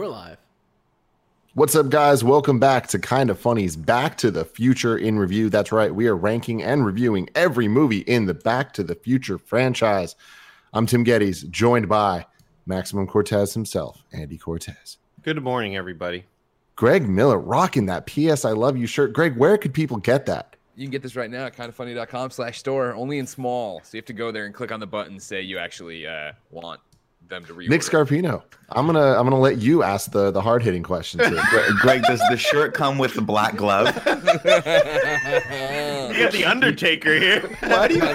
We're live. What's up, guys? Welcome back to Kind of Funny's Back to the Future in Review. That's right, we are ranking and reviewing every movie in the Back to the Future franchise. I'm Tim Gettys, joined by Maximum Cortez himself, Andy Cortez. Good morning, everybody. Greg Miller rocking that PS I Love You shirt. Greg, where could people get that? You can get this right now at kindoffunny.com slash store, only in small. So you have to go there and click on the button, say you actually uh, want them to reorder. Nick Scarpino. I'm gonna I'm gonna let you ask the the hard hitting questions here. Greg, Greg, does the shirt come with the black glove? You got the Undertaker here. Why do you?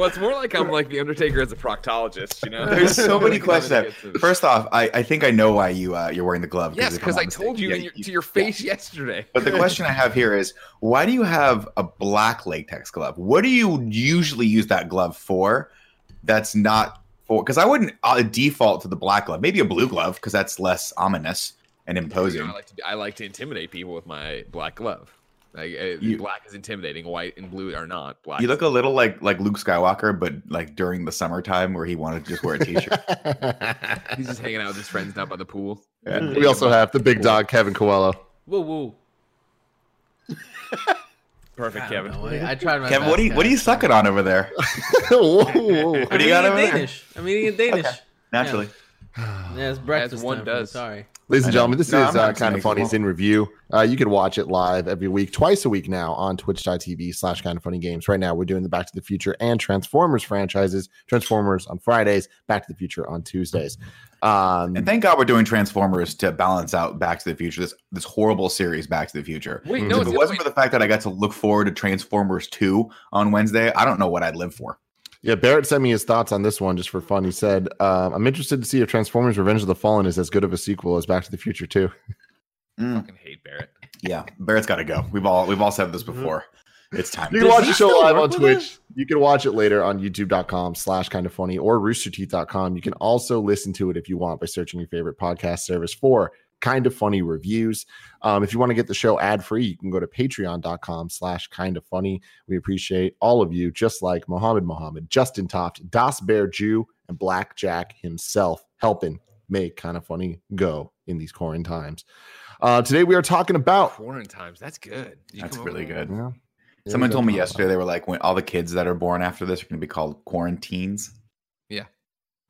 Well, it's more like I'm like the Undertaker as a proctologist, you know? There's so many Like, questions. how to that- get to- First off, I, I think I know why you uh, you're wearing the glove. Yes, because I'm told you, mistaken- in your, yeah, to your face yesterday. But the question I have here is, why do you have a black latex glove? What do you usually use that glove for? That's not for because I wouldn't uh, default to the black glove. Maybe a blue glove because that's less ominous and You imposing. know, I like to I like to intimidate people with my black glove. Like uh, You- black is intimidating, white and blue are not. Black. You look a little like like Luke Skywalker, but like during the summertime where he wanted to just wear a t-shirt. He's just hanging out with his friends down by the pool. Yeah. we also have the big dog Kevin Coelho. Whoa, whoa. Perfect, I Kevin. don't know. I, I tried my Kevin, what are you what are you sucking on over there? Whoa, whoa. What do you I'm got eating over there? Danish. I'm eating a Danish. Naturally. Yeah, it's breakfast one time does. Sorry. Ladies and gentlemen, this No, is uh, kind of funny. it's in review. Uh, you can watch it live every week, twice a week now on twitch.tv slash kind of funny games. Right now, we're doing the Back to the Future and Transformers franchises. Transformers on Fridays, Back to the Future on Tuesdays. Um, And thank God we're doing Transformers to balance out Back to the Future, this this horrible series, Back to the Future. Wait, Mm. no, if it wasn't for the fact that I got to look forward to Transformers 2 on Wednesday, I don't know what I'd live for. yeah, Barrett sent me his thoughts on this one just for fun. He said, um, I'm interested to see if Transformers Revenge of the Fallen is as good of a sequel as Back to the Future 2. I fucking hate Barrett. Yeah, Barrett's got to go. We've all we've all said this before. It's time. You can Does watch the show live on with Twitch. You can watch it later on youtube.com slash kind of funny or roosterteeth.com. You can also listen to it if you want by searching your favorite podcast service for kind of funny reviews. Um, if you want to get the show ad free, you can go to patreon.com slash kind of funny. We appreciate all of you, just like Mohammed Mohammed, Justin Toft, Das Bear Jew, and Blackjack himself helping make kind of funny go in these quarantine times. Uh, today we are talking about Quarantine times. That's good. You That's really good. Yeah. Someone told me yesterday they were like, when all the kids that are born after this are going to be called quarantines. Yeah.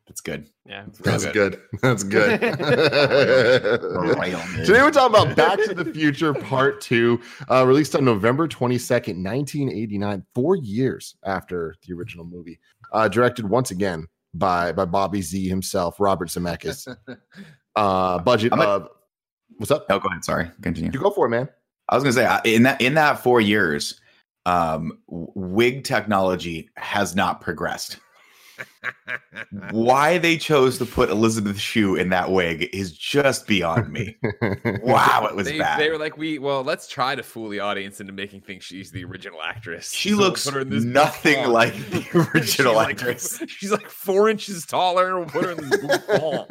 That's good. Yeah. That's good. That's good. For real, dude. Today we're talking about Back to the Future Part Two, uh, released on November twenty second, nineteen eighty nine, four years after the original movie. Uh, directed once again by by Bobby Z himself, Robert Zemeckis. Uh, budget I'm a- what's up? Oh, go ahead. Sorry. Continue. You go for it, man. I was gonna say in that in that four years, um, wig technology has not progressed. Why they chose to put Elizabeth Shue in that wig is just beyond me. wow, it was They, bad. they were like, we well, let's try to fool the audience into making think she's the original actress. she So looks her in this nothing like the original she's like, actress. she's like four inches taller. We'll put her in this bouffant.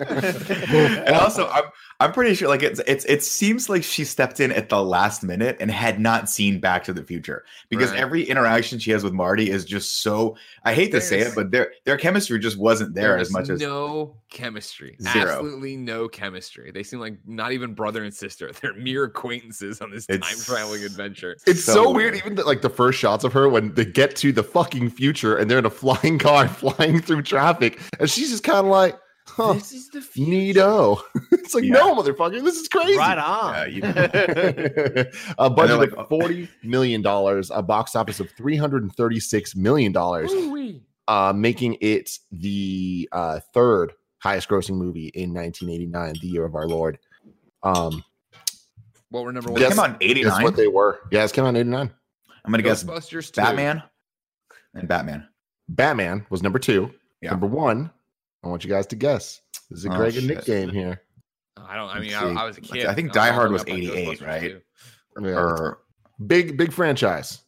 and also, I'm I'm pretty sure like it's it's it seems like she stepped in at the last minute and had not seen Back to the Future because Right. every interaction she has with Marty is just so. I hate to say it, but their their chemistry just wasn't there There's as much as no chemistry. Zero. Absolutely no chemistry. They seem like not even brother and sister. They're mere acquaintances on this time traveling adventure. It's so, So weird, weird. even the, like the first shots of her when they get to the fucking future and they're in a flying car flying through traffic, and she's just kind of like, huh, This is the future. neato. it's like, Yeah. no, motherfucker, this is crazy. Right on. Yeah, you- a budget like, of forty million dollars, a box office of three hundred and thirty-six million dollars, Ooh-wee. Uh, making it the uh, third highest-grossing movie in 1989, the year of our Lord. Um, What were number one? Guess- came on in guess '89. what they were? Yeah, it came on '89. I'm gonna guess Ghostbusters 2. Batman and Batman. Batman was number two. Yeah. Number one, I want you guys to guess. This is a Oh, Greg and Nick game here. I don't. I mean, I. I was a kid. I think Die Hard was 88, Ghostbusters right? 2. Yeah. Or Big, big franchise.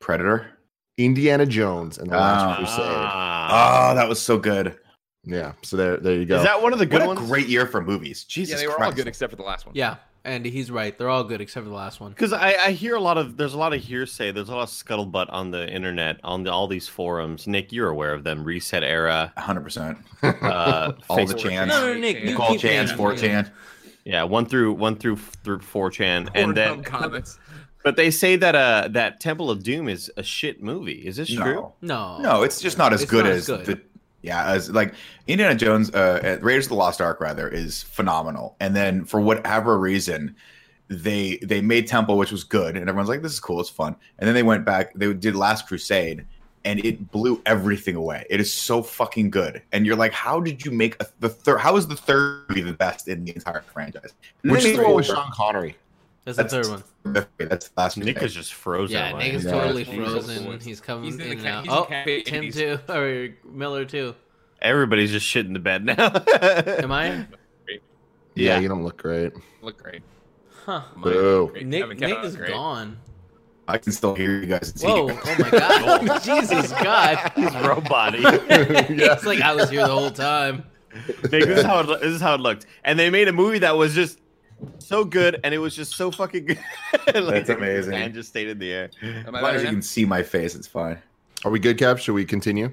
Predator. Indiana Jones and the Last Ah. Crusade. Ah. Oh, that was so good. Yeah. So there, there you go. Is that one of the good What a ones? great year for movies. Jesus Yeah, they were Christ. all good except for the last one. Yeah, and he's right. They're all good except for the last one. Because I, I hear a lot of there's a lot of hearsay. There's a lot of scuttlebutt on the internet on the, all these forums. Nick, you're aware of them. ResetEra. 100%. Uh, All the Facebook- chance. No, no, Nick, you Nicole keep Chance, 4chan. Yeah, one through one through through 4chan, and then Pornhub comments. But they say that uh that Temple of Doom is a shit movie. Is this true? No. No. No, it's just not as It's good not as as good. the yeah, as like Indiana Jones, uh, uh, Raiders of the Lost Ark rather is phenomenal. And then for whatever reason, they they made Temple, which was good, and everyone's like, "This is cool, it's fun." And then they went back, they did Last Crusade, and it blew everything away. It is so fucking good, and you're like, "How did you make a, the third? How is the third movie the best in the entire franchise?" And Which they is the one with. Sean Connery? That's the third one. That's the Last Nick is just frozen. Yeah. Nick is Yeah. totally He's frozen. also- He's coming he's in the in oh, ca- now. Oh, cafe Tim too, or Miller too. Everybody's just shitting the bed now. Am I? Yeah, Yeah. you don't look great. Look great. Huh. Boo. Great. Nick, Nick is great. gone. I can still hear you guys. Whoa! Oh my God! Jesus God! He's a robot It's like I was here the whole time. Nick, this is how it, this is how it looked, and they made a movie that was just so good, and it was just so fucking good. like, That's amazing. And just stayed in the air. I As long better as you now? can see my face, it's fine. Are we good, Kev? Should we continue?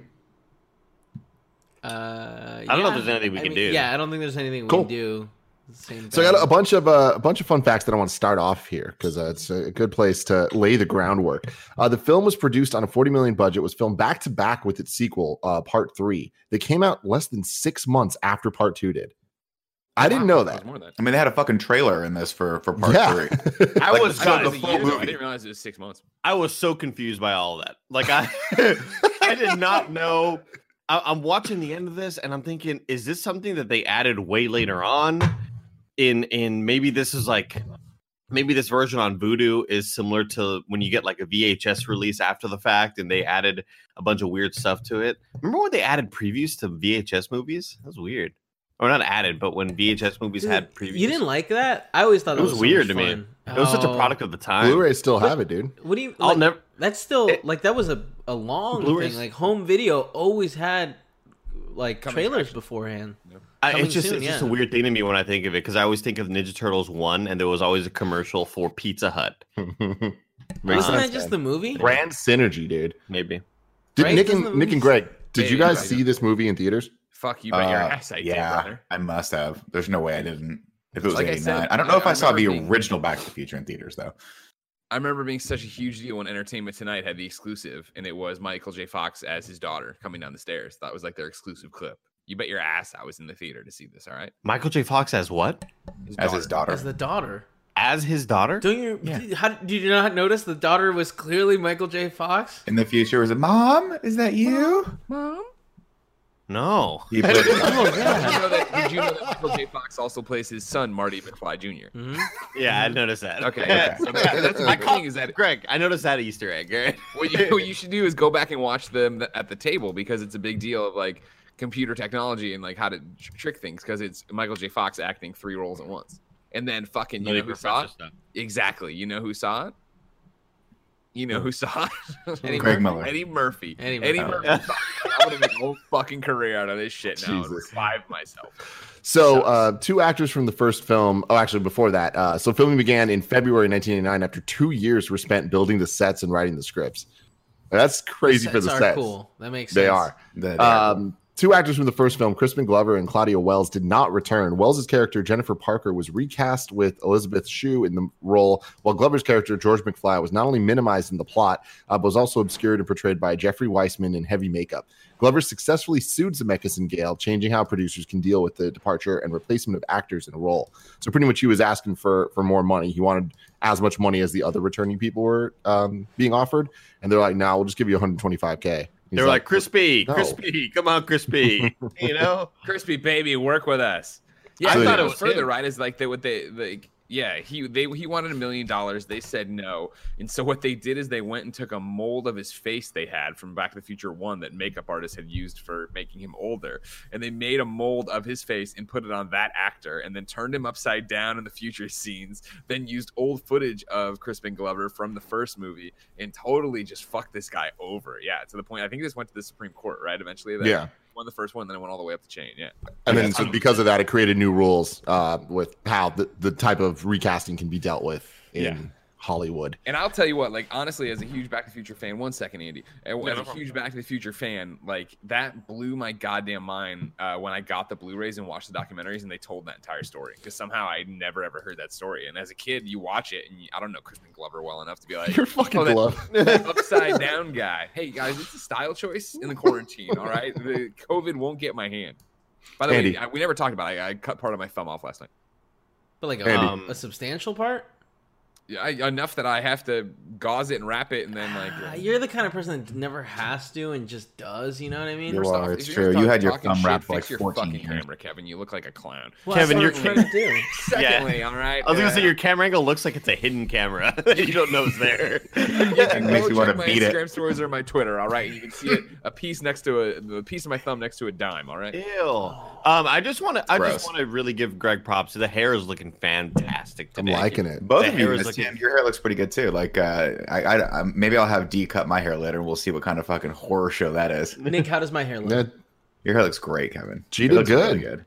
Uh, I don't know if there's anything we I can mean, do. Yeah, I don't think there's anything we can do. Same So I got a bunch of uh, a bunch of fun facts that I want to start off here because uh, it's a good place to lay the groundwork. Uh, the film was produced on a 40 million budget, was filmed back to back with its sequel, uh, Part Three. They came out less than six months after Part Two did. I didn't Wow, know that. That. I mean, they had a fucking trailer in this for for part yeah. three. I Like, was I so, the full year, though. I didn't realize it was six months. I was so confused by all of that. Like I, I did not know. I, I'm watching the end of this, and I'm thinking, is this something that they added way later on? In in maybe this is like maybe this version on Vudu is similar to when you get like a VHS release after the fact, and they added a bunch of weird stuff to it. Remember when they added previews to VHS movies? That was weird. Or not added, but when VHS movies Dude, had previews, You didn't like that? I always thought It that was so weird much to me. fun. It was such a Oh. product of the time. Blu-ray still have it, dude. What do you? I'll never. That's still It- like that was a a long Blu-rays- thing. Like home video always had like Coming trailers fresh. beforehand. I, Coming it's just soon, it's just a weird thing to me when I think of it because I always think of Ninja Turtles one, and there was always a commercial for Pizza Hut. Makes Wasn't sense, that just the movie? brand synergy, dude? Maybe Did Right? Nick and Nick and Greg? Did you guys see this movie in theaters? Fuck you, bet your Uh, ass I yeah, brother. I must have. There's no way I didn't. If it was Like I 89, said, I don't know I- if I, I saw the being- original Back to the Future in theaters though. I remember being such a huge deal when Entertainment Tonight had the exclusive, and it was Michael J. Fox as his daughter coming down the stairs. That was like their exclusive clip. You bet your ass I was in the theater to see this. All right, Michael J. Fox as what? As his daughter. As the daughter. As his daughter? Don't you? Did, how, did you not notice the daughter was clearly Michael J. Fox? in the future, was it Mom? Is that you? Mom. No. He played Oh Did you know that? Did you know that Michael J. Fox also plays his son Marty McFly Jr. hmm Yeah, I noticed that. Okay, Okay. so that- that's the I big thing is that Greg, I noticed that Easter egg. Right? what you, what you should do is go back and watch them at the table because it's a big deal of like computer technology and like how to tr- trick things because it's Michael J. Fox acting three roles at once. And then fucking, you know who saw it? stuff. Exactly. You know who saw it? You know who saw it? Eddie Greg Murphy? Miller. Eddie Murphy. Eddie Eddie, Murphy. Murphy. I'm gonna make a whole fucking career out of this shit now and Jesus. revive myself. So, uh, two actors from the first film. Oh, actually, before that. Uh, so, filming began in February 1989 after two years were spent building the sets and writing the scripts. That's crazy for the Sets are sets. cool. That makes They sense. are. The- they are Um, two actors from the first film, Crispin Glover and Claudia Wells, did not return. Wells' character, Jennifer Parker, was recast with Elizabeth Shue in the role, while Glover's character, George McFly, was not only minimized in the plot, uh, but was also obscured and portrayed by Jeffrey Weissman in heavy makeup. Glover successfully sued Zemeckis and Gale, changing how producers can deal with the departure and replacement of actors in a role. So pretty much he was asking for for more money. He wanted as much money as the other returning people were um, being offered, and they're like, "No, we'll just give you 125k." He's They were like, crispy, no. crispy, come on, crispy. you know? Crispy baby, work with us. Yeah, So I thought it it was was further, him. right? Is like they what they like. Yeah, he they he wanted a million dollars. They said no, and so what they did is they went and took a mold of his face they had from Back to the Future One that makeup artists had used for making him older, and they made a mold of his face and put it on that actor, and then turned him upside down in the future scenes. Then used old footage of Crispin Glover from the first movie and totally just fucked this guy over. Yeah, to the point I think this went to the Supreme Court, right? Eventually, that Yeah. Won the first one, then it went all the way up the chain. Yeah. and then so because of that, it created new rules uh, with how the, the type of recasting can be dealt with in Yeah. Hollywood. And I'll tell you what, like honestly, as a huge Back to the Future fan, one second, Andy. As a huge Back to the Future fan, like that blew my goddamn mind uh, when I got the Blu-rays and watched the documentaries and they told that entire story. Because somehow I never ever heard that story. And as a kid, you watch it and you, I don't know Crispin Glover well enough to be like, You're fucking oh, glove. upside down guy. Hey guys, it's a style choice in the quarantine. All right, the COVID won't get my hand. By the Andy. way, I, we never talked about it. I, I cut part of my thumb off last night. But like a, Um, a substantial part? Yeah, I, enough that I have to gauze it and wrap it, and then like Ah, you're the kind of person that never has to and just does. You know what I mean? You're First Well, off, it's true. gonna You had your talking thumb shit, wrapped for fix like your 14 fucking camera, Kevin. You look like a clown. Well, Kevin, that's what you're- trying to do. Secondly, all right. I was gonna uh, say your camera angle looks like it's a hidden camera. you don't know it's there. you can makes go me wanna check my beat it. Instagram stories or my Twitter. All right, you can see it a piece next to a, a piece of my thumb next to a dime. All right. Ew. Um, I just want to. I Gross. just want to really give Greg props. The hair is looking fantastic I'm liking it. Both The of you, hair is looking- Tim, your hair looks pretty good too. Like, uh, I, I, I, maybe I'll have D cut my hair later, and we'll see what kind of fucking horror show that is. Nick, how does my hair look? Yeah, Your hair looks great, Kevin. She did looks really good. good.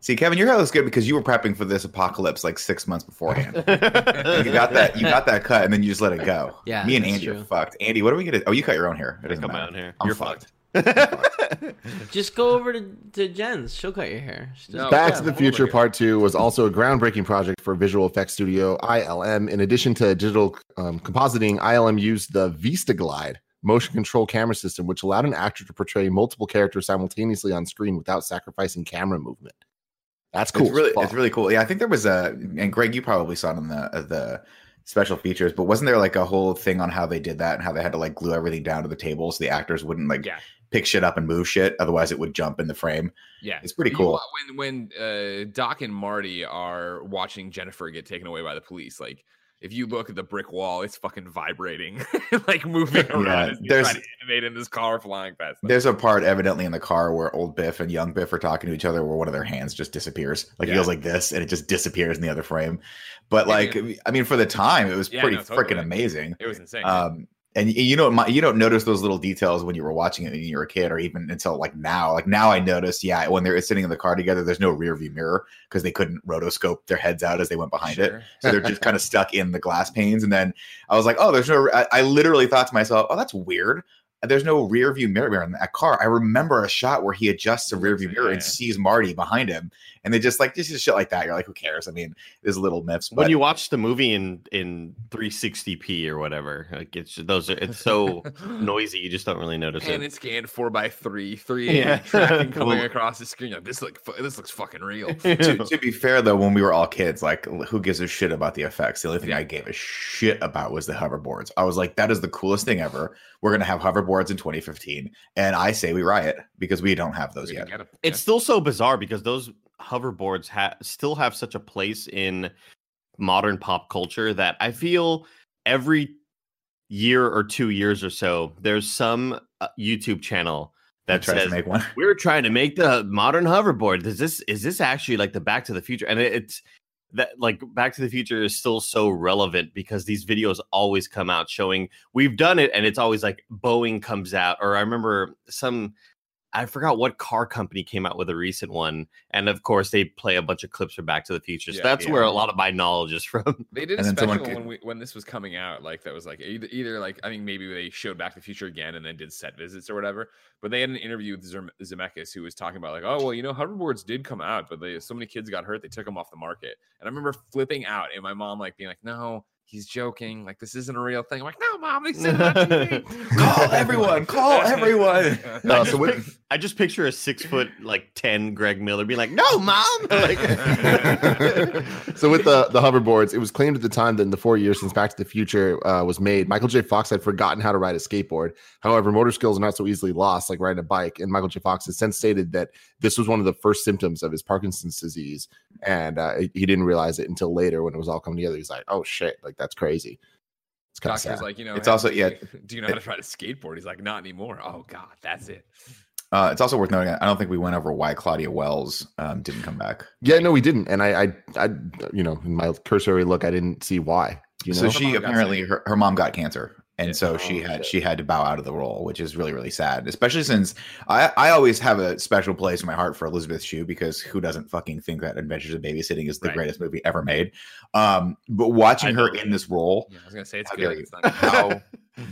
See, Kevin, your hair looks good because you were prepping for this apocalypse like six months beforehand. you got that, you got that cut, and then you just let it go. Yeah, me and that's Andy true. are fucked. Andy, what are we gonna? Oh, you cut your own hair. It I doesn't cut my own hair. I'm You're fucked. Just go over to, to Jen's. She'll cut your hair. No, Back yeah, to the Future. Part 2 was also a groundbreaking project for visual effects studio ILM. In addition to digital um, compositing, ILM used the Vista Glide motion control camera system, which allowed an actor to portray multiple characters simultaneously on screen without sacrificing camera movement. That's cool. It's really, it's really cool. Yeah, I think there was a, and Greg, you probably saw it in the uh, the special features, but wasn't there like a whole thing on how they did that and how they had to like glue everything down to the table so the actors wouldn't like Yeah. Pick shit up and move shit, otherwise it would jump in the frame. Yeah, It's pretty You cool. When when uh, Doc and Marty are watching Jennifer get taken away by the police, like if you look at the brick wall, it's fucking vibrating, like moving around. Yeah, there's- try to animate in this car flying past. Them. There's a part evidently in the car where old Biff and young Biff are talking to each other where one of their hands just disappears. Like Yeah. he goes like this and it just disappears in the other frame. But Yeah, like I mean for the time it was Yeah, pretty no, totally. freaking amazing. It was insane. Um and you know you don't notice those little details when you were watching it when you were a kid or even until like now. Like now I notice yeah when they're sitting in the car together there's no rear view mirror because they couldn't rotoscope their heads out as they went behind it. So they're just kind of stuck in the glass panes. And then I was like, oh, there's no. I, I literally thought to myself, oh, that's weird. There's no rear view mirror in that car. I remember a shot where he adjusts the rear view mirror and sees Marty behind him, and they just like just shit like that. You're like, who cares? I mean, there's little myths. when you watch the movie in in 360p or whatever, like it's those are it's so noisy you just don't really notice and it. it's scanned four by three, three Yeah. tracking coming across the screen. Like, this look, this looks fucking real. to, to be fair though, when we were all kids, like who gives a shit about the effects? The only thing I gave a shit about was the hoverboards. I was like, that is the coolest thing ever. We're gonna have hoverboards in 2015, and I say we riot because we don't have those We yet. can get 'em. it's still so bizarre because those hoverboards ha- still have such a place in modern pop culture that I feel every year or two years or so there's some uh, YouTube channel That tries says to make one. we're trying to make the modern hoverboard. Is this is this actually like the Back to the Future? And it, it's that like Back to the Future is still so relevant because these videos always come out showing we've done it, and it's always like Boeing comes out, or I remember some. I forgot what car company came out with a recent one, and of course they play a bunch of clips from Back to the Future. So Yeah, that's yeah. where a lot of my knowledge is from. They did a And then special someone could- when we when this was coming out, like that was like either, either like I think maybe they showed Back to the Future again and then did set visits or whatever. But they had an interview with Zem- Zemeckis who was talking about like, oh well, you know, hoverboards did come out, but they so many kids got hurt they took them off the market. And I remember flipping out and my mom like being like, no, he's joking, like this isn't a real thing. I'm like, no, mom, they said it on TV." Call everyone! Call everyone! No, I, so just with- pic- I just picture a six foot like ten Greg Miller being like, "No, mom!" like, so with the the hoverboards, it was claimed at the time that in the four years since Back to the Future uh, was made, Michael J. Fox had forgotten how to ride a skateboard. However, motor skills are not so easily lost like riding a bike. And Michael J. Fox has since stated that this was one of the first symptoms of his Parkinson's disease, and uh, he didn't realize it until later when it was all coming together. He's like, "Oh shit, like that's crazy." It's kind of Doctor's sad. like, you know, It's "Hey, also- yeah, Do you know how to ride a skateboard? He's like, not anymore. Oh God, that's it. Uh, it's also worth noting. I don't think we went over why Claudia Wells um, didn't come back. yeah, no, we didn't, and I, I, I, you know, in my cursory look, I didn't see why. You know, so she Her mom got apparently her, her mom got cancer and so she Oh, had shit. she had to bow out of the role, which is really really sad. Especially since I I always have a special place in my heart for Elizabeth Shue because who doesn't fucking think that Adventures of Babysitting is the Right. greatest movie ever made? Um, but watching her in this role, Yeah, I was gonna say it's How good. dare you. It's how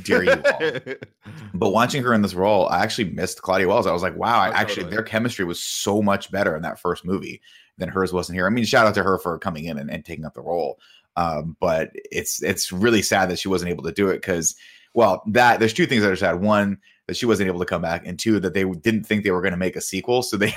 dare you all? But watching her in this role, I actually missed Claudia Wells. I was like, wow, I Oh, actually totally. their chemistry was so much better in that first movie than hers wasn't here. I mean, shout out to her for coming in and, and taking up the role. Um, but it's it's really sad that she wasn't able to do it because, well, that there's two things that are sad. One, that she wasn't able to come back, and two, that they didn't think they were going to make a sequel, so they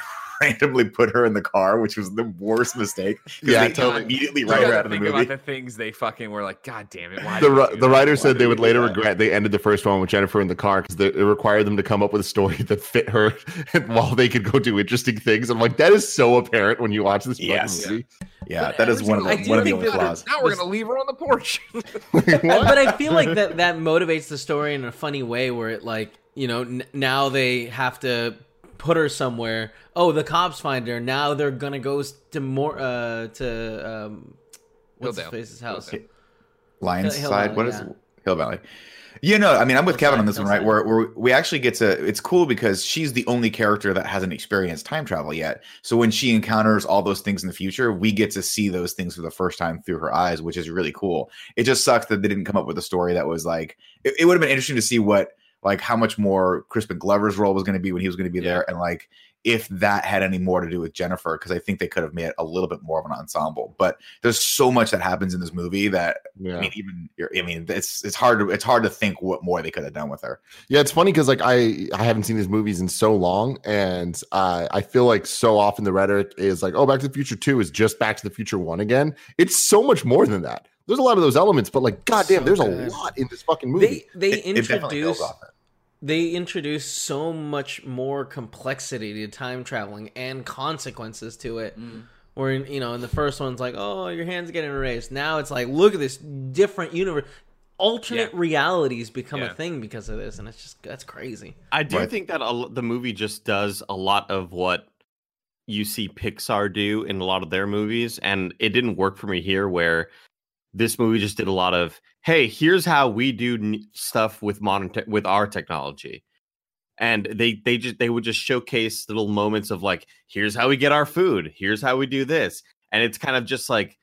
randomly put her in the car, which was the worst mistake. 'cause Yeah, they totally. immediately You write her gotta out of the think movie. about the things they fucking were like. God damn it! Why the did we ri- do the writer Why said they would later that? regret they ended the first one with Jennifer in the car because it required them to come up with a story that fit her while they could go do interesting things. I'm like, that is so apparent when you watch this Yes. movie. yeah, But that is one of the do one of the only flaws. Now we're gonna leave her on the porch. but I feel like that that motivates the story in a funny way where it like you know n- now they have to put her somewhere. Oh, the cops find her. Now they're gonna go to more uh to um what's his Hilldale. face's house. Hilldale. Lions Hill side. Valley, What is yeah. Hill Valley? You know, I mean, I'm with Kevin on this one, right? Hillside. Where, where we actually get to. It's cool because she's the only character that hasn't experienced time travel yet. So when she encounters all those things in the future, we get to see those things for the first time through her eyes, which is really cool. It just sucks that they didn't come up with a story that was like. It, it would have been interesting to see what, like, how much more Crispin Glover's role was going to be when he was going to be Yeah. there, and like if that had any more to do with Jennifer, because I think they could have made it a little bit more of an ensemble. But there's so much that happens in this movie that Yeah. I mean, even I mean, it's it's hard to it's hard to think what more they could have done with her. Yeah, it's funny because like I I haven't seen these movies in so long, and uh, I feel like so often the rhetoric is like, "Oh, Back to the Future Two is just Back to the Future One again." It's so much more than that. There's a lot of those elements, but like, goddamn, So there's good. a lot in this fucking movie. They they It- it definitely builds introduce it. They introduce so much more complexity to time traveling and consequences to it. Mm. Where you know, in the first one's like, oh, your hand's getting erased. Now it's like, look at this different universe. Alternate Yeah. realities become Yeah. a thing because of this, and it's just that's crazy. I do Right. think that a l- the movie just does a lot of what you see Pixar do in a lot of their movies, and it didn't work for me here. Where this movie just did a lot of, "Hey, here's how we do stuff with modern te- with our technology," and they they just they would just showcase little moments of like, "Here's how we get our food. Here's how we do this," and it's kind of just like.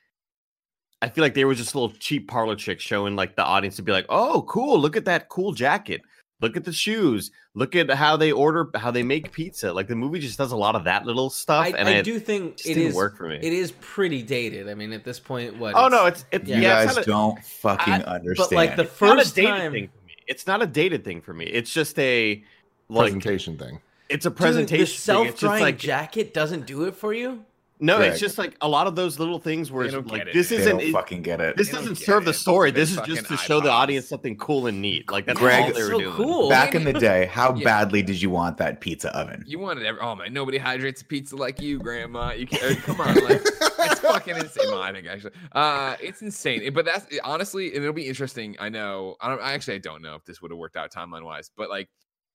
I feel like they were just little cheap parlor tricks showing like the audience to be like, "Oh, cool! Look at that cool jacket. Look at the shoes. Look at how they order, how they make pizza." Like the movie just does a lot of that little stuff, I, and I it do think just it didn't is work for me. It is pretty dated. I mean, at this point, what? oh no, it's it's Yeah. You yeah, guys it's not a, don't fucking I- understand. but like the it's not a first dated time. thing for me. It's not a dated thing for me. It's just a like Presentation thing. it's a Dude, presentation. the thing. It's just self-drying like jacket doesn't do it for you. No, Greg. it's just like a lot of those little things where it's like get it, this they isn't don't it- fucking get it. this They doesn't get serve the story. They This is just to show the audience something cool and neat. Like that's Greg, all they were so doing. cool. Back in the day, how Yeah. badly did you want that pizza oven? You wanted every, oh man, nobody hydrates a pizza like you, Grandma. You can er, come on, like it's fucking insane. Well, I think actually, uh, it's insane. But that's honestly, and it'll be interesting. I know. I don't. I actually I don't know if this would have worked out timeline wise, but like,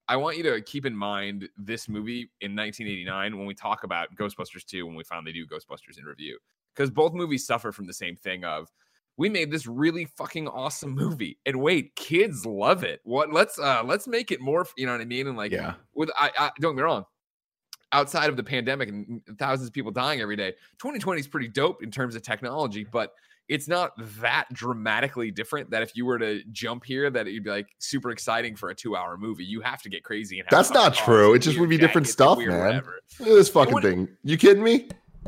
I want you to keep in mind this movie in 1989 when we talk about Ghostbusters 2 when we finally do Ghostbusters in review, because both movies suffer from the same thing of. We made this really fucking awesome movie, and wait, kids love it. What? Let's uh, let's make it more. You know what I mean? And like, Yeah, with I, I don't get me wrong outside of the pandemic and thousands of people dying every day 2020 is pretty dope in terms of technology but it's not that dramatically different that if you were to jump here that it'd be like super exciting for a two hour movie you have to get crazy and have That's not true. It just would be different stuff, man. whatever. Look at this fucking would- thing. You kidding me?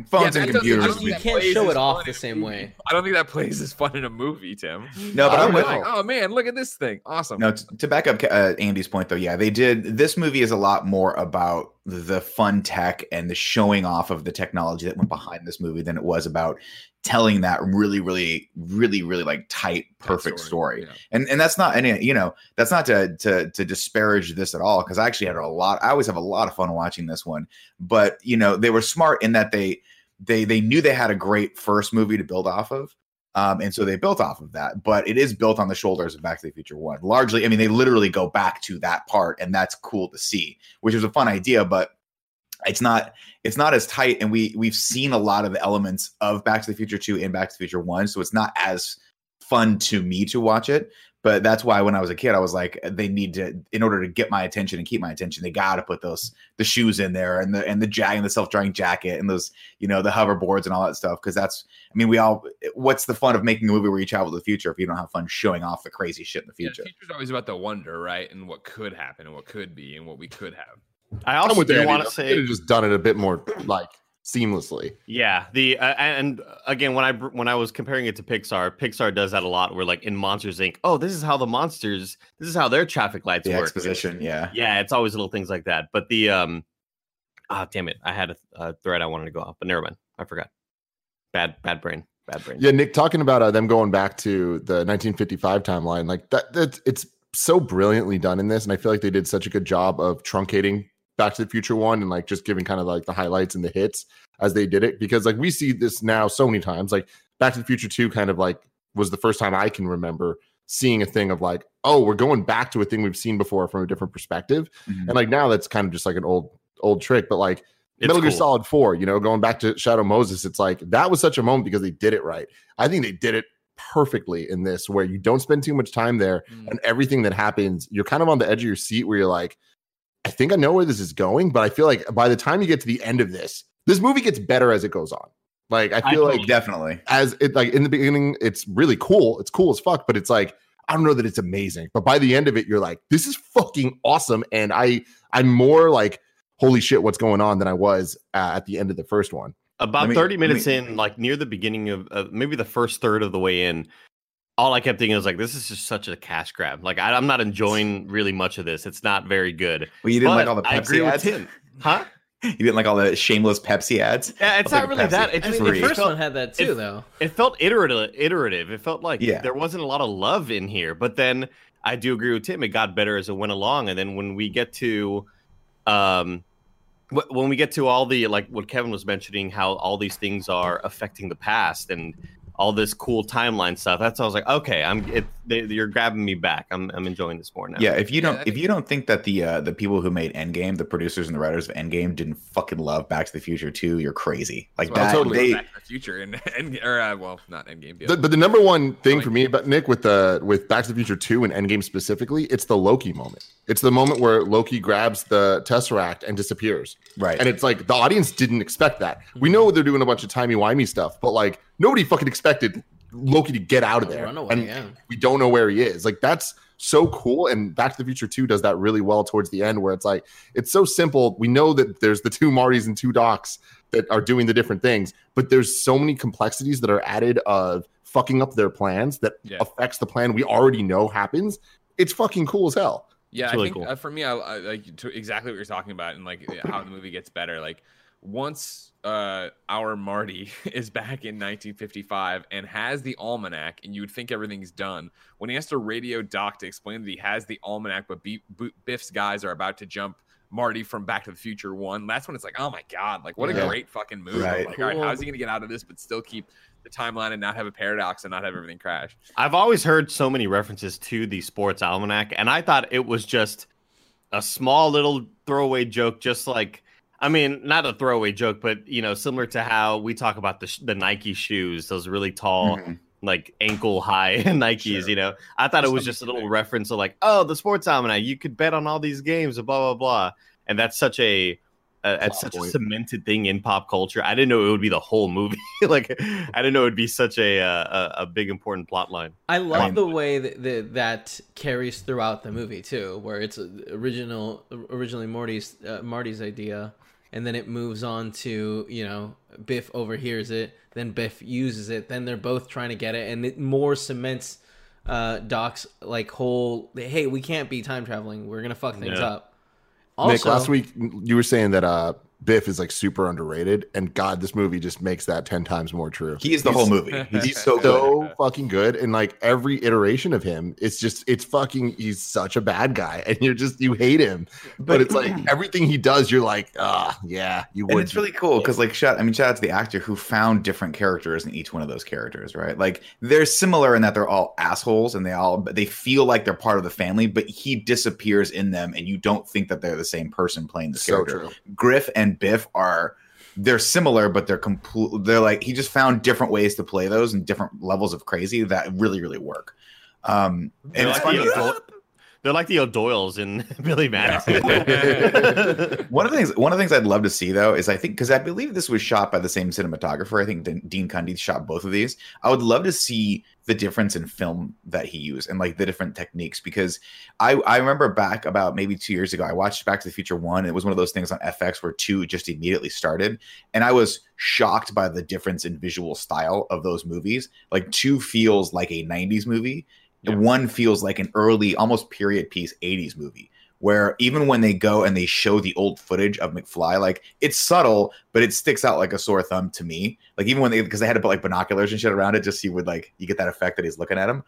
phones Yeah, and that doesn't- I computers. You can't show it off the same movie. way. I don't think that plays as fun in a movie, Tim. No, but I I'm with like, oh man, look at this thing, awesome. No, t- to back up uh, Andy's point though, yeah, they did. This movie is a lot more about the fun tech and the showing off of the technology that went behind this movie than it was about telling that really, really, really, really like tight, perfect story. Yeah. And and that's not any, you know, that's not to to to disparage this at all because I actually had a lot. I always have a lot of fun watching this one, but you know, they were smart in that they they they knew they had a great first movie to build off of. Um, and so they built off of that, but it is built on the shoulders of Back to the Future One. Largely, I mean, they literally go back to that part, and that's cool to see, which is a fun idea, but it's not it's not as tight. And we we've seen a lot of the elements of Back to the Future Two and Back to the Future One, so it's not as fun to me to watch it. But that's why when I was a kid, I was like, they need to, in order to get my attention and keep my attention, they got to put those the shoes in there and the and the jag and the self drying jacket and those you know the hoverboards and all that stuff. Because that's, I mean, we all. What's the fun of making a movie where you travel to the future if you don't have fun showing off the crazy shit in the Yeah, future? the future's always about the wonder, right? And what could happen and what could be and what we could have. I I'm also with do want to They say could have just done it a bit more like seamlessly. Yeah, the uh, and again when I when I was comparing it to Pixar, Pixar does that a lot. Where like in Monsters Inc. Oh, this is how the monsters. This is how their traffic lights The work. exposition, yeah. Yeah, it's always little things like that. But the um, ah, damn it, I had a, a thread I wanted to go off, but never mind, I forgot. Bad, bad brain, bad brain. Yeah, Nick, talking about uh, them going back to the 1955 timeline, like that, that it's so brilliantly done in this, and I feel like they did such a good job of truncating Back to the Future one and like just giving kind of like the highlights and the hits as they did it, because like we see this now so many times. Like Back to the Future two, kind of like was the first time I can remember seeing a thing of like, oh, we're going back to a thing we've seen before from a different perspective, Mhm. and like now that's kind of just like an old old trick, but like It's Metal Gear. Solid 4, you know, going back to Shadow Moses, it's like that was such a moment because they did it right. I think they did it perfectly in this, where you don't spend too much time there Mm. and everything that happens, you're kind of on the edge of your seat where you're like, I think I know where this is going, but I feel like by the time you get to the end of this, this movie gets better as it goes on. Like, I feel Oh, like definitely. as it like in the beginning, it's really cool. It's cool as fuck, but it's like I don't know that it's amazing. But by the end of it, you're like, this is fucking awesome, and I I'm more like, holy shit, what's going on than I was uh, at the end of the first one. About me- 30 minutes me- in, like near the beginning of uh, maybe the first third of the way in, all I kept thinking was like, this is just such a cash grab. Like I, I'm not enjoying really much of this. It's not very good. Well, you didn't like all the I agree Pepsi with ads. Tim. Huh? You didn't like all the shameless Pepsi ads. Yeah, it's not take a really Pepsi. that. It I just mean, the first felt, one had that too, if- though. it felt iterative. Iterative. It felt like Yeah. there wasn't a lot of love in here. But then I do agree with Tim. It got better as it went along. And then when we get to, um, when we get to all the like what Kevin was mentioning, how all these things are affecting the past and all this cool timeline stuff. That's I was like, okay, I'm. It, they, you're grabbing me back. I'm. I'm enjoying this more now. Yeah, if you don't, I if you don't think that the uh, the people who made Endgame, the producers and the writers of Endgame, didn't fucking love Back to the Future too, you're crazy. Like That's that, totally. they, Back to the future and, and or uh, well, not Endgame. The, but the number one thing Like- for me about Nick with the with Back to the Future Two and Endgame specifically, it's the Loki moment. It's the moment where Loki grabs the Tesseract and disappears. right? And it's like the audience didn't expect that. We know they're doing a bunch of timey wimey stuff, but like nobody fucking expected Loki to get out of there. Run away, and yeah. we don't know where he is. Like that's so cool. And Back to the Future 2 does that really well towards the end, where it's like it's so simple. We know that there's the two Martys and two Docs that are doing the different things, but there's so many complexities that are added of fucking up their plans that Yeah. affects the plan we already know happens. It's fucking cool as hell. Yeah, It's I think cool. uh, for me, I, I like to exactly what you're talking about, and like how the movie gets better. Like once uh our Marty is back in 1955 and has the almanac, and you would think everything's done. When he has to radio Doc to explain that he has the almanac, but B- B- Biff's guys are about to jump Marty from Back to the Future One. That's when it's like, oh my god, like what a Yeah. great fucking movie! Right. Like, all right, Cool. how's he gonna get out of this, but still keep the timeline and not have a paradox and not have everything crash? I've always heard so many references to the sports almanac, and I thought it was just a small little throwaway joke, just like I mean, not a throwaway joke, but you know, similar to how we talk about the sh- the Nike shoes, those really tall, Mhm. like ankle high Nikes. Sure. You know, I thought There's it was just a little there. reference of like, oh, the sports almanac, you could bet on all these games, blah blah blah, and that's such a uh, it's such a cemented thing in pop culture. I didn't know it would be the whole movie. like, I didn't know it would be such a uh, a, a big important plot line. I love mean- the way that, that that carries throughout the movie too, where it's original originally Morty's uh, Marty's idea, and then it moves on to you know Biff overhears it, then Biff uses it, then they're both trying to get it, and it more cements uh, Doc's like whole hey we can't be time traveling, we're gonna fuck things Yeah. up. Also, Nick, last week you were saying that uh Biff is like super underrated, and God, this movie just makes that ten times more true. He is the whole movie. He's, He's so so fucking good, and like every iteration of him, it's just it's fucking. He's such a bad guy, and you're just you hate him, but, it's like everything he does, you're like, ah, yeah, you would. And it's really cool because, like, shout I mean, shout out to the actor who found different characters in each one of those characters, right? Like, they're similar in that they're all assholes and they all they feel like they're part of the family, but he disappears in them, and you don't think that they're the same person playing the so character. true. Griff and Biff are they're similar, but they're complete. They're like he just found different ways to play those and different levels of crazy that really, really work. Um, They're and it's like, funny. the O'Doyle- they're like the O'Doyles in Billy Madison. One of the things, one of the things I'd love to see though is I think because I believe this was shot by the same cinematographer. I think Dean Cundey shot both of these. I would love to see the difference in film that he used and like the different techniques because I I remember back about maybe two years ago I watched Back to the Future one. And it was one of those things on FX where two just immediately started, and I was shocked by the difference in visual style of those movies. Like two feels like a '90s movie, Yeah. one feels like an early, almost period piece '80s movie where even when they go and they show the old footage of McFly, like it's subtle, but it sticks out like a sore thumb to me. Like even when they because they had to put like binoculars and shit around it, just so you would like you get that effect that he's looking at him.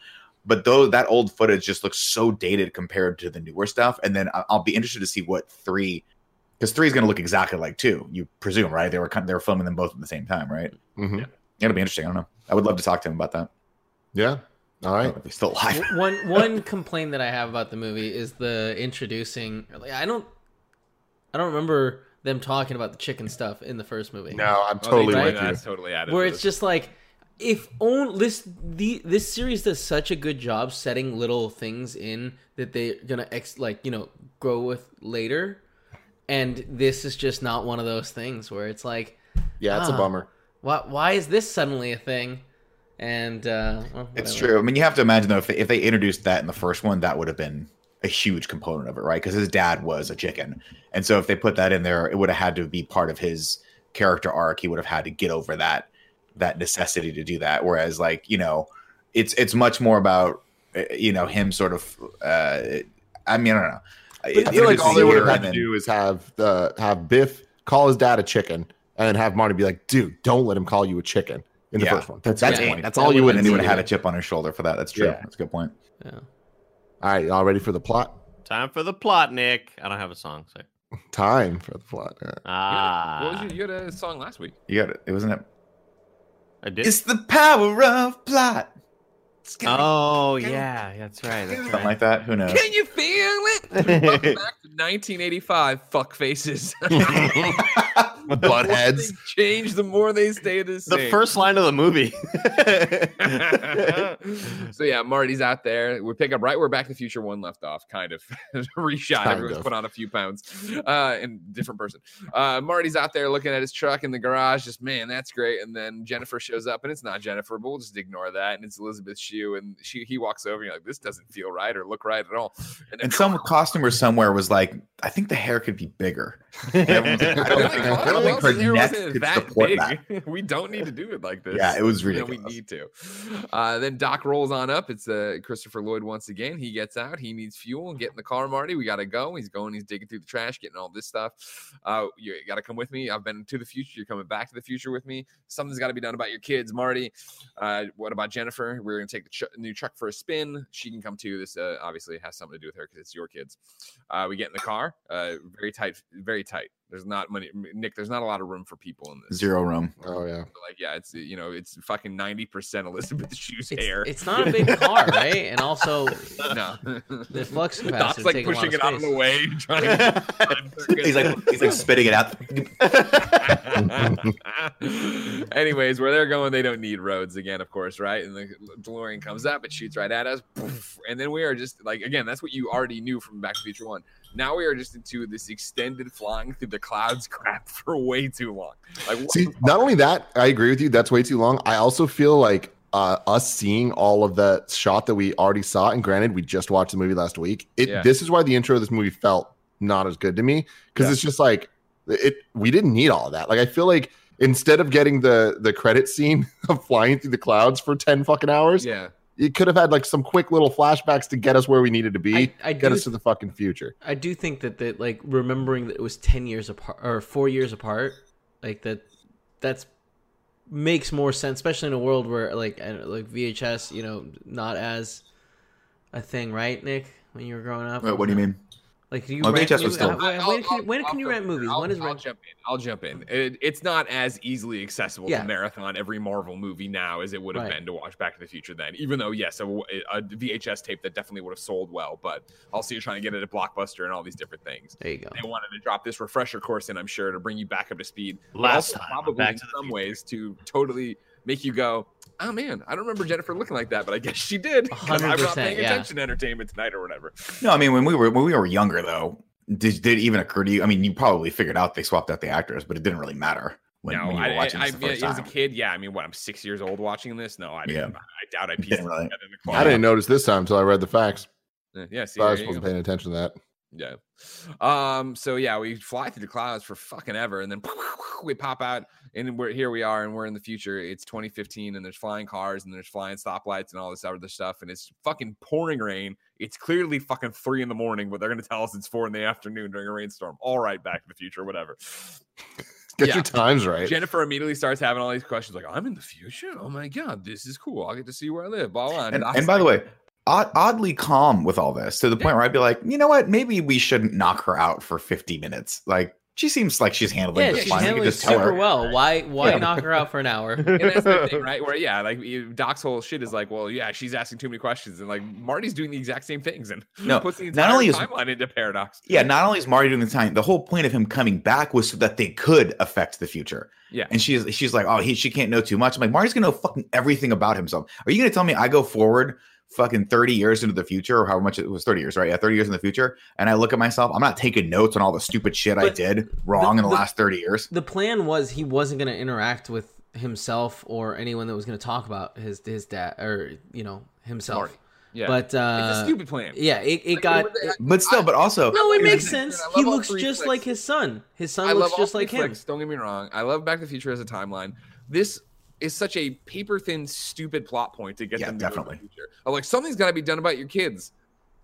But though that old footage just looks so dated compared to the newer stuff, and then I- I'll be interested to see what three, because three is going to look exactly like two. You presume, right? They were they were filming them both at the same time, right? Mhm. Yeah. It'll be interesting. I don't know. I would love to talk to him about that. Yeah. All right. If he's still alive. One one complaint that I have about the movie is the introducing. Like, I don't, I don't remember them talking about the chicken stuff in the first movie. No, I'm Oh, they totally with that. you. That's totally added. where it's this. just like if only this the this series does such a good job setting little things in that they're gonna ex like you know grow with later, and this is just not one of those things where it's like Yeah, it's a Ah. bummer. why why is this suddenly a thing? And uh, well, It's true. I mean, you have to imagine though, if they, if they introduced that in the first one, that would have been a huge component of it, right? Because his dad was a chicken, and so if they put that in there, it would have had to be part of his character arc. He would have had to get over that that necessity to do that. Whereas, like you know, it's it's much more about uh, you know him sort of. Uh, I mean, I don't know. I feel like all they would have had to do is have the have Biff call his dad a chicken, and then have Marty be like, "Dude, don't let him call you a chicken." In the Yeah, first one, that's that's a good it. point. That's That all you would've and then he would have had a chip on his shoulder for that. That's true. Yeah. That's a good point. Yeah. All right, y'all ready for the plot? Time for the plot, Nick. I don't have a song. So. Time for the plot. All right. Ah, what was your, you had a song last week. You got it. It wasn't it. I did. It's the power of plot. Oh yeah, that's right. That's Something right. like that. Who knows? Can you feel it? Welcome back to 1985. Fuck faces. Buttheads. They change the more they stay the same. the first line of the movie. so yeah, Marty's out there. We pick up right where Back to the Future One left off, kind of reshot. Kind Everyone's of. put on a few pounds, uh, and different person. Uh, Marty's out there looking at his truck in the garage, just man, that's great. And then Jennifer shows up, and it's not Jennifer, but we'll just ignore that. And it's Elizabeth Shue, and she he walks over, and you're like, this doesn't feel right or look right at all. And And some costumer somewhere was like, I think the hair could be bigger. Like, I I don't don't think, think, I don't think her neck wasn't could that support big. that. we don't need to do it like this. Yeah, it was You know, ridiculous. we need to. Uh, then Doc rolls on up. It's uh, Christopher Lloyd once again. He gets out. He needs fuel. And get in the car, Marty. We got to go. He's going. He's digging through the trash, getting all this stuff. Uh, you got to come with me. I've been to the future. You're coming back to the future with me. Something's got to be done about your kids, Marty. Uh, what about Jennifer? We're going to take the ch- new truck for a spin. She can come too. This uh, obviously has something to do with her because it's your kids. Uh, we get in the car. Uh, very tight. Very tight. There's not money, Nick. There's not a lot of room for people in this. Zero room. Um, oh yeah. Like, yeah, it's you know, it's fucking ninety percent Elizabeth Shue's It's, hair. it's not a big car, right? And also, no, the flux capacitor Doc's is like taking a lot pushing of it out of the way, trying to. He's like he's like spitting it out. Anyways, where they're going, they don't need roads again, of course, right? And the DeLorean comes up, it shoots right at us, and then we are just like, again, that's what you already knew from Back to the Future One. Now we are just into this extended flying through the clouds crap for way too long. Like, See, not only that, I agree with you. That's way too long. I also feel like uh, us seeing all of the shot that we already saw, and granted, we just watched the movie last week. It Yeah. this is why the intro of this movie felt not as good to me because Yeah. it's just like it. We didn't need all of that. Like I feel like instead of getting the the credit scene of flying through the clouds for ten fucking hours, yeah, it could have had like some quick little flashbacks to get us where we needed to be, I, I get do us to the fucking future. I do think that that like remembering that it was ten years apart or four years apart, like that, that's makes more sense, especially in a world where like I don't know, like VHS, you know, not as a thing, right, Nick? When you were growing up, Wait, what do you mean? Like, do you Oh, rent VHS was still- when, I'll- can, when I'll- can you I'll rent movies? I'll, when is I'll rent? jump in. I'll jump in. It, it's not as easily accessible Yeah. to marathon every Marvel movie now as it would have Right. been to watch Back to the Future then. Even though, yes, a, a VHS tape that definitely would have sold well, but also you're trying to get it at Blockbuster and all these different things. There you go. They wanted to drop this refresher course in, I'm sure, to bring you back up to speed. Last also time probably Back in some ways to totally make you go, oh man, I don't remember Jennifer looking like that, but I guess she did. 'cause I'm not paying yeah. attention to entertainment tonight or whatever. No, I mean when we were when we were younger though, did, did it even occur to you? I mean, you probably figured out they swapped out the actors, but it didn't really matter when, no, when you I, were watching I, this the I, first as a kid, yeah. I mean, what? I'm six years old watching this. No, I didn't. Yeah. I doubt I pieced Didn't it really- together in the I didn't notice this time until I read the facts. Uh, Yeah, see, So I was wasn't paying attention to that. Yeah. Um. So yeah, we fly through the clouds for fucking ever, and then we pop out, and we're here. We are, and we're in the future. It's 2015, and there's flying cars, and there's flying stoplights, and all this other stuff, and it's fucking pouring rain. It's clearly fucking three in the morning, but they're gonna tell us it's four in the afternoon during a rainstorm. All right, Back to the Future, whatever. Get Yeah. your times right. Jennifer immediately starts having all these questions like, I'm in the future. Oh my God, this is cool. I'll get to see where I live. Blah, blah. And, Doc's and by the way, odd, oddly calm with all this to the point where I'd be like, you know what? Maybe we shouldn't knock her out for 50 minutes. Like she seems like she's handling Yeah, this she's fine. We could handling just tell super her. well. Why why Yeah. knock her out for an hour? and that's the thing, right? Where yeah, like you- Doc's whole shit is like, well, yeah, she's asking too many questions, and like Marty's doing the exact same things, and No, puts the not entire only is- timeline into paradox. Yeah, not only is Marty doing the time, the whole point of him coming back was so that they could affect the future. Yeah. And she's she's like, oh, he she can't know too much. I'm like, Marty's gonna know fucking everything about himself. Are you gonna tell me I go forward fucking 30 years into the future, or how much it was 30 years, right? Yeah, 30 years in the future, and I look at myself, I'm not taking notes on all the stupid shit I did wrong in the, the- last 30 years. the plan was he wasn't going to interact with himself or anyone that was going to talk about his his dad or you know himself. Marty. Yeah, But uh, it's a stupid plan. Yeah, it, it Like, got. with But still, but also no, it makes sense. I He looks just flicks. like his son. His son I looks just like three him. Don't get me wrong. I love Back to the Future as a timeline. This is such a paper thin, stupid plot point to get Yeah, them to go to definitely. the future. I'm like, something's got to be done about your kids.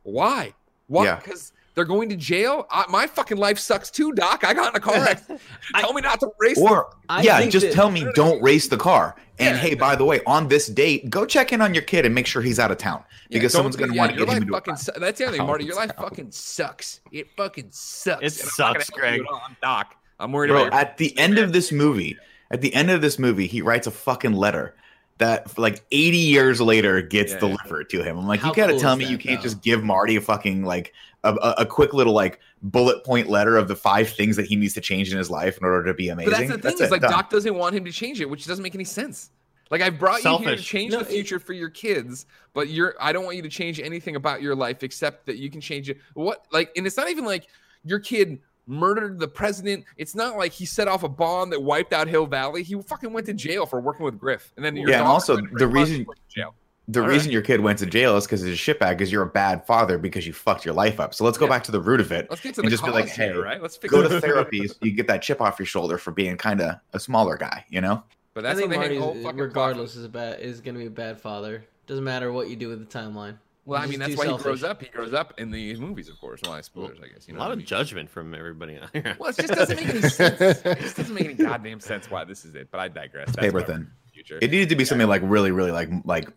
Why? Why? Yeah. Because they're going to jail. I, my fucking life sucks too, Doc. I got in a car accident. Tell me not to race. or I yeah, just that- tell me don't race the car. And Yeah. hey, by the way, on this date, go check in on your kid and make sure he's out of town because don't someone's going to want to your get him life into a fucking fight. su- That's the other thing, Out Marty. Your life town. fucking sucks. It fucking sucks. It And sucks, gonna help you Greg. at all. I'm Doc. I'm worried Bro, about your at the end of this movie, at the end of this movie, he writes a fucking letter that like 80 years later gets Yeah. delivered to him. I'm like, How you gotta cool tell me that, you can't though? just give Marty a fucking like a, a, a quick little like bullet point letter of the five things that he needs to change in his life in order to be amazing. But that's the thing is it, like done. Doc doesn't want him to change it, which doesn't make any sense. Like I brought you here to change No, the it- future for your kids, but you're I don't want you to change anything about your life except that you can change it. What like and it's not even like your kid murdered the president. It's not like he set off a bomb that wiped out Hill Valley. He fucking went to jail for working with Griff. And then your Yeah, and also the reason- jail. the All reason right. your kid went to jail is because it's a shitbag because you're a bad father because you fucked your life up. So let's go Yeah. back to the root of it. Let's get to and the just be like, cause here, hey, right? Let's fix Go it. to therapy so you get that chip off your shoulder for being kind of a smaller guy, you know? But I that's think what they hang Marty, the whole regardless, plot is a bad is going to be a bad father. Doesn't matter what you do with the timeline. On. Well, I mean that's too why he grows up. He grows up in these movies, of course. Well, I spoilers, I guess. You know a lot what I of mean? judgment from everybody. out here. Well, it just doesn't make any sense. It just doesn't make any goddamn sense why this is it. But I digress. That's Paper what thin. in Future. It needed to be something like really, really like like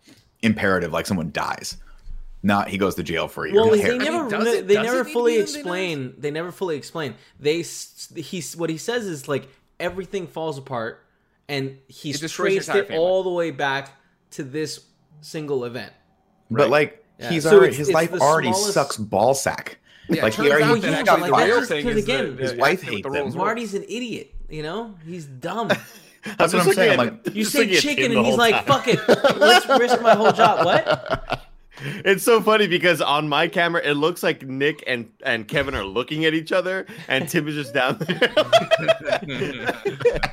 imperative, like someone dies. Not he goes to jail for a year. Well, Who they cares? never does it- they does never it need to fully explain. They never fully explain. They s- he's what he says is like everything falls apart, and he's It traced it family. all the way back to this single event. But like Yeah. he's So already it's- his it's life already smallest- sucks ball sack. Yeah, like it he already out he that got like, the that's real just thing 'cause is again, the- his the- wife actually hates the him. roles. Marty's an idiot. You know, he's dumb. That's I'm what just I'm saying. Like You say chicken, and he's like, time. "Fuck it, let's risk my whole job." What? It's so funny because on my camera it looks like Nick and and Kevin are looking at each other, and Tim is just down there.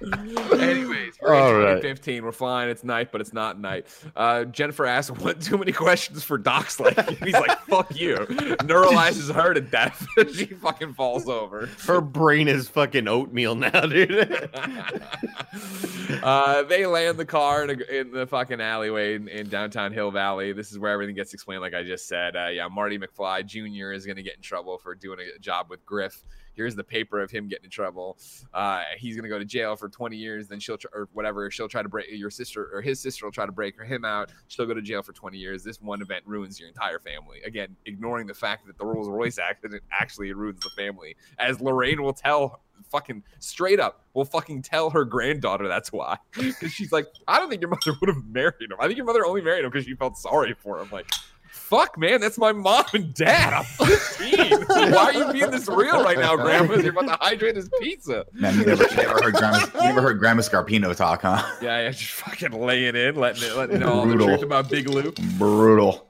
Anyways, we're All in right. 2015. We're flying. It's night, but it's not night. Uh, Jennifer asks, "What? Too many questions for Doc's like?" He's like, "Fuck you." Neuralizes her to death. she fucking falls over. Her brain is fucking oatmeal now, dude. uh, they land the car in, a, in the fucking alleyway in, in downtown Hill Valley. This is where everything gets explained, like I just said. Uh, yeah, Marty McFly Jr. is going to get in trouble for doing a job with Griff. Here's the paper of him getting in trouble. Uh, he's gonna go to jail for 20 years. Then she'll tr- or whatever. She'll try to break your sister or his sister will try to break him out. She'll go to jail for 20 years. This one event ruins your entire family. Again, ignoring the fact that the Rolls Royce accident actually ruins the family, as Lorraine will tell fucking straight up will fucking tell her granddaughter that's why because she's like i don't think your mother would have married him i think your mother only married him because she felt sorry for him like fuck man that's my mom and dad i'm 15 why are you being this real right now grandma you're about to hydrate his pizza Man, you never, you never heard Grandma, you never heard Grandma Scarpino talk, huh? yeah yeah just fucking laying in letting it letting it know all the Brutal. truth about big lou Brutal.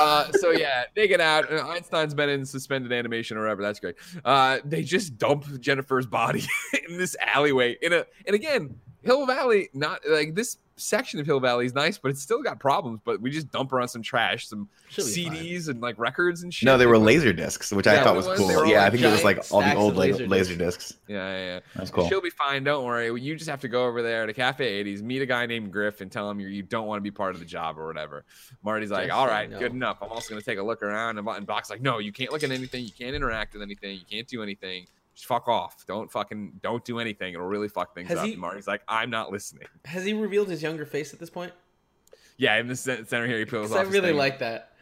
uh, so yeah, they get out. Uh, Einstein's been in suspended animation or whatever. That's great. Uh, they just dump Jennifer's body in this alleyway. In a and again, Hill Valley, not like this section of Hill Valley is nice, but it's still got problems. But we just dump her on some trash, some She'll fine. CDs and like records and shit. No, they were laser discs, which I thought was was. cool. They were all Yeah, I think it was like all the old of laser, laser laser discs. Yeah, yeah, yeah. That's cool. She'll be fine. Don't worry. You just have to go over there to Cafe 80s, meet a guy named Griff, and tell him you you don't want to be part of the job or whatever. Marty's like, Just all say right, no." good enough. I'm also going to take a look around. And, and Doc's like, no, you can't look at anything. You can't interact with anything. You can't do anything. Fuck off. Don't fucking don't do anything. It'll really fuck things Has up. he- Marty's like, I'm not listening. Has he revealed his younger face at this point? Yeah, in the center here, he peels 'Cause off. I really like that.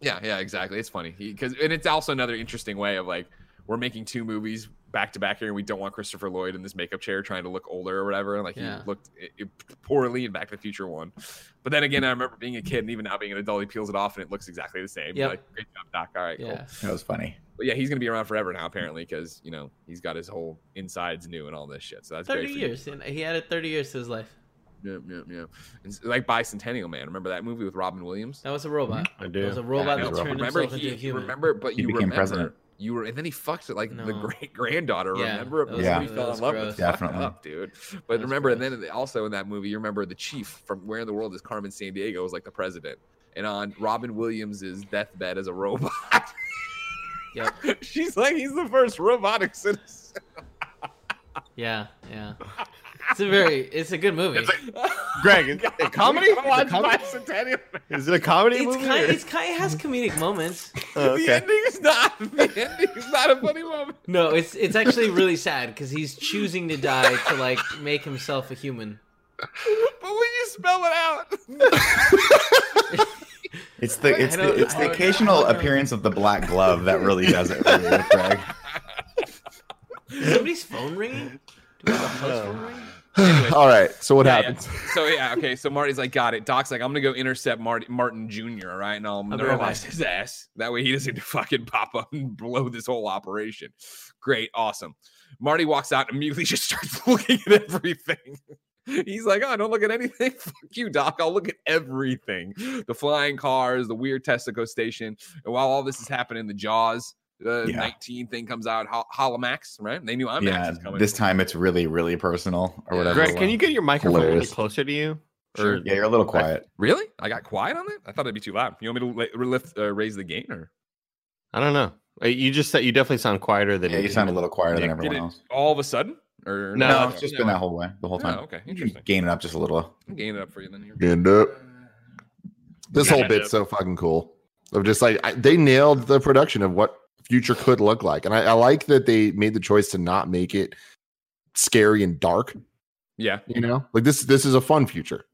Yeah, yeah, exactly. It's funny because and it's also another interesting way of like we're making two movies back to back here, and we don't want Christopher Lloyd in this makeup chair trying to look older or whatever. And like Yeah. he looked i- i- poorly in Back to the Future one, but then again, I remember being a kid and even now being an adult, he peels it off and it looks exactly the same. Yep. Like great job, Doc. All right, cool. Yeah. That was funny. But yeah, he's gonna be around forever now apparently because you know he's got his whole insides new and all this shit. So that's great. Thirty for you. years. and He added thirty years to his life. Yeah, yeah, yeah. And s- like Bicentennial Man. Remember that movie with Robin Williams? That was a robot. Mm-hmm. I That It was a robot Yeah, that no, turned remember himself he, into a human. remember, but He you became remember president. You were, and then he fucked it like the great granddaughter. Yeah, remember, that was- Yeah. he fell was in love gross. with. Fucked Definitely. up, dude. But remember, gross. and then also in that movie, you remember the chief from Where in the World is Carmen Sandiego was like the president, and on Robin Williams's deathbed as a robot. Yep. She's like, he's the first robotic citizen. Yeah, yeah. It's a very, it's a good movie. Greg, is it a comedy? Is it a comedy? Is it a comedy It's movie? kind, or- it's kind, it has comedic moments. Oh, The ending is not. The ending is not a funny moment. No, it's it's actually really sad because he's choosing to die to like make himself a human. But when you spell it out, It's the it's the it's the occasional I don't know. appearance of the black glove that really does it for you, Greg. Is somebody's phone ringing? Do we have a house oh. phone ringing? All right. So what Yeah, yeah. happens? So yeah, okay. So Marty's like, got it. Doc's like, I'm gonna go intercept Marty, Martin Jr. All right, and I'll I'll neuralize his ass. That way he doesn't fucking pop up and blow this whole operation. Great, awesome. Marty walks out and immediately just starts looking at everything. He's like, oh, don't look at anything. Fuck you, Doc. I'll look at everything. The flying cars, the weird Texaco station. And while all this is happening, the Jaws uh, Yeah. 19 thing comes out. Hol- Holomax, right? They knew IMAX Yeah, is coming. this time it's really really personal or Yeah. whatever. Greg, can you get your microphone a Hilarious. closer to you? Sure. Or- Yeah, you're a little quiet. Really? I got quiet on that? I thought it'd be too loud. You want me to li- lift, uh, raise the gain or I don't know. Uh, You just said you definitely sound quieter than Yeah, you sound a little quieter than everyone did it else. all of a sudden? Or No, No, no, it's just been that whole way the whole Oh, time. okay, You interesting. can gain it up just a little. I'm it up for you then. Here. End up. This whole Yeah. bit's so fucking cool. Of just like I, they nailed the production of what future could look like, and I, I like that they made the choice to not make it scary and dark. Yeah, You know, like this. This is a fun future.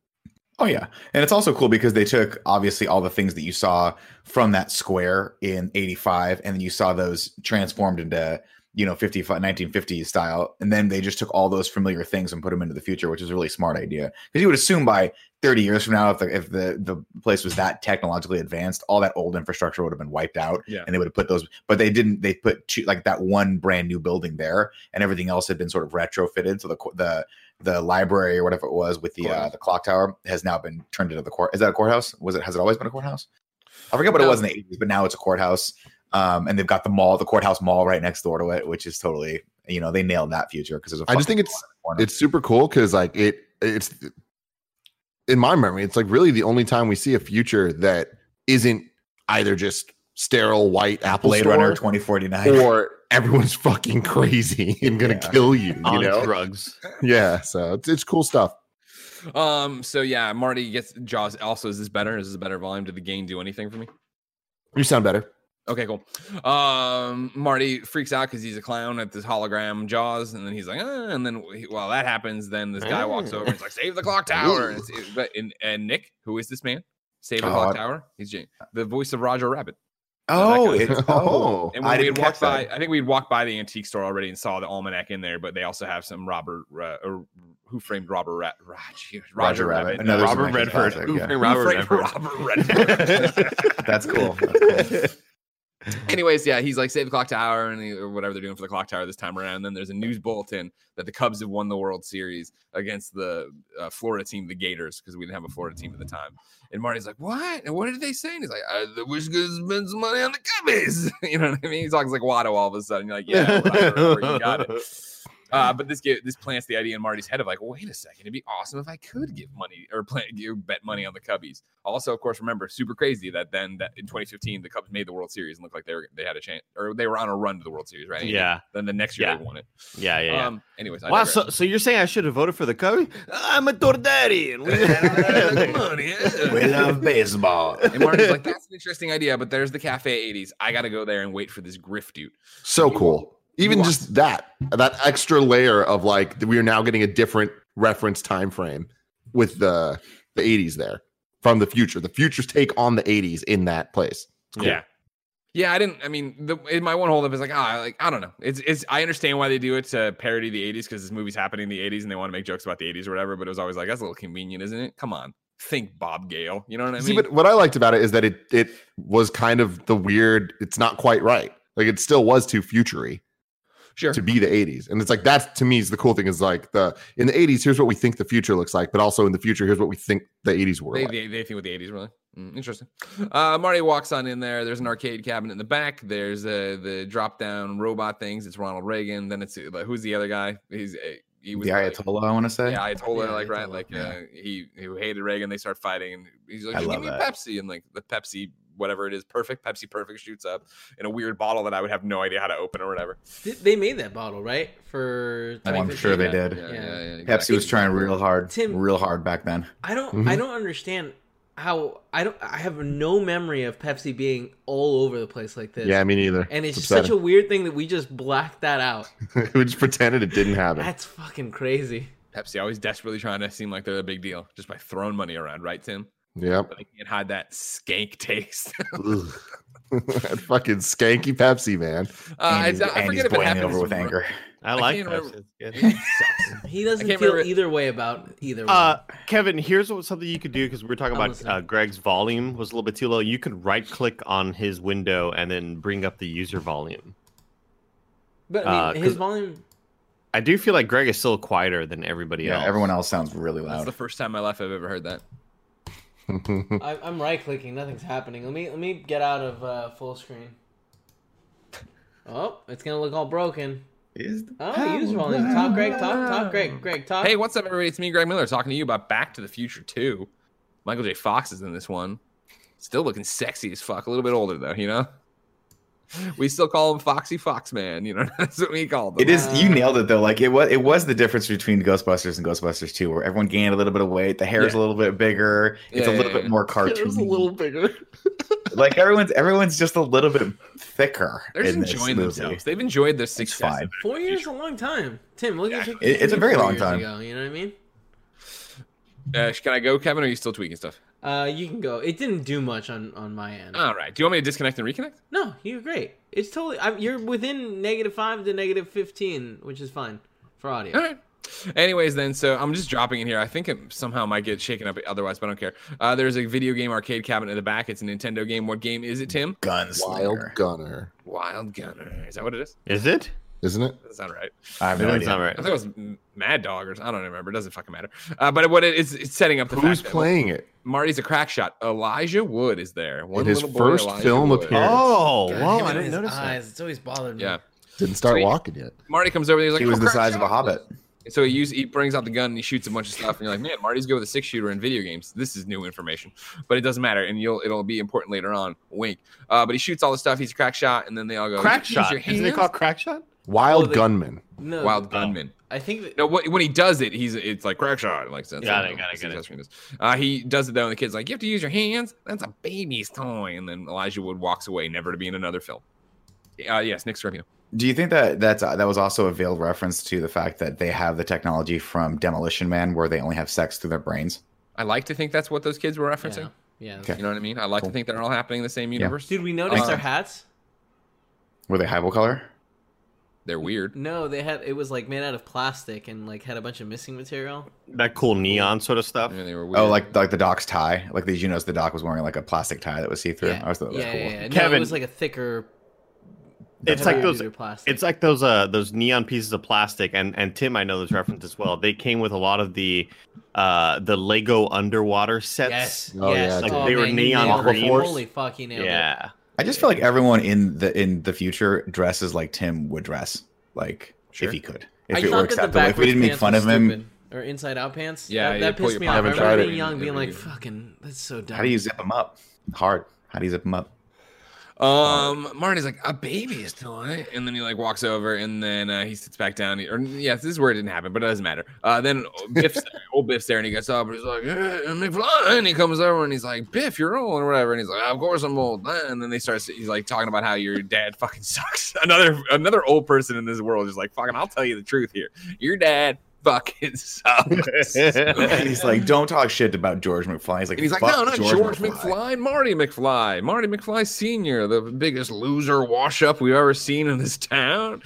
Oh yeah, and it's also cool because they took obviously all the things that you saw from that square in '85, and then you saw those transformed into you know 55 1950s style, and then they just took all those familiar things and put them into the future, which is a really smart idea. Because you would assume by 30 years from now, if the if the the place was that technologically advanced, all that old infrastructure would have been wiped out, Yeah. and they would have put those. But they didn't. They put two, like that one brand new building there, and everything else had been sort of retrofitted. So the the the library or whatever it was with the uh, the clock tower has now been turned into the court. Is that a courthouse? Was it? Has it always been a courthouse? I forget what it was in the 80s, but now it's a courthouse. Um, and they've got the mall, the courthouse mall, right next door to it, which is totally, you know, they nailed that future because there's a. I just think it's it's super cool because like it it's in my memory it's like really the only time we see a future that isn't either just sterile white apple Blade store Runner 2049. or everyone's fucking crazy and gonna Yeah. kill you. You on know? drugs. Yeah. So it's it's cool stuff. Um. So yeah, Marty gets Jaws. Also, is this better? Is this a better volume? Did the gain do anything for me? You sound better. Okay, cool. Um, Marty freaks out because he's a clown at this hologram Jaws, and then he's like, ah, and then he- while that happens, then this guy walks over and he's like, "Save the clock tower!" And, it's, but and, and Nick, who is this man? Save the Oh, clock I- tower. He's Jane, the voice of Roger Rabbit. Oh, that it's oh, And I we didn't had walked catch by, that. I think we'd walked by the antique store already and saw the almanac in there, but they also have some Robert, uh, or who framed Robert Rat, Roger, Roger, Roger Rabbit. Rabbit. Another Robert Redford. classic, Who yeah. framed Who Robert framed Redford? Robert Redford. That's cool. That's cool. Anyways, yeah, he's like save the clock tower and he, or whatever they're doing for the clock tower this time around. And then there's a news bulletin that the Cubs have won the World Series against the uh, Florida team, the Gators, because we didn't have a Florida team at the time. And Marty's like, "What? And what did they say?" And he's like, "I wish could spend some money on the Cubbies." you know what I mean? He talks like Watto all of a sudden. You're like, "Yeah, whatever, you got it." Uh, but this gi- this plants the idea in Marty's head of like, wait a second, it'd be awesome if I could give money or plan, give, bet money on the Cubbies. Also, of course, remember super crazy that then that in 2015 the Cubs made the World Series and looked like they were they had a chance or they were on a run to the World Series, right? yeah, Then the next year Yeah. they won it. yeah, yeah. yeah. Um. Anyways, I wow, digress. so, so you're saying I should have voted for the Cubs? I'm a Tordaddy. and we- have money. we love baseball. and Marty's like, that's an interesting idea, but there's the Cafe 80s. I got to go there and wait for this grift dude. So cool. Even just that, that extra layer of like we are now getting a different reference time frame with the the 80s there from the future. The future's take on the 80s in that place. Cool. Yeah. Yeah, I didn't. I mean, the in my one holdup is like, ah, like I don't know. It's it's. I understand why they do it to parody the '80s because this movie's happening in the '80s and they want to make jokes about the '80s or whatever. But it was always like that's a little convenient, isn't it? Come on, think Bob Gale. You know what I See, mean? but what I liked about it is that it it was kind of the weird. It's not quite right. Like it still was too futury sure. to be the 80s, and it's like that's to me is the cool thing is like the in the 80s. Here's what we think the future looks like, but also in the future, here's what we think the 80s were They, like. they, they think with the 80s, really? Mm, interesting. Uh, Marty walks on in there. There's an arcade cabinet in the back. There's uh, the drop down robot things. It's Ronald Reagan. Then it's uh, like, who's the other guy? He's uh, he was The like- Ayatollah, I want to say. Yeah, Ayatollah, Yeah, like right, like Yeah. uh, he who hated Reagan. They start fighting, and he's like, I "Just love "Give me that. Pepsi," and like the Pepsi, whatever it is, perfect Pepsi, perfect shoots up in a weird bottle that I would have no idea how to open or whatever. They made that bottle, right? For Oh, I'm sure they did. Yeah, Yeah. yeah, yeah, Pepsi was trying real hard, Tim- real hard back then. I don't Mhm. I don't understand how I don't I have no memory of Pepsi being all over the place like this. Yeah, me neither. And it's, It's such a weird thing that we just blacked that out. we just pretended it didn't happen. That's fucking crazy. Pepsi always desperately trying to seem like they're a big deal just by throwing money around, right, Tim? Yep. But they can't hide that skank taste. That fucking skanky Pepsi, man. uh, I, Andy's, I Andy's forget if it boiling happens. over with anger. I like can't that. remember- It's good. He doesn't feel remember- either way about either one. Uh, Kevin, here's what, something you could do because we were talking I'm about uh, Greg's volume was a little bit too low. You could right click on his window and then bring up the user volume. but I mean, uh, his 'cause- volume. I do feel like Greg is still quieter than everybody Yeah, else. everyone else sounds really loud. That's the first time in my life I've ever heard that. I, I'm right clicking. Nothing's happening. Let me let me get out of uh, full screen. Oh, it's gonna look all broken. Is the Oh, user volume. Talk, Greg. Talk, talk, Greg. Greg, talk. Hey, what's up, everybody? It's me, Greg Miller, talking to you about Back to the Future 2. Michael J. Fox is in this one. Still looking sexy as fuck. A little bit older, though, you know? We still call him Foxy Fox Man, you know? That's what we call him. It is you Uh, nailed it though. Like it was it was the difference between Ghostbusters and Ghostbusters 2, where everyone gained a little bit of weight, the hair's a Yeah. little bit bigger, it's Yeah, a little yeah, bit more It cartoony. was a little bigger. like everyone's everyone's just a little bit thicker. They're just enjoying movie. themselves. They've enjoyed their It's success. fine. Four years is a long time. Tim, look at Yeah, your it- it's a very long time. Ago, you know what I mean? Uh, can I go, Kevin, or are you still tweaking stuff? Uh, you can go. It didn't do much on on my end. All right. Do you want me to disconnect and reconnect? No, you're great. It's totally. I'm, you're within negative five to negative fifteen, which is fine for audio. All right. Anyways, then, so I'm just dropping in here. I think it somehow might get shaken up otherwise, but I don't care. Uh, there's a video game arcade cabinet in the back. It's a Nintendo game. What game is it, Tim? Wild Gunner, Wild Gunner. Is that what it is? Is it? isn't it? Doesn't right. I have It no doesn't idea. I right. thought it was Mad Dog or I don't remember. It doesn't fucking matter. Uh, but what it is, it's setting up the Who's fact that playing it? Marty's a crack shot. Elijah Wood is there. One his boy, first Elijah film Wood. appearance. Oh, God, whoa! I didn't his notice that. eyes. It's always bothered me. Yeah. Didn't start Sweet. walking yet. Marty comes over. and He's like, He was "Oh, the crack size of a shot." hobbit. So he use, he brings out the gun and he shoots a bunch of stuff, and you're like, man, Marty's good with a six shooter in video games. This is new information, but it doesn't matter, and you'll it'll be important later on. Wink. Uh, but he shoots all the stuff. He's a crack shot, and then they all go Crack shot. your Isn't it called crack shot? Wild Well, the- Gunman. No, Wild Gunman. I think that, No, what, when he does it, he's it's like crack shot. Like that's Got that's- it, got it, got what touchscreen is. Uh, he does it though, and the kid's like, "You have to use your hands. That's a baby's toy." And then Elijah Wood walks away, never to be in another film. Uh, yes, Nick Scarpino. Do you think that that's uh, that was also a veiled reference to the fact that they have the technology from Demolition Man, where they only have sex through their brains? I like to think that's what those kids were referencing. yeah, yeah. Okay. You know what I mean? I like to think they're all happening in the same universe. Did we notice Uh, their hats? Were they Hypercolor? They're weird. No, they had. It was like made out of plastic and like had a bunch of missing material. That cool neon sort of stuff. Yeah, they were weird. Oh, like like the doc's tie. Like did you know, the doc was wearing like a plastic tie that was see through? Yeah, I always thought that was yeah, cool. yeah, yeah. No, it Kevin- was like a thicker. It's like those. plastic. It's like those uh those neon pieces of plastic, and and Tim, I know this reference as well. They came with a lot of the uh the Lego underwater sets. yes, Oh, yes. yeah, Like, oh, they were man, you neon nailed it. green. Holy fucking yeah. it. Yeah. I just feel like everyone in the in the future dresses like Tim would dress, like Sure. if he could. If I it were thought that acceptable. If we didn't make fun of him, stupid. or inside out pants. Yeah, that, that pissed me off. I remember being young, being like, "Fucking, that's so dumb." how do you zip them up? Hard. How do you zip them up? Um, Marty's like a baby's toy, and then he like walks over, and then uh, he sits back down. Or yeah, this is where it didn't happen, but it doesn't matter. Uh, then Biff's there, old Biff's there, and he gets up, and he's like, "Hey, McFly," and he comes over, and he's like, "Biff, you're old," or whatever, and he's like, "Of course I'm old." And then they start, he's like talking about how your dad fucking sucks. Another another old person in this world is like, "Fucking, I'll tell you the truth here. Your dad." Fucking sucks. he's like, don't talk shit about George McFly. He's like, And he's like, no, not George, McFly. Marty McFly. Marty McFly Sr., the biggest loser wash up we've ever seen in this town.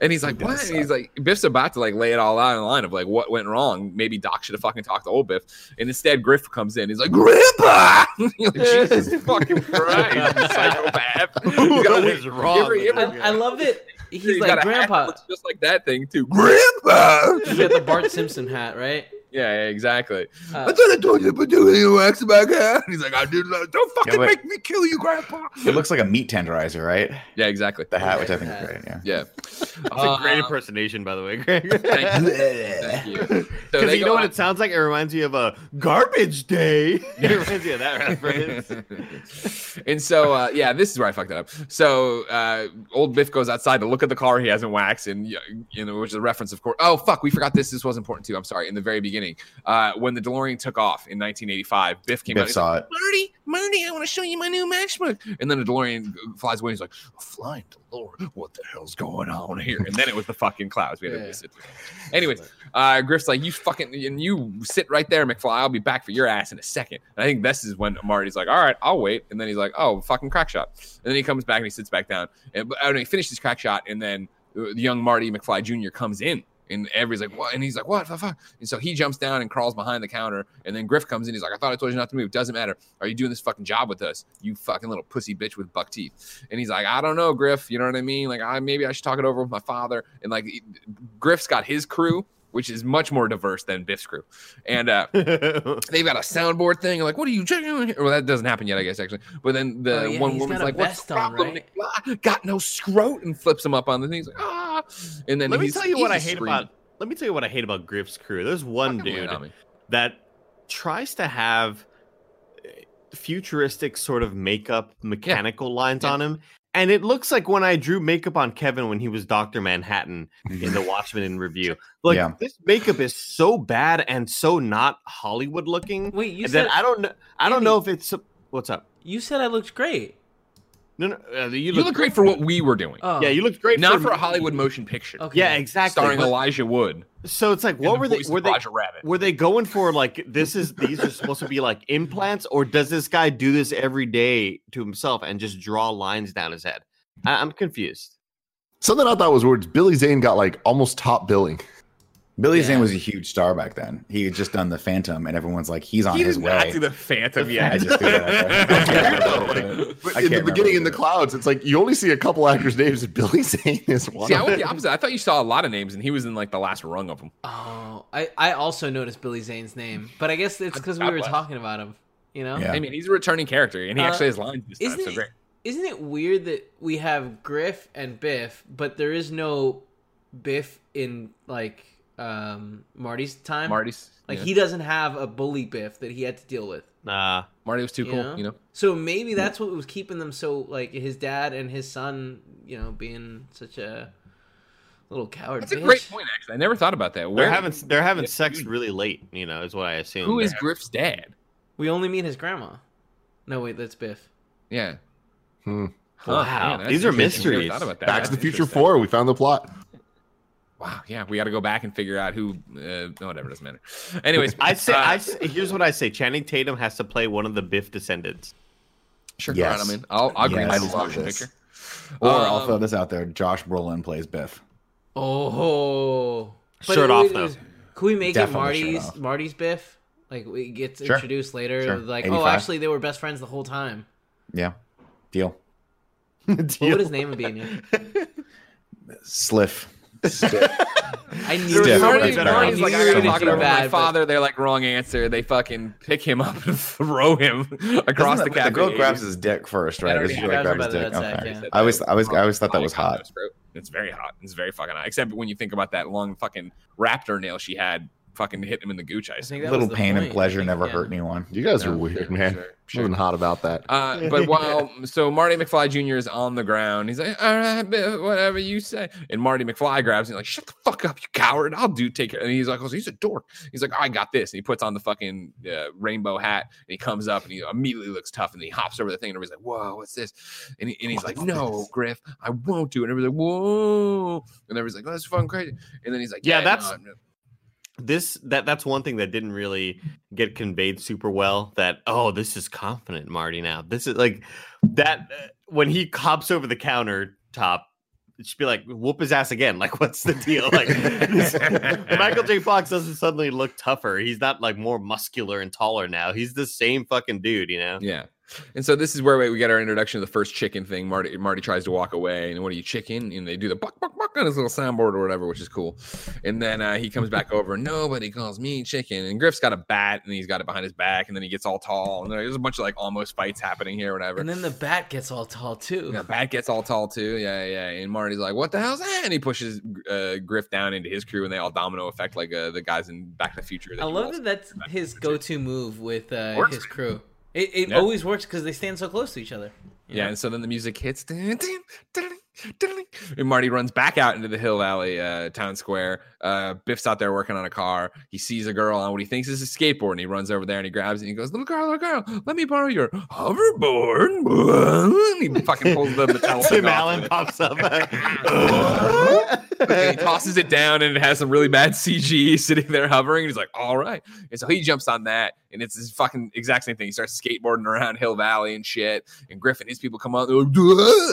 And he's like, He what? And he's like, Biff's about to like lay it all out in line of like what went wrong. Maybe Doc should have fucking talked to old Biff. And instead, Griff comes in. He's like, Grandpa! Like, Jesus fucking Christ, psychopath. He's got a What weird- is wrong you ever- ever- I, I love it. He's, he's like, got a hat that "Grandpa." looks just like that thing too. Grandpa! Bart Simpson hat, right? Yeah, yeah, exactly. Uh, I thought I told you to put doing your wax back hat. He's like, I did not. Don't fucking Yeah, but- make me kill you, Grandpa. It looks like a meat tenderizer, right? Yeah, exactly. The hat, which I think is great. Yeah. Yeah. It's a great Uh, impersonation, by the way, Greg. Thank you. Thank you. So Because you go know what it sounds like? It reminds me of a garbage day. it reminds me of that reference. and so uh, yeah, this is where I fucked it up. So uh, old Biff goes outside to look at the car he hasn't waxed, and you know, which is a reference, of course. Oh fuck, we forgot this. This was important too. I'm sorry. In the very beginning, uh, when the DeLorean took off in 1985, Biff came out. Biff he's saw it. Marty, Marty, I want to show you my new matchbook. And then the DeLorean flies away. He's like, flying DeLorean, what the hell's going on here? And then it was the fucking clouds. We had Yeah. to sit through. Anyways, uh, Griff's like, you fucking, and you sit right there, McFly. I'll be back for your ass in a second. And I think this is when Marty's like, all right, I'll wait. And then he's like, oh, fucking crack shot. And then he comes back and he sits back down. And but- and he finishes crack shot. And then uh, the young Marty McFly Jr. comes in. And everybody's like, what? And he's like, what the fuck? And so he jumps down and crawls behind the counter. And then Griff comes in. He's like, I thought I told you not to move. Doesn't matter. Are you doing this fucking job with us? You fucking little pussy bitch with buck teeth. And he's like, I don't know, Griff. You know what I mean? Like, I maybe I should talk it over with my father. And like, Griff's got his crew, which is much more diverse than Biff's crew. And uh, they've got a soundboard thing. Like, what are you checking? Well, that doesn't happen yet, I guess, actually. But then the Oh, yeah, one he's woman's got like, What's vest the on, right? McFly? Got no scrot and flips him up on the thing. He's like, ah. And then Let me tell you what I hate screaming. about. Let me tell you what I hate about Griff's crew. There's one Fucking lay it dude me. that tries to have uh, futuristic sort of makeup mechanical lines Yeah. on him. And it looks like when I drew makeup on Kevin when he was Dr. Manhattan in the Watchmen in review. Like Yeah. this makeup is so bad and so not Hollywood looking. Wait, you and said I don't know I don't Andy- know if it's what's up. you said I looked great. No, no, uh, you, You look, look great for what we were doing. Oh, Yeah, you looked great Not for a. Hollywood motion picture. Okay. Yeah, exactly. Starring but- Elijah Wood. So it's like, what the were they? Were they? Roger Rabbit. Were they going for like this is these are supposed to be like implants, or does this guy do this every day to himself and just draw lines down his head? I, I'm confused. Something I thought was weird. Billy Zane got like almost top billing. Billy Yeah. Zane was a huge star back then. He had just done the Phantom, and everyone's like, he's on He his did not way. do the Phantom I yet. just threw that out there. But I in the can't beginning, remember in the clouds, it's like you only see a couple actors' names. and Billy Zane is one. See, I went the opposite. I thought you saw a lot of names, and he was in like the last rung of them. Oh, I, I also noticed Billy Zane's name, but I guess it's because we were talking about him. You know, Yeah. I mean, he's a returning character, and he Uh, actually has lines this time. isn't So it- great. isn't it weird that we have Griff and Biff, but there is no Biff in like um Marty's time? Marty's like yeah. he doesn't have a bully Biff that he had to deal with. Nah, Marty was too you cool. know? You know, So maybe that's what was keeping them so like his dad and his son, you know, being such a Little coward. That's a great point, actually. I never thought about that. They're having they're having Yeah, sex dude. really late. You know, is what I assume. who is They're- Griff's dad? We only meet his grandma. No, wait, that's Biff. Yeah. Hmm. Huh, Wow. man, These are interesting. Never mysteries. thought about that. Back That's to the Future. Four. We found the plot. Wow. Yeah, we got to go back and figure out who. Uh, whatever doesn't matter. Anyways, I say, uh, I say, here's what I say: Channing Tatum has to play one of the Biff descendants. sure. Yes. Yes. I mean, I'll, I'll agree Yes. with I love motion this. picture. Or I'll Um, throw this out there: Josh Brolin plays Biff. Oh, But Shirt it- off though. was- Can we make Definitely it Marty's. Marty's Biff? Like we get Sure. introduced later. Sure. Like, 85. oh, actually, they were best friends the whole time. Yeah, deal. What would his name be? Sliff. I knew Stiff. you were Marty- gonna- I like, I gotta gonna talk do about my bad, but- father. They're like, wrong answer. They fucking pick him up and throw him across Doesn't the the, cafe. the girl grabs his dick first, right? already Or she, like, grabs him grabs by his dick? nutsack, Okay. yeah. I always, I always, I always thought that was Hot hot. nose, bro. It's very hot. It's very fucking hot. Except when you think about that long fucking raptor nail she had fucking hit him in the gooch I eyes. think that Little was the pain and pleasure think, never yeah. hurt anyone. You guys are weird, sure, man. sure, Nothing hot about that. Uh, but while so Marty McFly Jr. is on the ground, he's like, "All right, whatever you say." And Marty McFly grabs him like, "Shut the fuck up, you coward! I'll do take care." And he's like, "Oh, he's a dork." He's like, "I got this." And he puts on the fucking uh, rainbow hat and he comes up and he immediately looks tough and he hops over the thing and everybody's like, "Whoa, what's this?" And, he, and he's like, "No, this?" Griff, I won't do it." And everybody's like, "Whoa!" And everybody's like, oh, "That's fucking crazy." And then he's like, Yeah, "Yeah, that's- no, no." This that that's one thing that didn't really get conveyed super well that oh this is confident marty now. This is like that uh, when he hops over the countertop it should be like whoop his ass again. Like what's the deal? Like this- michael j. Fox doesn't suddenly look tougher. He's not like more muscular and taller now. He's the same fucking dude you know? Yeah. And so this is where we get our introduction to the first chicken thing. Marty Marty tries to walk away, and what are you chicken? And they do the buck buck buck on his little soundboard or whatever, which is cool. And then uh, he comes back over. Nobody calls me chicken. And Griff's got a bat, and he's got it behind his back, and then he gets all tall. And there's a bunch of like almost fights happening here, whatever. And then the bat gets all tall too. Yeah, Bat gets all tall too. Yeah, yeah. And Marty's like, "What the hell's that?" And he pushes uh, Griff down into his crew, and they all domino effect like uh, the guys in Back to the Future. I love that that's his go-to move with uh, his crew. It, it always works because they stand so close to each other. Yeah, know? and so then the music hits, and Marty runs back out into the Hill Valley uh, town square. Uh, Biff's out there working on a car. He sees a girl on what he thinks is a skateboard, and he runs over there and he grabs it. and He goes, "Little girl, little girl, let me borrow your hoverboard." And he fucking pulls the metal tim allen pops up he tosses it down, and it has some really bad CG sitting there hovering. And he's like, "All right," and so he jumps on that, and it's his fucking exact same thing. He starts skateboarding around Hill Valley and shit. And Griffin, his people come up, they're like,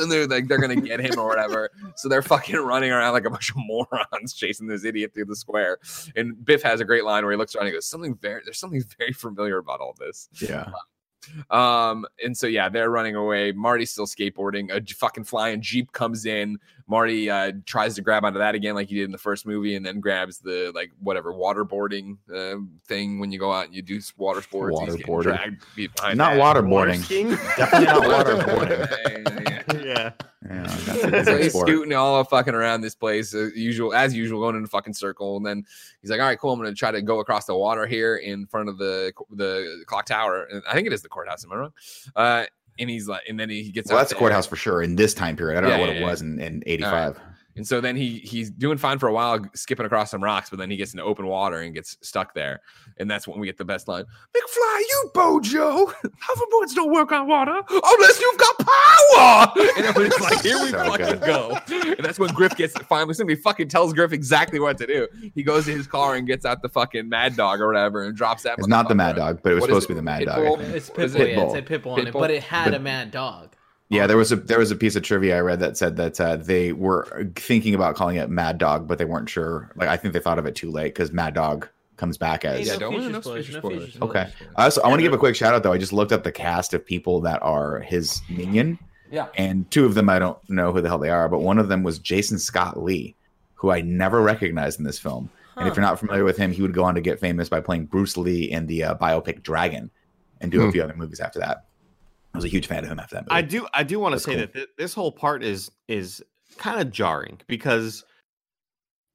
and they're like, they're gonna get him or whatever. So they're fucking running around like a bunch of morons chasing this idiot through the square. And Biff has a great line where he looks around and he goes, "Something very, there's something very familiar about all this." Yeah. Um, and so yeah, they're running away. Marty's still skateboarding. A fucking flying jeep comes in. Marty uh, tries to grab onto that again, like he did in the first movie, and then grabs the like whatever waterboarding uh, thing when you go out and you do water sports. He's getting Waterboarding. dragged behind Not that. waterboarding. Definitely not waterboarding. Yeah, yeah, yeah. yeah Yeah, that's a So he's sport. scooting all fucking around this place, uh, usual as usual, going in a fucking circle. And then he's like, "All right, cool. I'm going to try to go across the water here in front of the the clock tower. And I think it is the courthouse. Am I wrong? Uh, and he's like, and then he gets Well, that's the courthouse for sure in this time period. I don't Yeah, know what yeah, it was in, in 85. And so then he he's doing fine for a while, skipping across some rocks, but then he gets into open water and gets stuck there. And that's when we get the best line. McFly, you Bojo. Hoverboards don't work on water unless you've got power. And everybody's like, here we So fucking good. go. And that's when Griff gets finally somebody fucking tells Griff exactly what to do. He goes to his car and gets out the fucking mad dog or whatever and drops that. It's not the. Mad Dog, but it was What is supposed it? to be the Mad Pitbull? Dog. It's Was Pitbull. it Yeah, Pitbull? it said Pitbull on it, but it had But- a mad dog. Yeah, there was a there was a piece of trivia I read that said that uh, they were thinking about calling it Mad Dog, but they weren't sure. Like I think they thought of it too late because Mad Dog comes back as. Yeah, don't- future no spoilers, no spoilers. spoilers. Okay. I also I want to give a quick shout out though. I just looked up the cast of people that are his minion. Yeah. And two of them I don't know who the hell they are, but one of them was Jason Scott Lee, who I never recognized in this film. And if you're not familiar with him, he would go on to get famous by playing Bruce Lee in the uh, biopic Dragon, and do a Hmm. few other movies after that. I was a huge fan of him after that movie. I do I do want to say cool. that th- this whole part is is kind of jarring because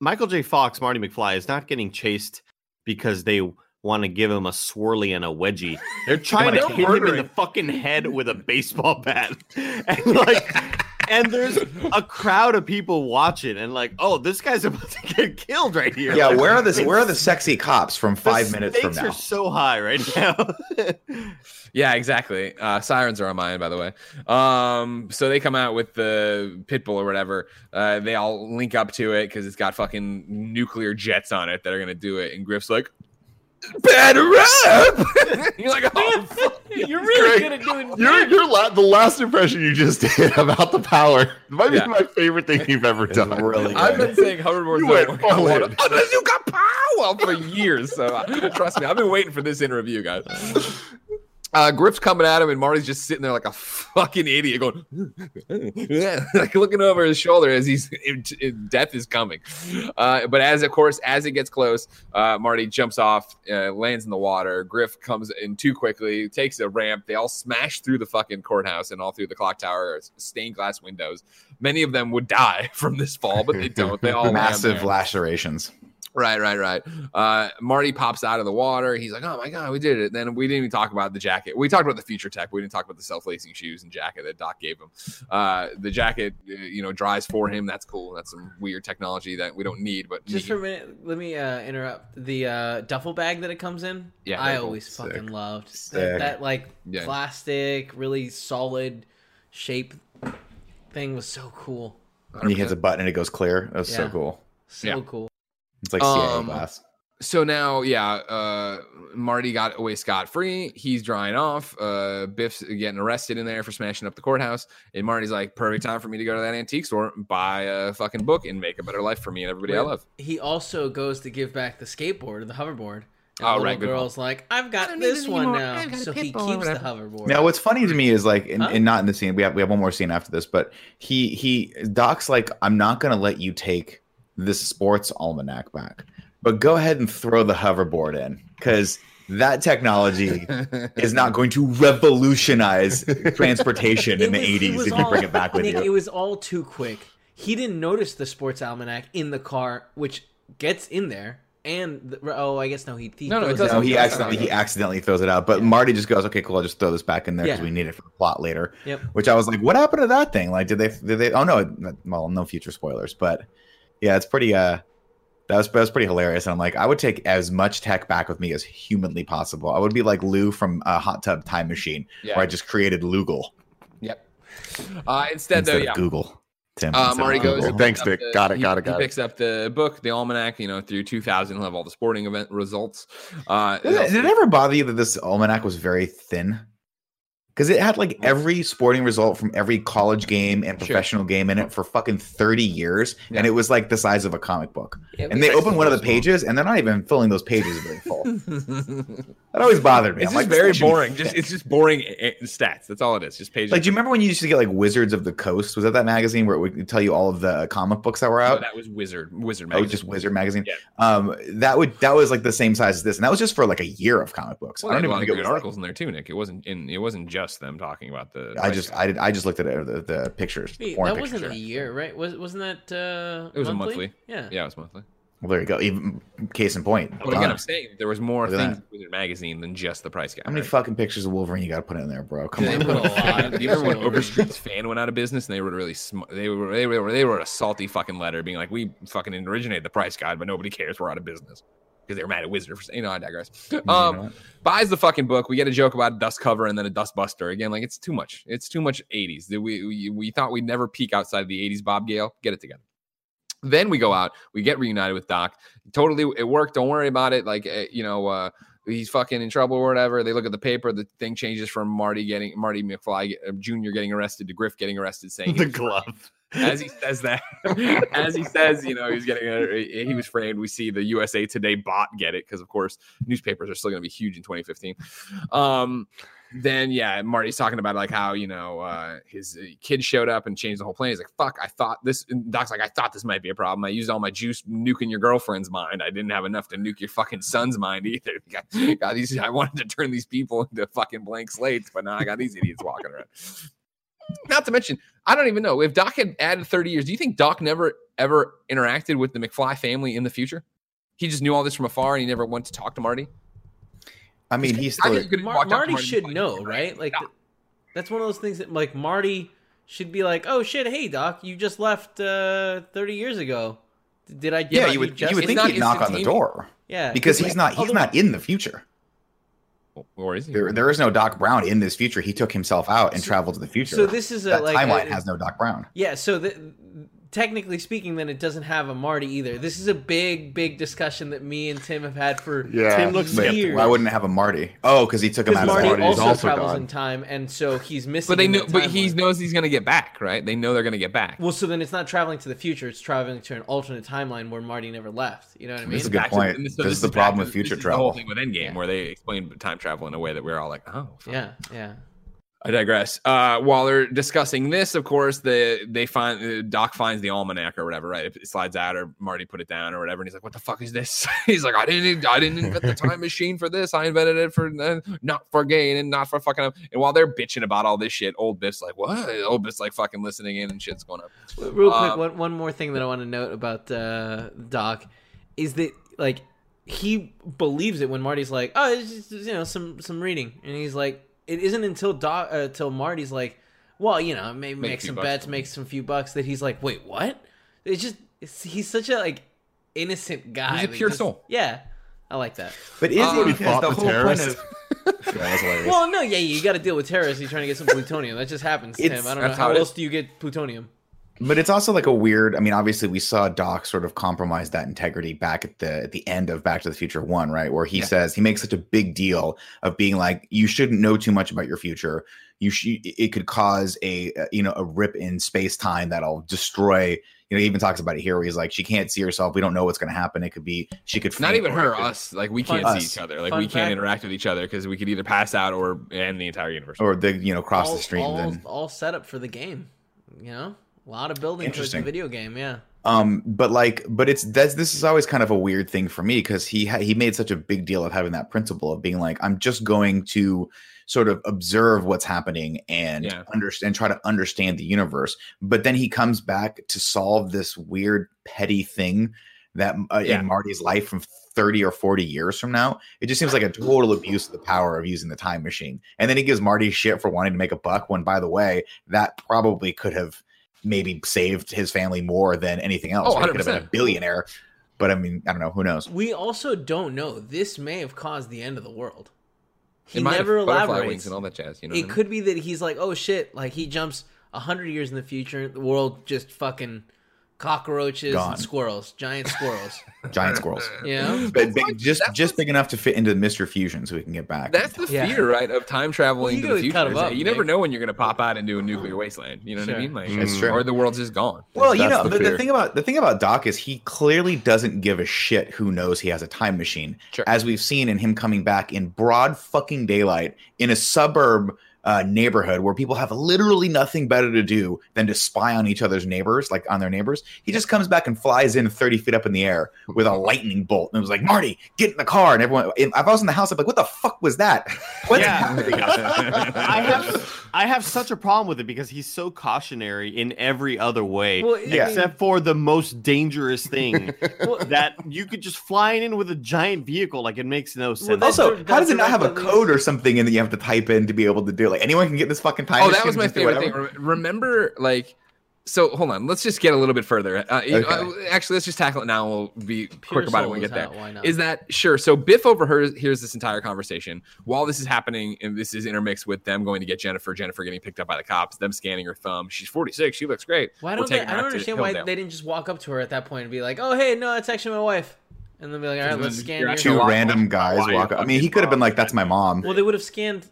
Michael J. Fox, Marty McFly, is not getting chased because they want to give him a swirly and a wedgie. They're trying to hit him in the fucking head with a baseball bat. And like and there's a crowd of people watching, and like, oh, this guy's about to get killed right here. Yeah, Like, where are the where are the sexy cops from five minutes from stakes now? are so high right now. Yeah, exactly. Uh, sirens are on mine, by the way. Um, so they come out with the pit bull or whatever. Uh, they all link up to it because it's got fucking nuclear jets on it that are gonna do it. And Griff's like, "Batter up!" You're like, "Oh, fuck. You're really Great. good at doing. Your your la- the last impression you just did about the power might be my favorite thing you've ever It's done. really good. I've been saying hoverboards You went work in. unless you got power for years. So trust me, I've been waiting for this interview, review, guys. Uh, Griff's coming at him, and Marty's just sitting there like a fucking idiot, going like looking over his shoulder as he's death is coming. Uh, but as of course, as it gets close, uh, Marty jumps off, uh, lands in the water. Griff comes in too quickly, takes a ramp. They all smash through the fucking courthouse and all through the clock tower, stained glass windows. Many of them would die from this fall, but they don't. They all massive lacerations. Right, right, right. Uh, Marty pops out of the water. He's like, "Oh my god, we did it!" Then we didn't even talk about the jacket. We talked about the future tech. We didn't talk about the self-lacing shoes and jacket that Doc gave him. Uh, the jacket, uh, you know, dries for him. That's cool. That's some weird technology that we don't need. But Just he- for a minute, let me uh, interrupt. The uh, duffel bag that it comes in, Yeah, I always Sick. fucking loved that, that like Yeah. plastic, really solid shape thing was so cool. And he hits a button and it goes clear. That was so cool. So Yeah. cool. It's like CIA Um, glass. so now, yeah, uh, Marty got away scot free. He's drying off. Uh, Biff's getting arrested in there for smashing up the courthouse. And Marty's like, perfect time for me to go to that antique store, buy a fucking book, and make a better life for me and everybody I love. He also goes to give back the skateboard or the hoverboard. And Oh, the little right, good girl's like, I've got this one anymore. now. I've got a So he keeps the hoverboard. Now, what's funny to me is like, and, Huh? and not in the scene. We have we have one more scene after this, but he he Doc's like, I'm not gonna let you take this sports almanac back, but go ahead and throw the hoverboard in because that technology is not going to revolutionize transportation in It the 80s was if you bring it back with Nick, you. It was all too quick. He didn't notice the sports almanac in the car, which gets in there. And the, oh, I guess no, he, he No, no, it throws doesn't. No, he accidentally he accidentally throws it out, but Marty just goes, "Okay, cool. I'll just throw this back in there because Yeah. we need it for the plot later." Yep. Which I was like, "What happened to that thing? Like, did they? Did they? Oh no, well, no future spoilers, but yeah, it's pretty. Uh, that was that was pretty hilarious. And I'm like, I would take as much tech back with me as humanly possible. I would be like Lou from a Hot Tub Time Machine, Yeah. where I just created Lougle Yep. Uh, instead, though, instead yeah. Google. Tim, Uh, Marty goes. Google. Thanks, picks up Dick. Got it, he- got it, He got it. picks up the book, the almanac. You know, through 2000, he'll have all the sporting event results. Uh, Did it, did it ever bother you that this almanac was very thin? Because it had like every sporting result from every college game and Sure. professional game in it for fucking 30 years. Yeah. And it was like the size of a comic book. Yeah, And they open one of the pages and they're not even filling those pages very full. that always bothered me. it's I'm just like, very this thing should be boring. Just it's just boring eh, eh, stats. That's all it is. Just pages. like, do you remember when you used to get like Wizards of the Coast? Was that that magazine where it would tell you all of the comic books that were No, out? that was Wizard. Wizard magazine. Oh, just Wizard magazine. Yeah. Um, that would that was like the same size as this, and that was just for like a year of comic books. Well, I don't even think it good was. like- articles in there too, Nick. It wasn't in. It wasn't just them talking about the. I just I did I just looked at it, the, the pictures. Wait, foreign that pictures wasn't a year, right? Was wasn't that uh It was a monthly. Yeah. Yeah, it was monthly. Well, there you go. Even case in point. But again, I'm saying there was more Look at things in Wizard magazine than just the price gap. How many right? fucking pictures of Wolverine you got to put in there, bro? Come They on. put a lot. Do you remember when Overstreet's fan went out of business and they were really sm- they were they were they wrote a salty fucking letter being like we fucking originated the price guide but nobody cares we're out of business because they were mad at Wizard for you know I digress. Um, what? buys the fucking book. We get a joke about a dust cover and then a dust buster again. Like it's too much. It's too much 80s. We we, we thought we'd never peak outside of the 80s. Bob Gale, get it together. Then we go out. We get reunited with Doc. Totally, it worked. Don't worry about it. Like uh, you know. uh He's fucking in trouble or whatever. They look at the paper. The thing changes from Marty getting Marty McFly uh, Jr. getting arrested to Griff getting arrested, saying the glove. As he says that, as he says, you know, he's getting a, he was framed. We see the USA Today bot get it because, of course, newspapers are still going to be huge in 2015. Um, then yeah, Marty's talking about like how you know uh, his uh, kid showed up and changed the whole plan. He's like, "Fuck, I thought this." and Doc's like, "I thought this might be a problem. I used all my juice nuking your girlfriend's mind. I didn't have enough to nuke your fucking son's mind either. Got these. I wanted to turn these people into fucking blank slates, but now I got these idiots walking around." Not to mention, I don't even know if Doc had added 30 years. Do you think Doc never ever interacted with the McFly family in the future? He just knew all this from afar and he never went to talk to Marty. I mean, he's still. think Mar- walk up to Marty Marty should like, know, right? Like Doc." th- that's one of those things that like Marty should be like, "Oh shit, hey doc, you just left uh 30 years ago. Did I? Yeah, you would just- you would think not he'd knock on the door yeah, because he's like, not he's not in the future. Or is he? There, there is no Doc Brown in this future. He took himself out and traveled to the future. So this is a that like timeline a- has no Doc Brown. Yeah, so the, technically speaking, then it doesn't have a Marty either. This is a big, big discussion that me and Tim have had for Yeah. Tim looks years. skeptical. Why wouldn't it have a Marty? Oh, because he took him Because out of Marty the Marty's also, also travels gone. in time, and so he's missing. but they know, but he knows he's gonna get back, right? They know they're gonna get back. Well, so then it's not traveling to the future; it's traveling to an alternate timeline where Marty never left. You know what I mean? This is a good Back to- point. and so This is the problem with future this is The whole travel. thing with Endgame, Yeah. where they explain time travel in a way that we're all like, oh, fuck. Yeah, yeah. I digress. Uh, while they're discussing this, of course, the they find uh, Doc finds the almanac or whatever, right? It slides out, or Marty put it down, or whatever, and he's like, "What the fuck is this?" he's like, "I didn't, I didn't invent the time machine for this. I invented it for uh, not for gain and not for fucking up." And while they're bitching about all this shit, old Biff's like, "What?" Old Biff's like fucking listening in and shit's going up. Real quick, Uh, one one more thing that I want to note about uh, Doc is that like he believes it when Marty's like, "Oh, it's just you know some some reading," and he's like, "It isn't until Doc uh, till Marty's like, well, you know, maybe Make make, some bets, make some few bucks." That he's like, "Wait, what?" It's just it's, he's such a like innocent guy. He's a pure just- soul. Yeah, I like that. But is Uh, it he fought the the whole point of Yeah, that's hilarious. Well, no, yeah, you got to deal with terrorists. You're trying to get some plutonium. That just happens, It's- Tim. I don't know how how it else do you get plutonium. But it's also like a weird. I mean, obviously, we saw Doc sort of compromise that integrity back at the at the end of Back to the Future One, right? Where he Yeah. says he makes such a big deal of being like, you shouldn't know too much about your future. You should. It could cause a uh, you know a rip in space time that'll destroy. You know, he even talks about it here, where he's like, she can't see herself. We don't know what's going to happen. It could be she could Not even her, could- us. Like we can't Us. see each other. Like Fun we can't interact with each other because we could either pass out or end the entire universe. or the you know cross all, the street. all, and then all set up for the game. You know, a lot of building towards the Interesting. video game. Yeah. Um, but like, but it's that's this is always kind of a weird thing for me because he ha- he made such a big deal of having that principle of being like, I'm just going to sort of observe what's happening and Yeah. understand, try to understand the universe. But then he comes back to solve this weird petty thing that uh, Yeah. in Marty's life from 30 or 40 years from now. It just seems like a total abuse of the power of using the time machine. And then he gives Marty shit for wanting to make a buck when, by the way, that probably could have maybe saved his family more than anything else. Oh, right? He could have been a 100%. billionaire. But I mean, I don't know. Who knows? We also don't know. This may have caused the end of the world. He It never elaborates. wings and all that jazz. You know, it I mean? could be that he's like, oh shit, like he jumps a hundred years in the future, the world just fucking cockroaches Gone. and squirrels, giant squirrels. Giant squirrels. Yeah. But big, just just what's- big enough to fit into Mr. Fusion so we can get back. That's the Yeah. fear, right, of time traveling Well, you to the future. cut 'em is that up, you never know when you're going to pop out into a nuclear wasteland. You know what I mean? Like, It's true. or the world's just gone. Well, you know, the the, the thing about the thing about Doc is he clearly doesn't give a shit who knows he has a time machine. Sure. As we've seen in him coming back in broad fucking daylight in a suburb uh, neighborhood where people have literally nothing better to do than to spy on each other's neighbors, like on their neighbors. He just comes back and flies in 30 feet up in the air with a lightning bolt. And it was like, Marty, get in the car. And everyone, if I was in the house, I'm like, what the fuck was that? What's Yeah. happening? I have I have such a problem with it because he's so cautionary in every other way, Well, Yeah. except for the most dangerous thing that you could just fly in with a giant vehicle. Like it makes no sense. that's- Also, how does it not have a code or something in that you have to type in to be able to do? Like anyone can get this fucking time. Oh, that was my favorite thing. Remember, like, so hold on. Let's just get a little bit further. Uh, you- Okay. uh, actually, let's just tackle it now. We'll be Pure quick about it when we get there. out, why not? Is that sure? So Biff overhears hears this entire conversation while this is happening, and this is intermixed with them going to get Jennifer. Jennifer getting picked up by the cops. Them scanning her thumb. She's 46. She looks great. Why don't they? I don't understand why they didn't just walk up to her at that point and be like, "Oh, hey, no, it's actually my wife," and then be like, "All right, And let's then scan you're your." Two random guys walk up. I mean, he could have been like, "That's my mom." Well, they would have scanned.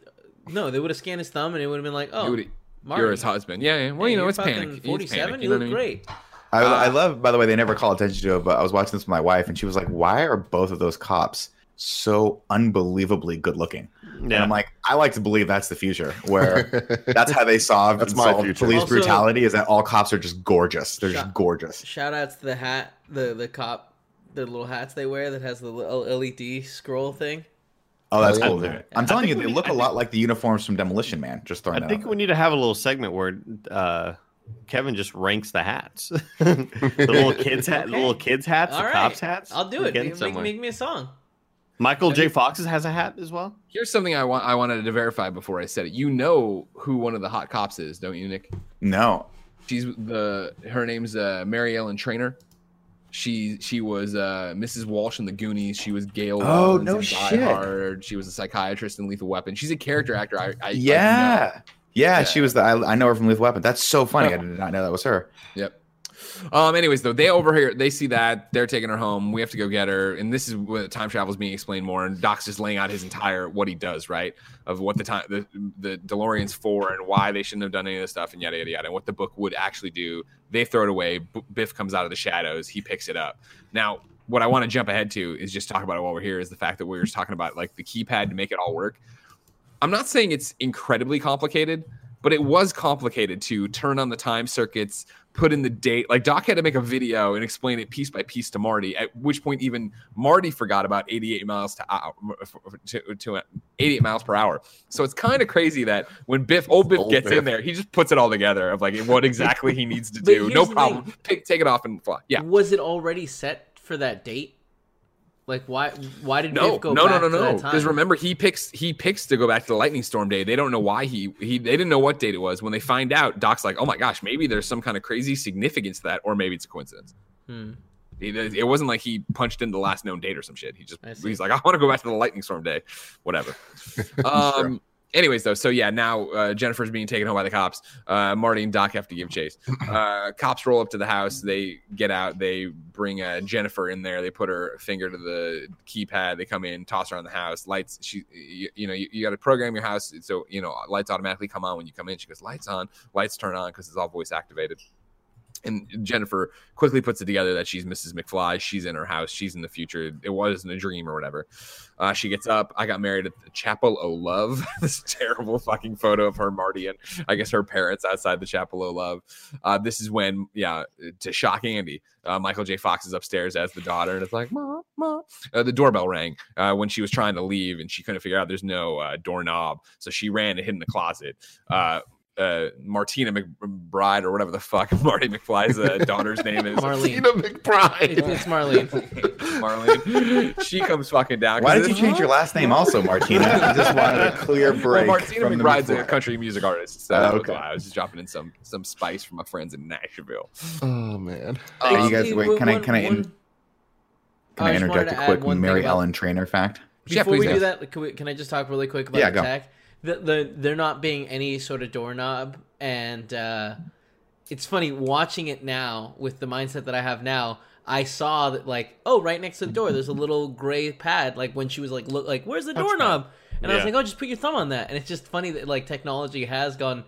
No, they would have scanned his thumb, and it would have been like, "Oh, You would- Marty, You're his husband. Yeah, yeah. Well, hey, you know, it's fucking panic. Forty-seven. panic, You know look what I mean? great." I, I Uh, love, by the way, they never call attention to it, but I was watching this with my wife, and she was like, "Why are both of those cops so unbelievably good looking?" And. I'm like, I like to believe that's the future, where that's how they solve, That's my solve future. police Also- brutality is that all cops are just gorgeous. They're Shut- just gorgeous. Shout outs to the hat, the the cop, the little hats they wear that has the little LED scroll thing. Oh, that's Oh, yeah. cool. dude. I'm telling you, they need- look I a think- lot like the uniforms from Demolition Man. Just throwing out. I that think out we need to have a little segment where uh, Kevin just ranks the hats, the little kids hat, the little kids hats, All the right, cops hats. I'll do it. getting Make, make me a song. Michael J. Fox has a hat as well. Here's something I want I wanted to verify before I said it. You know who one of the hot cops is, don't you, Nick? No. She's the her name's uh, Mary Ellen Trainor. She she was uh, Mrs. Walsh in the Goonies. She was Gail. Oh, Rollins no shit. Hard. She was a psychiatrist in Lethal Weapon. She's a character actor. I, I I Yeah. know. yeah. Yeah. She was the. I, I know her from Lethal Weapon. That's so funny. I did not know that was her. Yep. Um. Anyways, though, they over here, they see that they're taking her home. We have to go get her, and this is where time travel is being explained more. And Doc's just laying out his entire what he does, right, of what the time the the DeLorean's for, and why they shouldn't have done any of this stuff, and yada yada yada, and what the book would actually do. They throw it away. Biff comes out of the shadows. He picks it up. Now, what I want to jump ahead to is just talk about it while we're here. Is the fact that we were just talking about like the keypad to make it all work. I'm not saying it's incredibly complicated, but it was complicated to turn on the time circuits, put in the date. Like Doc had to make a video and explain it piece by piece to Marty. At which point, even Marty forgot about 88 miles to, hour, to, to 88 miles per hour. So it's kind of crazy that when Biff, old Biff, Old gets in there, he just puts it all together of like what exactly he needs to do. No problem. Take, take it off and fly. Yeah. Was it already set for that date? Like why? Why did No, Biff go no, no, back no, to no. that Because remember, he picks he picks to go back to the lightning storm day. They don't know why he he they didn't know what date it was. When they find out, Doc's like, "Oh my gosh, maybe there's some kind of crazy significance to that, or maybe it's a coincidence." Hmm. It, it wasn't like he punched in the last known date or some shit. He just he's like, "I want to go back to the lightning storm day, whatever." um. Anyways, though, so yeah, now uh, Jennifer's being taken home by the cops. Uh, Marty and Doc have to give chase. Uh, cops roll up to the house. They get out. They bring uh, Jennifer in there. They put her finger to the keypad. They come in, toss her on the house. Lights. She, you, you know, you, you got to program your house so you know lights automatically come on when you come in. She goes, lights on, lights turn on because it's all voice activated. And Jennifer quickly puts it together that she's Mrs. McFly. She's in her house. She's in the future. It wasn't a dream or whatever. Uh, she gets up. I got married at the Chapel O' Love. this terrible fucking photo of her, Marty, and I guess her parents outside the Chapel O' Love. Uh, this is when, yeah, to shock Andy, uh, Michael J. Fox is upstairs as the daughter, and it's like, Mom, Mom. Uh, the doorbell rang uh, when she was trying to leave, and she couldn't figure out there's no uh, doorknob. So she ran and hid in the closet. Uh, Martina McBride or whatever the fuck Marty McFly's uh, daughter's name is. Marlene. Tina McBride. It's, it's Marlene. Marlene. She comes fucking down. Why did you change your last name also, Martina? I just wanted a clear Well, break. Martina from the McBride's a country music artist. So Oh, okay. I was just dropping in some some spice from my friends in Nashville. Oh man. Are you guys- wait, can I- one- can I in- Can I I interject a quick one thing Mary about- Ellen Trainor fact? Yeah, Before we please do do. that, can, we, can I just talk really quick about Yeah, the go. Tech? The, the there not being any sort of doorknob, and uh, it's funny watching it now with the mindset that I have now. I saw that like, oh, right next to the door, there's a little gray pad. Like when she was like, look, like where's the doorknob? And I was like, oh, just put your thumb on that. And it's just funny that like technology has gone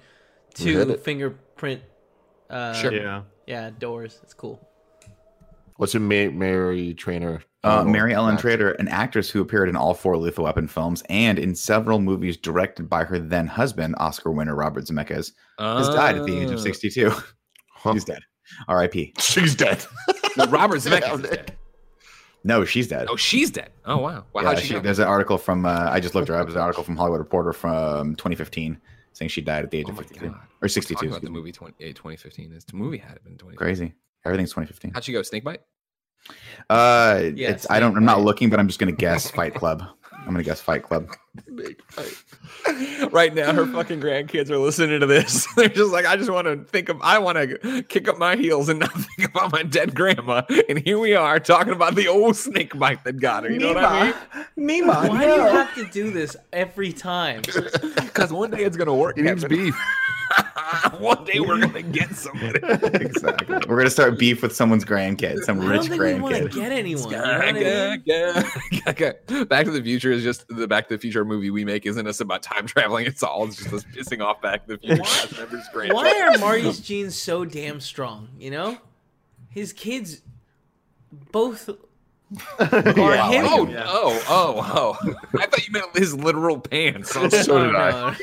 to it. fingerprint. Uh, Sure. Yeah. Yeah, doors. It's cool. What's your Ma- Mary Trainor? Uh, Oh, Mary Ellen fact. Trader, an actress who appeared in all four Lethal Weapon films and in several movies directed by her then husband, Oscar winner Robert Zemeckis, has died at the age of Oh. 62. Huh. She's dead. R.I.P. She's dead. No, Robert Zemeckis is dead. dead. No, she's dead. Oh, she's dead. Oh wow. Wow. Yeah, how'd she she- there's an article from uh, I just looked her up. There's an article from Hollywood Reporter from 2015 saying she died at the age Oh of my 52 God. or 62. About the movie 20, eh, 2015. This movie had it been 20. Crazy. Everything's 2015. How'd she go? Snake bite? Uh, Yeah, it's I don't. I'm not looking, but I'm just gonna guess Fight Club. I'm gonna guess Fight Club. right now, her fucking grandkids are listening to this. They're just like, I just want to think of, I want to kick up my heels and not think about my dead grandma. And here we are talking about the old snake bite that got her. You know what I mean? Nima, Why do you have to do this every time? Because one day it's gonna work. He needs beef. one day we're gonna get somebody. exactly. We're gonna start beef with someone's grandkid, some I rich think we want to grandkid. get anyone. You know what I mean? Back to the Future is just the Back to the Future movie we make isn't us about time traveling. It's all it's just us pissing off Back to the Future cast members. grandchildren. Why are Marty's genes so damn strong? You know, his kids both him. Oh, Yeah. oh, oh, oh! I thought you meant his literal pants. So did I.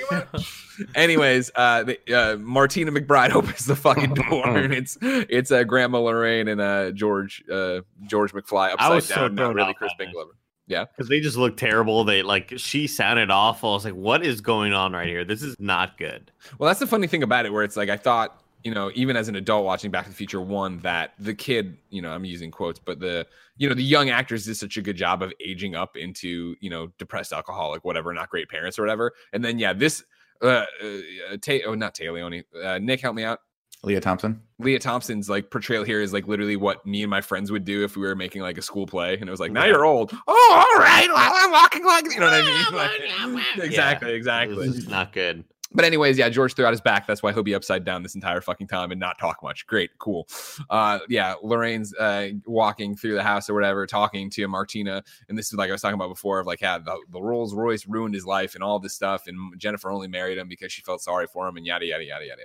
Anyways, uh, the, uh, Martina McBride opens the fucking door, and it's it's uh, Grandma Lorraine and uh, George uh, George McFly upside I was upside so down. Not really Chris. Glover. Because they just look terrible. They like she sounded awful. I was like, what is going on right here? This is not good. Well, that's the funny thing about it, where it's like I thought you know, even as an adult watching Back to the Future one, that the kid, you know, I'm using quotes, but the, you know, the young actors did such a good job of aging up into, you know, depressed alcoholic, whatever, not great parents or whatever. And then, yeah, this, uh, uh Ta- oh, not Téa Leoni, uh, Nick, help me out. Lea Thompson. Lea Thompson's like portrayal here is like literally what me and my friends would do if we were making like a school play, and it was like, now Yeah. you're old. Oh, all right. Well, I'm walking like you know what I mean. Like, exactly, exactly. It's not good. But anyways, yeah, George threw out his back. That's why he'll be upside down this entire fucking time and not talk much. Great, cool. Uh, yeah, Lorraine's uh, walking through the house or whatever, talking to Martina, and this is like I was talking about before of like, yeah, the, the Rolls Royce ruined his life and all this stuff, and Jennifer only married him because she felt sorry for him and yada yada yada yada.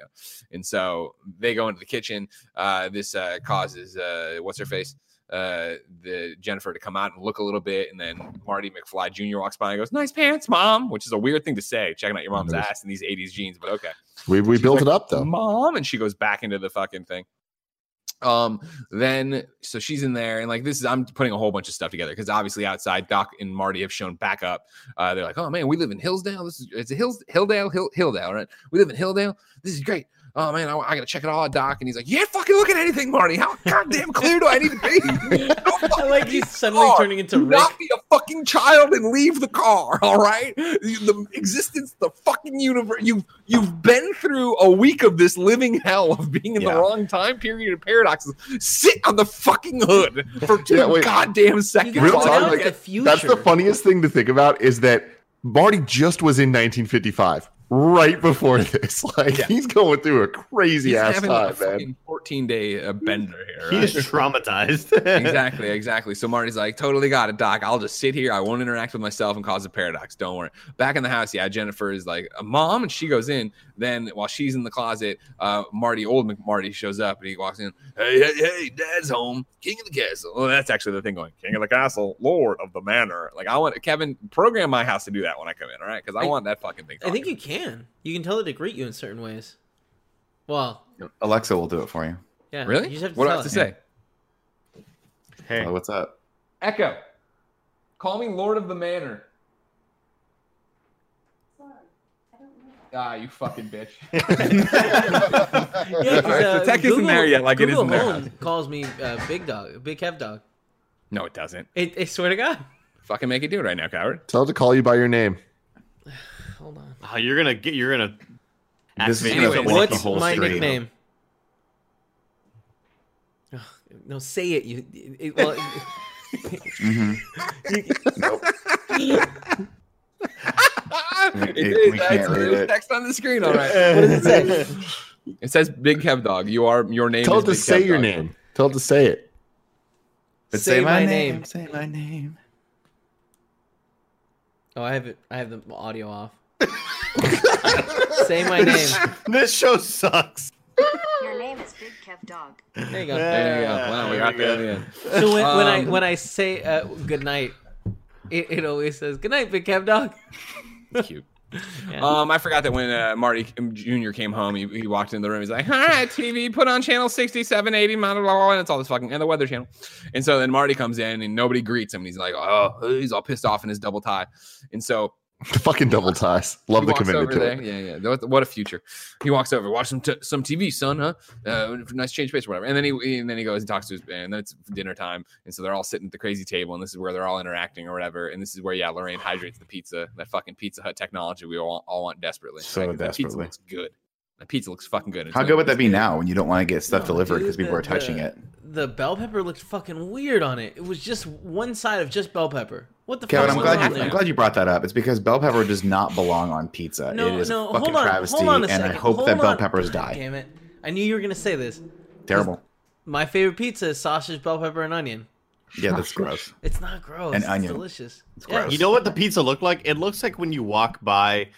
And so they go into the kitchen. Uh, this uh, causes uh, what's her face uh the Jennifer to come out and look a little bit and then Marty McFly Jr. walks by and goes nice pants mom which is a weird thing to say checking out your mom's ass in these 80s jeans but okay. We we She's built like, it up though. mom and she goes back into the fucking thing. Um then so she's in there and like this is i'm putting a whole bunch of stuff together because obviously outside doc and marty have shown back up. Uh they're like oh man we live in hillsdale. This is it's a hills hilldale Hill, hilldale right? We live in hilldale this is great oh man I, I gotta check it all out doc and he's like you ain't fucking look at anything marty how goddamn clear do i need to be I like he's suddenly car. turning into Do Rick. not be a fucking child and leave the car. All right, the existence, the fucking universe. You've you've been through a week of this living hell of being in Yeah. the wrong time period of paradoxes. Sit on the fucking hood for two Yeah, wait. goddamn seconds. Real went talk, like, the future. That's the funniest thing to think about is that Marty just was in 1955, right before this. Like Yeah. he's going through a crazy He's ass having time, a man. 14 day uh, bender here. He right? is traumatized. exactly, exactly. So Marty's like, totally got it, Doc. I'll just sit here. I won't interact with myself and cause a paradox. Don't worry. Back in the house, yeah, Jennifer is like, a Mom, and she goes in. Then while she's in the closet, uh, Marty, old McMarty, shows up and he walks in. Hey, hey, hey, Dad's home. King of the castle. Well, that's actually the thing going. King of the castle, Lord of the manor. Like I want Kevin program my house to do that when I come in. All right, because I, I- want that fucking thing. I think you can. You can tell it to greet you in certain ways. Well, Alexa will do it for you. yeah. really. You just have to what do I tell have to it. say? hey, Oh, what's up? Echo. Call me Lord of the Manor. Ah, you fucking bitch. Yeah, 'cause, All right, so uh, tech isn't there yet, like it is Google in their Home calls me uh, Big Dog, Big Kev Dog. No, it doesn't. I, I swear to God. Fucking make it do it right now, coward. Tell it to call you by your name. Hold on. oh, you're gonna get. You're gonna. This is activate gonna someone flip with What's the whole my stream. nickname? Ugh, no, say it. You. It, well, hmm it, we is, can't that's- read it. text on the screen, all right. what does it say? It says Big Kev Dog. You are your name. Tell it to Big say Kev your Dog. name. Tell it to say it. But Say say, my, my name. name. Say my name. Oh, I have it. I have the audio off. Say my name. this show sucks. Your name is Big Kev Dog. There you go. There you go. Wow, we got there in the end. So when, when I Um, when I say uh, good night, it, it always says good night, Big Kev Dog. Cute. Yeah. Um, I forgot that when uh, Marty Jr. came home, he, he walked in the room. He's like, "All right, TV, put on channel 67, 80, blah, blah, blah, and it's all this fucking and the Weather Channel." And so then Marty comes in and nobody greets him. And he's like, "Oh, he's all pissed off in his double tie." And so Fucking double ties. Love he the commitment to there. it. Yeah, yeah. What, what a future. He walks over, watch some t- some TV, son, huh? Uh, nice change of pace, or whatever. And then he and then he goes and talks to his and then it's dinner time, and so they're all sitting at the crazy table, and this is where they're all interacting or whatever. And this is where yeah, Lorraine hydrates the pizza, that fucking Pizza Hut technology we all, all want desperately. So 'Cause That pizza looks good. The pizza looks fucking good. It's How good would that be now when you don't want to get stuff No, delivered because people the- are touching the- it? The bell pepper looked fucking weird on it. It was just one side of just bell pepper. What the Kevin, fuck? I'm glad you? I'm glad you brought that up. It's because bell pepper does not belong on pizza. No, it is no, a fucking hold on, travesty, hold on a and I hope hold that bell on. peppers God die. Damn it! I knew you were gonna say this. Terrible. My favorite pizza is sausage, bell pepper, and onion. Yeah, that's gross. It's not gross. And it's onion. delicious. It's Yeah. gross. You know what the pizza looked like? It looks like when you walk by,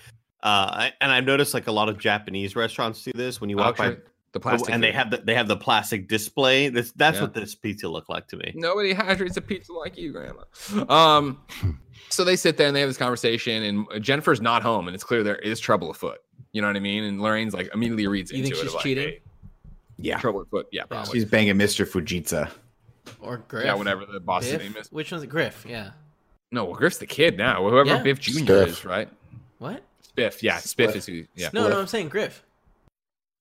uh, and I've noticed like a lot of Japanese restaurants do this. When you Oh, walk by, sure. The plastic, and they have the they have the plastic display. This that's Yeah. what this pizza looked like to me. Nobody hydrates a pizza like you, Grandma. Um, so they sit there and they have this conversation, and Jennifer's not home, and it's clear there is trouble afoot. You know what I mean? And Lorraine's like immediately reads You into think it. she's of like, cheating? hey, Yeah, trouble afoot. Yeah, probably. she's banging Mr. Fujitsu. Or Griff. yeah, whatever the boss's Biff? name is. Which one's it? Griff? Yeah. No, well, Griff's the kid now. Whoever Yeah. Biff Jr. Is, right? What? Spiff. Yeah, Spiff is who. Yeah. No, no, I'm saying Griff.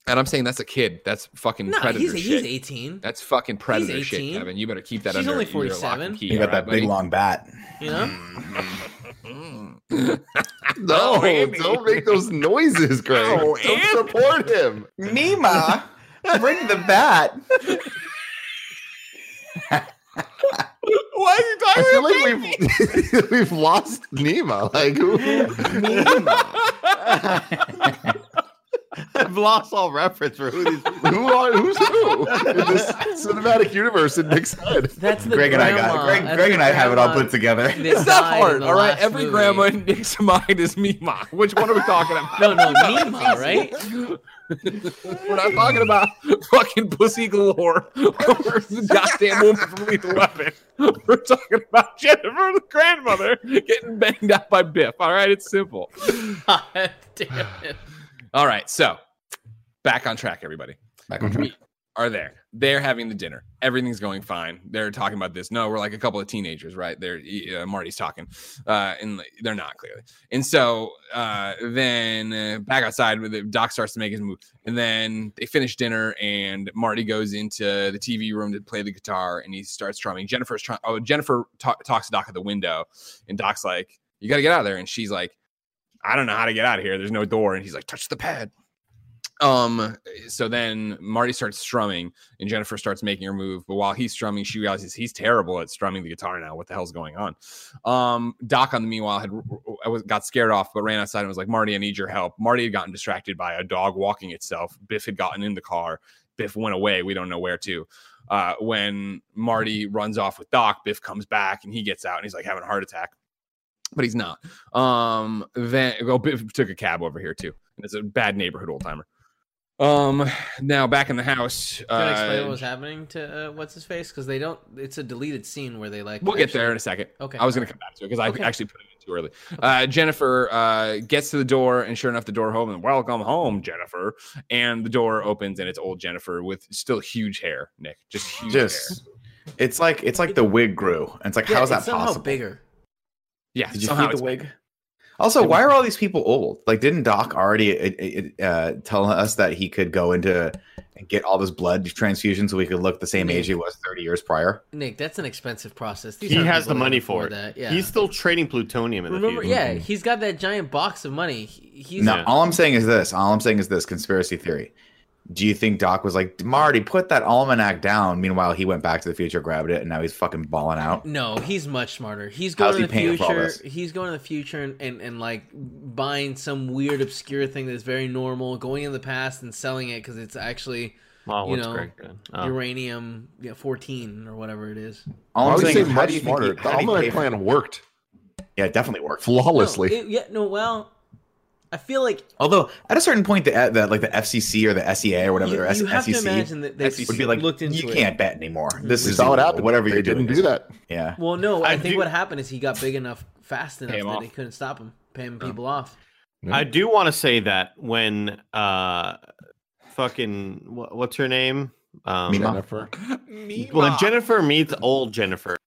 And I'm saying that's a kid. That's fucking No, predator he's shit. he's 18. That's fucking predator shit, 18. Kevin. You better keep that She's under only 47. and key. You got all that right, big buddy? long bat. You know, Mm. No, don't make those noises, Greg. No, don't Andy. support him. Mima, bring the bat. Why are you talking I feel like we've we've lost Nima. Like who, I've lost all reference for who these. who are who's who in this cinematic universe in Nick's head? that's the Greg and I grandma. got Greg. that's Greg and I have it all put together. It's not hard, all right? Every movie. grandma in Nick's mind is Mima. Which one are we talking about? No, no, Mima, right? We're not talking about fucking pussy galore or the goddamn woman from Lethal Weapon. We're talking about Jennifer, the grandmother, getting banged out by Biff. All right, it's simple. God damn it. All right, so back on track, everybody. Back on track. We are there. They're having the dinner. Everything's going fine. They're talking about this. No, we're like a couple of teenagers, right? They're uh, Marty's talking, uh, and they're not clearly. And so uh, then uh, back outside, the Doc starts to make his move, and then they finish dinner, and Marty goes into the TV room to play the guitar, and he starts strumming. Jennifer's trying. Oh, Jennifer ta- talks to Doc at the window, and Doc's like, "You got to get out of there," and she's like. I don't know how to get out of here. There's no door. And he's like, touch the pad. Um, so then Marty starts strumming and Jennifer starts making her move. But while he's strumming, she realizes he's terrible at strumming the guitar now. What the hell's going on? Um, Doc, on the meanwhile, had was got scared off, but ran outside and was like, Marty, I need your help. Marty had gotten distracted by a dog walking itself. Biff had gotten in the car. Biff went away. We don't know where to. Uh, when Marty runs off with Doc, Biff comes back and he gets out and he's like having a heart attack but he's not. Um, then go Biff took a cab over here too. And it's a bad neighborhood old timer. Um, now back in the house. Can I explain Uh, what was happening to uh, what's his face? Because they don't. It's a deleted scene where they like. we'll get there in a second. Okay. I was going to come back to it because I Okay. actually put it in too early. Uh, Jennifer uh, gets to the door, and sure enough, the door opens. Welcome home, Jennifer. And the door opens, and it's old Jennifer with still huge hair. Nick, just huge hair. Just, it's like it's like the wig grew. And it's like, Yeah, how's that it's somehow possible? bigger. Yeah, Did you somehow feed the it's- wig? Also, why are all these people old? Like, didn't Doc already uh, uh, tell us that he could go into and get all this blood transfusion so we could look the same age he was 30 years prior? Nick, that's an expensive process. These He has the money for it. That. Yeah. He's still trading plutonium in Remember, the future. yeah, he's got that giant box of money. He- He's No, Yeah. all I'm saying is this. All I'm saying is this conspiracy theory. Do you think Doc was like, Marty, put that almanac down? Meanwhile, he went back to the future, grabbed it, and now he's fucking balling out. No, he's much smarter. He's How's going he to the paying future. He's going to the future and, and, and like buying some weird obscure thing that's very normal, going in the past and selling it because it's actually Oh, you know, Oh. uranium you know, 14 or whatever it is. All I I'm would saying say is, much do you think smarter. he- The how do you almanac plan worked Yeah, it definitely worked. flawlessly. No, it- yeah, no, well, I feel like Although at a certain point, the, the like the FCC or the SEA or whatever, you, or S- you have to SEC imagine that they would be like, looked into you it. can't bet anymore. This we is saw what illegal. happened. Whatever they you're doing, didn't do that. Yeah. Well, no, I, I think do- what happened is he got big enough fast enough that off. they couldn't stop him, paying people off. I do want to say that when uh, fucking what, what's her name? Um, Mima. Jennifer. When Jennifer meets old Jennifer,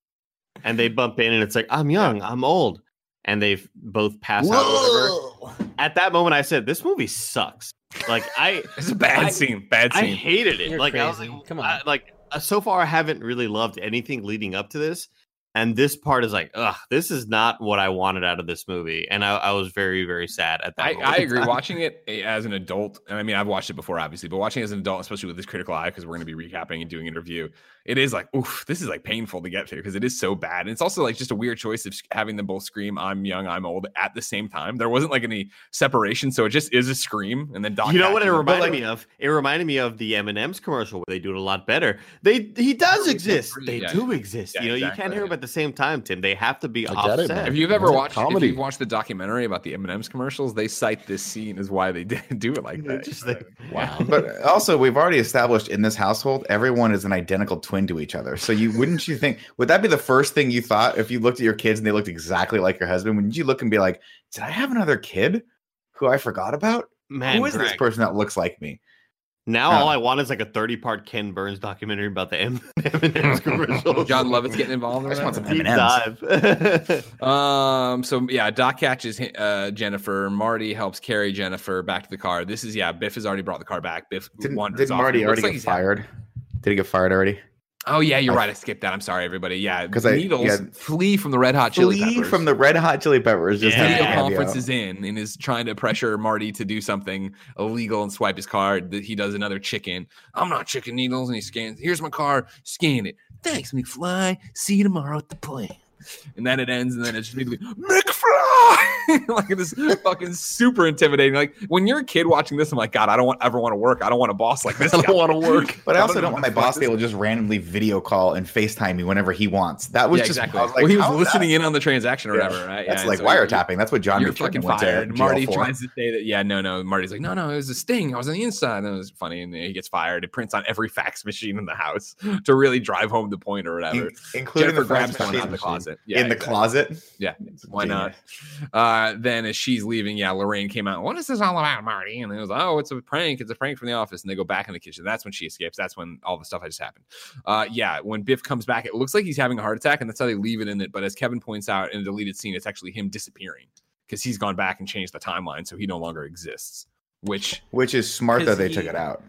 and they bump in, and it's like, I'm young, I'm old, and they both pass out. Or whatever. At that moment, I said, "This movie sucks." Like I, It's a bad I- scene. Bad scene. I hated it. You're like I was like, Come on. I- like uh, so far, I haven't really loved anything leading up to this, and this part is like, ugh, this is not what I wanted out of this movie, and I, I was very, very sad at that. I, moment I agree. Watching it eh, as an adult, and I mean, I've watched it before, obviously, but watching it as an adult, especially with this critical eye, because we're going to be recapping and doing an review, it is like, oof, this is like painful to get through because it is so bad. And it's also like just a weird choice of having them both scream, I'm young, I'm old at the same time. There wasn't like any separation. So it just is a scream. And then Doc You know what it reminded like- me of? It reminded me of the M and M's commercial where they do it a lot better. They he does exist. They Yeah. do exist. Yeah, you know, you can't hear them at the same time, Tim. They have to be I get it, If you've ever It's watched, comedy. if you've watched the documentary about the M&M's commercials, they cite this scene as why they did do it like that. Just like- Wow. But also, we've already established in this household, everyone is an identical twin to each other. So you wouldn't you think would that be the first thing you thought if you looked at your kids and they looked exactly like your husband? Wouldn't you look and be like, "Did I have another kid who I forgot about? Man, who is this person that looks like me?" Now Oh. all I want is like a 30 part Ken Burns documentary about the M- M&M's commercials. John Lovett's getting involved. I or just want some deep M&Ms. dive. Um. So yeah, Doc catches uh, Jennifer. Marty helps carry Jennifer back to the car. This is yeah. Biff has already brought the car back. Biff Didn't, wanders did off. Marty already like get he's happy. fired? Did he get fired already? Oh yeah, you're I- right. I skipped that. I'm sorry, everybody. Yeah, 'Cause I- Needles yeah. Flea from the Red Hot Chili Flea Peppers. from the Red Hot Chili Peppers. Just Yeah. cameo. conference is in and is trying to pressure Marty to do something illegal and swipe his card. That he does another chicken. I'm not chicken needles, and he scans. Here's my card. Scan it. Thanks, McFly. See you tomorrow at the plane. And then it ends, and then it's just immediately McFly. like this fucking super intimidating. Like when you're a kid watching this, I'm like, God, I don't want ever want to work. I don't want a boss like this. I don't want to work. But I I also don't don't want my boss to be able to just randomly video call and FaceTime me whenever he wants. That was yeah, just exactly. I was like, well, he was listening that? in on the transaction or Yeah. whatever, right? That's Yeah, like so wiretapping. That's what John You're fucking fired. Marty for. tries to say that, yeah, no, no. Marty's like, no, no, it was a sting. I was on the inside. And it was funny. And he gets fired. It prints on every fax machine in the house to really drive home the point or whatever. In- including Jennifer the grabs fax one out machine of the closet. Yeah, in the exactly. closet. Yeah, why not? Genius. Uh, then as she's leaving, yeah, Lorraine came out. What is this all about, Marty? And it was, oh, it's a prank. It's a prank from the office. And they go back in the kitchen. That's when she escapes. That's when all the stuff I just happened. Uh, yeah, when Biff comes back, it looks like he's having a heart attack, and that's how they leave it in it. But as Kevin points out in a deleted scene, it's actually him disappearing because he's gone back and changed the timeline, so he no longer exists. Which, Which is smart that 'Cause they he- took it out.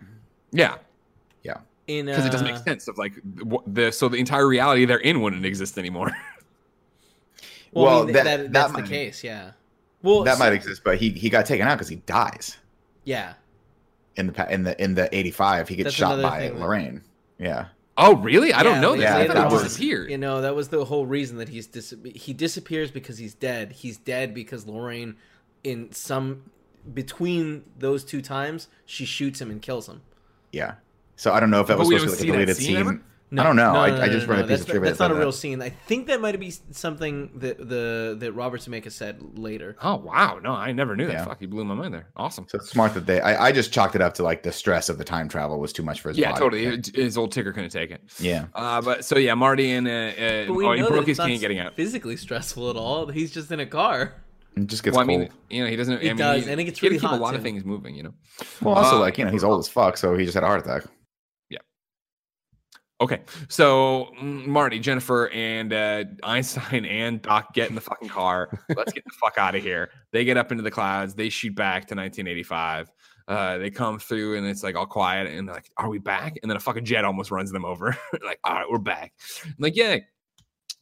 yeah, yeah because uh, it doesn't make sense of like the, the so the entire reality they're in wouldn't exist anymore. Well, Well, I mean, that- that, that that's might- the case. Yeah. Well, That so- might exist, but he he got taken out because he dies Yeah. in the in the in the eighty five. He gets That's shot by thing that- Lorraine. Yeah. oh, really? I don't know like, this. I he was disappeared. You know, that was the whole reason that he's dis- he disappears because he's dead. He's dead because Lorraine, in some between those two times, she shoots him and kills him. Yeah. So I don't know if that But was supposed to be like a deleted scene scene. I don't know. I- I just read a piece that's, of trivia That's not a said real scene. I think that might be something that the that Robert Zemeckis said later. Oh wow, no, I never knew that. Yeah. Fuck, you blew my mind there. Awesome. So smart that they. I, I just chalked it up to like the stress of the time travel was too much for his Yeah, body. totally. His old ticker couldn't take it. Yeah. Uh, but so yeah, Marty and uh, uh But oh, he know that broke it's his not cane getting out. physically stressful at all. He's just in a car. It just gets Well, I cold. mean, you know, he doesn't. It I mean, does, he, and it gets he had to really keep a hot, lot of things moving. You know. well, also uh, like you know he's old as fuck, so he just had a heart attack. Okay, so mm, Marty, Jennifer, and uh, Einstein and Doc get in the fucking car. Let's get the fuck out of here. They get up into the clouds. They shoot back to 1985. Uh, they come through and it's like all quiet and they're like, "Are we back?" And then a fucking jet almost runs them over. like, all right, we're back. I'm like, yeah.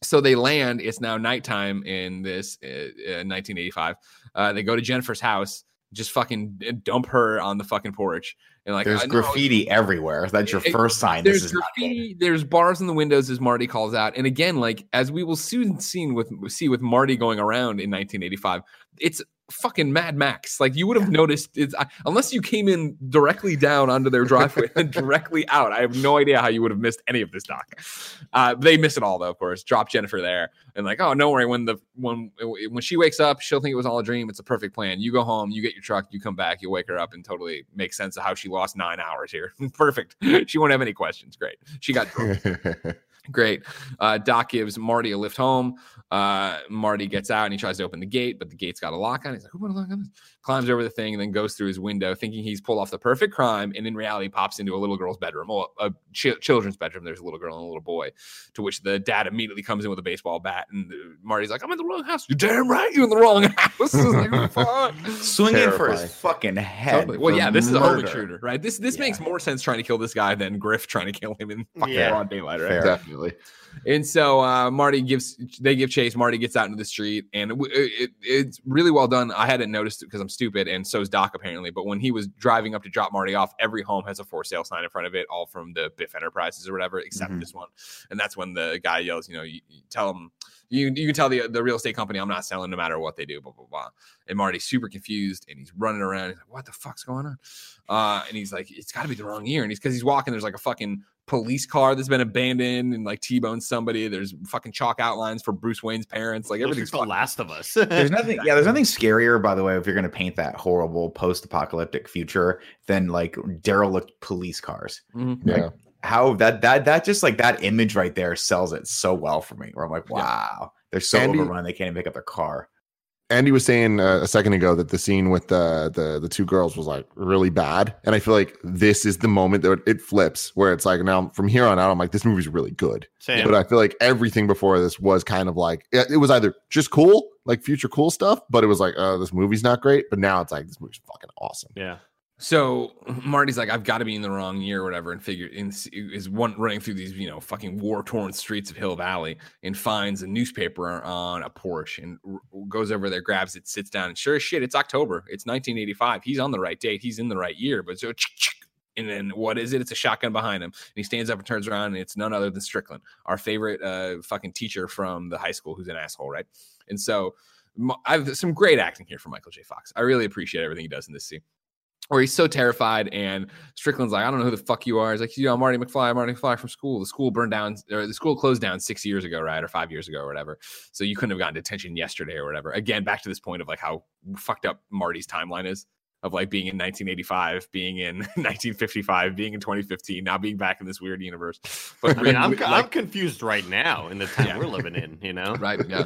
So they land. It's now nighttime in this uh, uh, 1985. Uh, they go to Jennifer's house, just fucking uh, dump her on the fucking porch, and like, There's graffiti everywhere. That's your It- first sign. there's This is not good. graffiti, there's bars in the windows as Marty calls out. And again, like as we will soon see with see with Marty going around in 1985, it's fucking Mad Max. Like you would have noticed it's I- unless you came in directly down onto their driveway and directly out. I have no idea how you would have missed any of this doc. Uh, they miss it all though, of course. Drop Jennifer there and like, oh, don't worry. When the when when she wakes up, she'll think it was all a dream. It's a perfect plan. You go home, you get your truck, you come back, you wake her up, and totally make sense of how she lost nine hours here. perfect. She won't have any questions. Great. She got drunk. Great. Uh, Doc gives Marty a lift home. Uh, Marty gets out and he tries to open the gate, but the gate's got a lock on it. He's like, who put a lock on this? Climbs over the thing and then goes through his window, thinking he's pulled off the perfect crime. And in reality, pops into a little girl's bedroom, well, a ch- children's bedroom. There's a little girl and a little boy, to which the dad immediately comes in with a baseball bat. And Marty's like, I'm in the wrong house. You're damn right. You're in the wrong house. It's like, fuck. swinging for his fucking head. Totally. Well, yeah, this is a home intruder, right? This this Yeah. makes more sense trying to kill this guy than Griff trying to kill him in fucking Yeah. broad daylight, right? Fair. Definitely. And so uh, Marty gives, they give chase. Marty gets out into the street, and it, it, it's really well done. I hadn't noticed it because I'm stupid, and so's Doc apparently. But when he was driving up to drop Marty off, every home has a for sale sign in front of it, all from the Biff Enterprises or whatever, except Mhm. this one. And that's when the guy yells, you know, you, you tell him, you you can tell the the real estate company I'm not selling no matter what they do, blah blah blah. And Marty's super confused, and he's running around. He's like, what the fuck's going on? Uh, and he's like, it's got to be the wrong year. And he's because he's walking. There's like a fucking police car that's been abandoned and like T-boned somebody. There's fucking chalk outlines for Bruce Wayne's parents. Like everything's like the Last of Us. There's nothing. Yeah, there's nothing scarier, by the way, if you're going to paint that horrible post-apocalyptic future than like derelict police cars. Mhm. Yeah. How that that that just like that image right there sells it so well for me. Where I'm like, Yeah. wow, they're so Andy- overrun they can't even pick up their car. Andy was saying uh, a second ago that the scene with the, the the two girls was like really bad, and I feel like this is the moment that it flips, where it's like now from here on out, I'm like this movie's really good. Same. But I feel like everything before this was kind of like it, it was either just cool, like future cool stuff, but it was like, oh, this movie's not great. But now it's like this movie's fucking awesome. yeah. So Marty's like, I've got to be in the wrong year or whatever, and figure in, is one running through these, you know, fucking war torn streets of Hill Valley and finds a newspaper on a porch and r- goes over there, grabs it, sits down, and sure as shit, it's October. It's 1985. He's on the right date. He's in the right year. But so, and then what is it? It's a shotgun behind him, and he stands up and turns around, and it's none other than Strickland, our favorite uh, fucking teacher from the high school, who's an asshole, right? And so. I've some great acting here from Michael J. Fox. I really appreciate everything he does in this scene where he's so terrified and Strickland's like, I don't know who the fuck you are. He's like, you know, I'm Marty McFly, Marty McFly from school. The school burned down, or the school closed down six years ago, right? Or five years ago, or whatever. So you couldn't have gotten detention yesterday or whatever. Again, back to this point of like how fucked up Marty's timeline is of like being in 1985, being in 1955, being in 2015, now being back in this weird universe. But I mean, I'm, like- I'm confused right now in the time Yeah. we're living in, you know? right yeah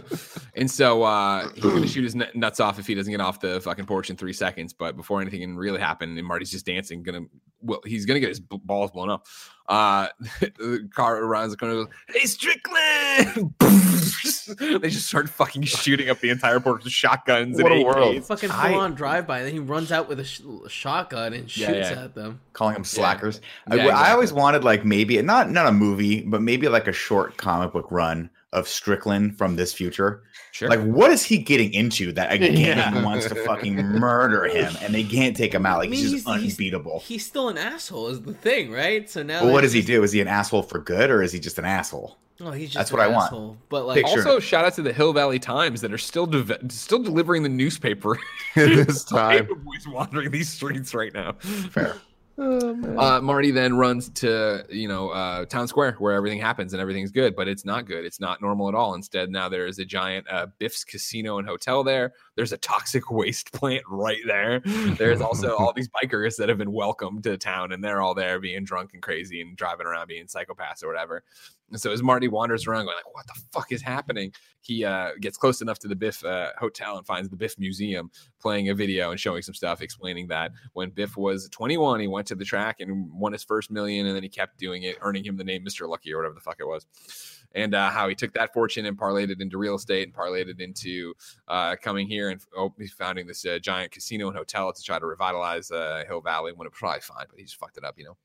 and so uh he's gonna shoot his nuts off if he doesn't get off the fucking porch in three seconds but before anything can really happen and marty's just dancing gonna well he's gonna get his balls blown up uh the car around the corner goes, hey strickland they just start fucking shooting up the entire porch with shotguns What a and world. AKs. Fucking full on drive by. Then he runs out with a sh- shotgun and shoots yeah. at them. calling them slackers. I, Yeah, I exactly. always wanted like maybe not not a movie, but maybe like a short comic book run of Strickland from this future. sure Like, what is he getting into that a gang Yeah. wants to fucking murder him and they can't take him out? Like I mean, he's just he's- he's- unbeatable. He's still an asshole, is the thing, right? So now. But what they does he do? Is he an asshole for good or is he just an asshole? Oh, he's just That's an what I want. But like, Picture- also shout out to the hill valley times that are still de- still delivering the newspaper this time. Paper boys wandering these streets right now Fair. Uh, Marty then runs to you know uh, town square where everything happens and everything's good, but it's not good. It's not normal at all. Instead, now there is a giant uh, Biff's Casino and Hotel there. There's a toxic waste plant right there. There's also all these bikers that have been welcomed to town, and they're all there being drunk and crazy and driving around being psychopaths or whatever. And so as Marty wanders around, going like, "What the fuck is happening?" He uh, gets close enough to the Biff uh, Hotel and finds the Biff Museum playing a video and showing some stuff explaining that when Biff was 21, he went to the track and won his first million, and then he kept doing it, earning him the name Mr. Lucky or whatever the fuck it was. And uh, how he took that fortune and parlayed it into real estate and parlayed it into uh, coming here and oh, founding this uh, giant casino and hotel to try to revitalize uh, Hill Valley when it was probably fine, but he just fucked it up, you know.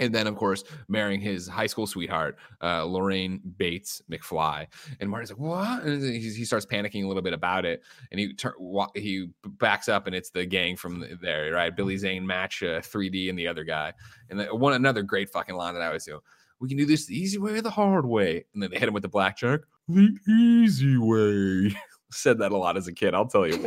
And then, of course, marrying his high school sweetheart, uh, Lorraine Baines McFly. And Marty's like, "What?" And he, he starts panicking a little bit about it, and he tur- he backs up, and it's the gang from there, right? Billy Zane match uh, 3D and the other guy, and then one another great fucking line that I always do. We can do this the easy way or the hard way, and then they hit him with the blackjack. The easy way. Said that a lot as a kid. I'll tell you.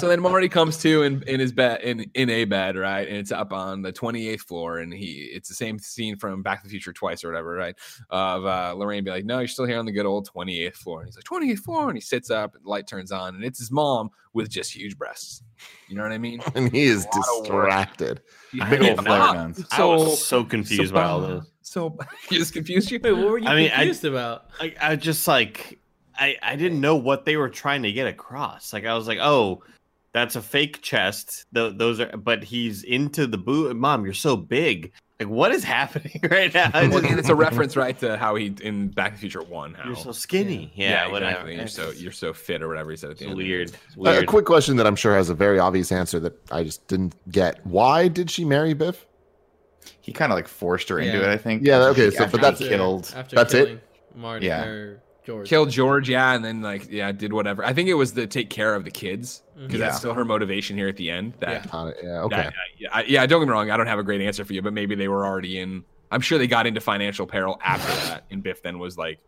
So then Marty comes to in, in his bed in, in a bed, right? And it's up on the 28th floor, and he it's the same scene from Back to the Future twice or whatever, right? Of uh, Lorraine be like, No, you're still here on the good old 28th floor. And he's like, 28th floor, and he sits up, and the light turns on, and it's his mom with just huge breasts. You know what I mean? and he is A lot of work. distracted. Big old flare not- guns. I was so confused by all this. So you just confused you? wait, what were you I mean, I- confused about? I, I just like I I didn't know what they were trying to get across. Like I was like, oh, that's a fake chest. Th- those are, but he's into the boot. Mom, you're so big. Like, what is happening right now? Well, just- and it's a reference, right, to how he in Back to the Future one. How you're so skinny. Yeah, yeah, whatever. exactly. You're so you're so fit or whatever he said at the It's end. weird. It's A- weird. A quick question that I'm sure has a very obvious answer that I just didn't get. Why did she marry Biff? He kind of like forced her into it, I think. Yeah, okay, so- after but that's- he killed. After That's it? killing Marty Yeah. or George. killed George, yeah, and then like yeah, did whatever. I think it was to take care of the kids because Yeah. that's still her motivation here at the end. That, Uh, yeah, okay. that- yeah, I, yeah, don't get me wrong. I don't have a great answer for you, but maybe they were already in. I'm sure they got into financial peril after that, and Biff then was like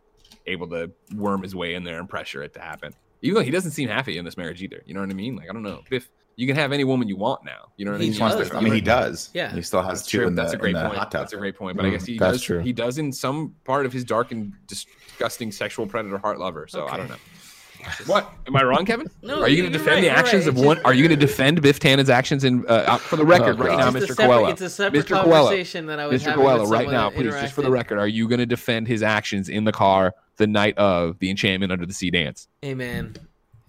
able to worm his way in there and pressure it to happen. Even though he doesn't seem happy in this marriage either. You know what I mean? Like I don't know, Biff. You can have any woman you want now. You know what He I mean? just wants does, to, I mean, he does. Yeah. He still has That's two true. in the, That's a great in the point. hot tub. That's a great point. But Mm, I guess he that's does. true. He does in some part of his dark and disgusting sexual predator heart lover. So I don't know. What am I wrong, Kevin? No, Are you going to defend right, the actions right. of one? just- Are you going to defend Biff Tannen's actions in? Uh, uh, for the record, Oh, right now, It's Mr. a separate, Coelho. It's a separate Mr. Coelho. conversation that I was Mr. having Coelho, with right someone now, please, just for the record, are you going to defend his actions in the car the night of the Enchantment Under the Sea dance? Hey man,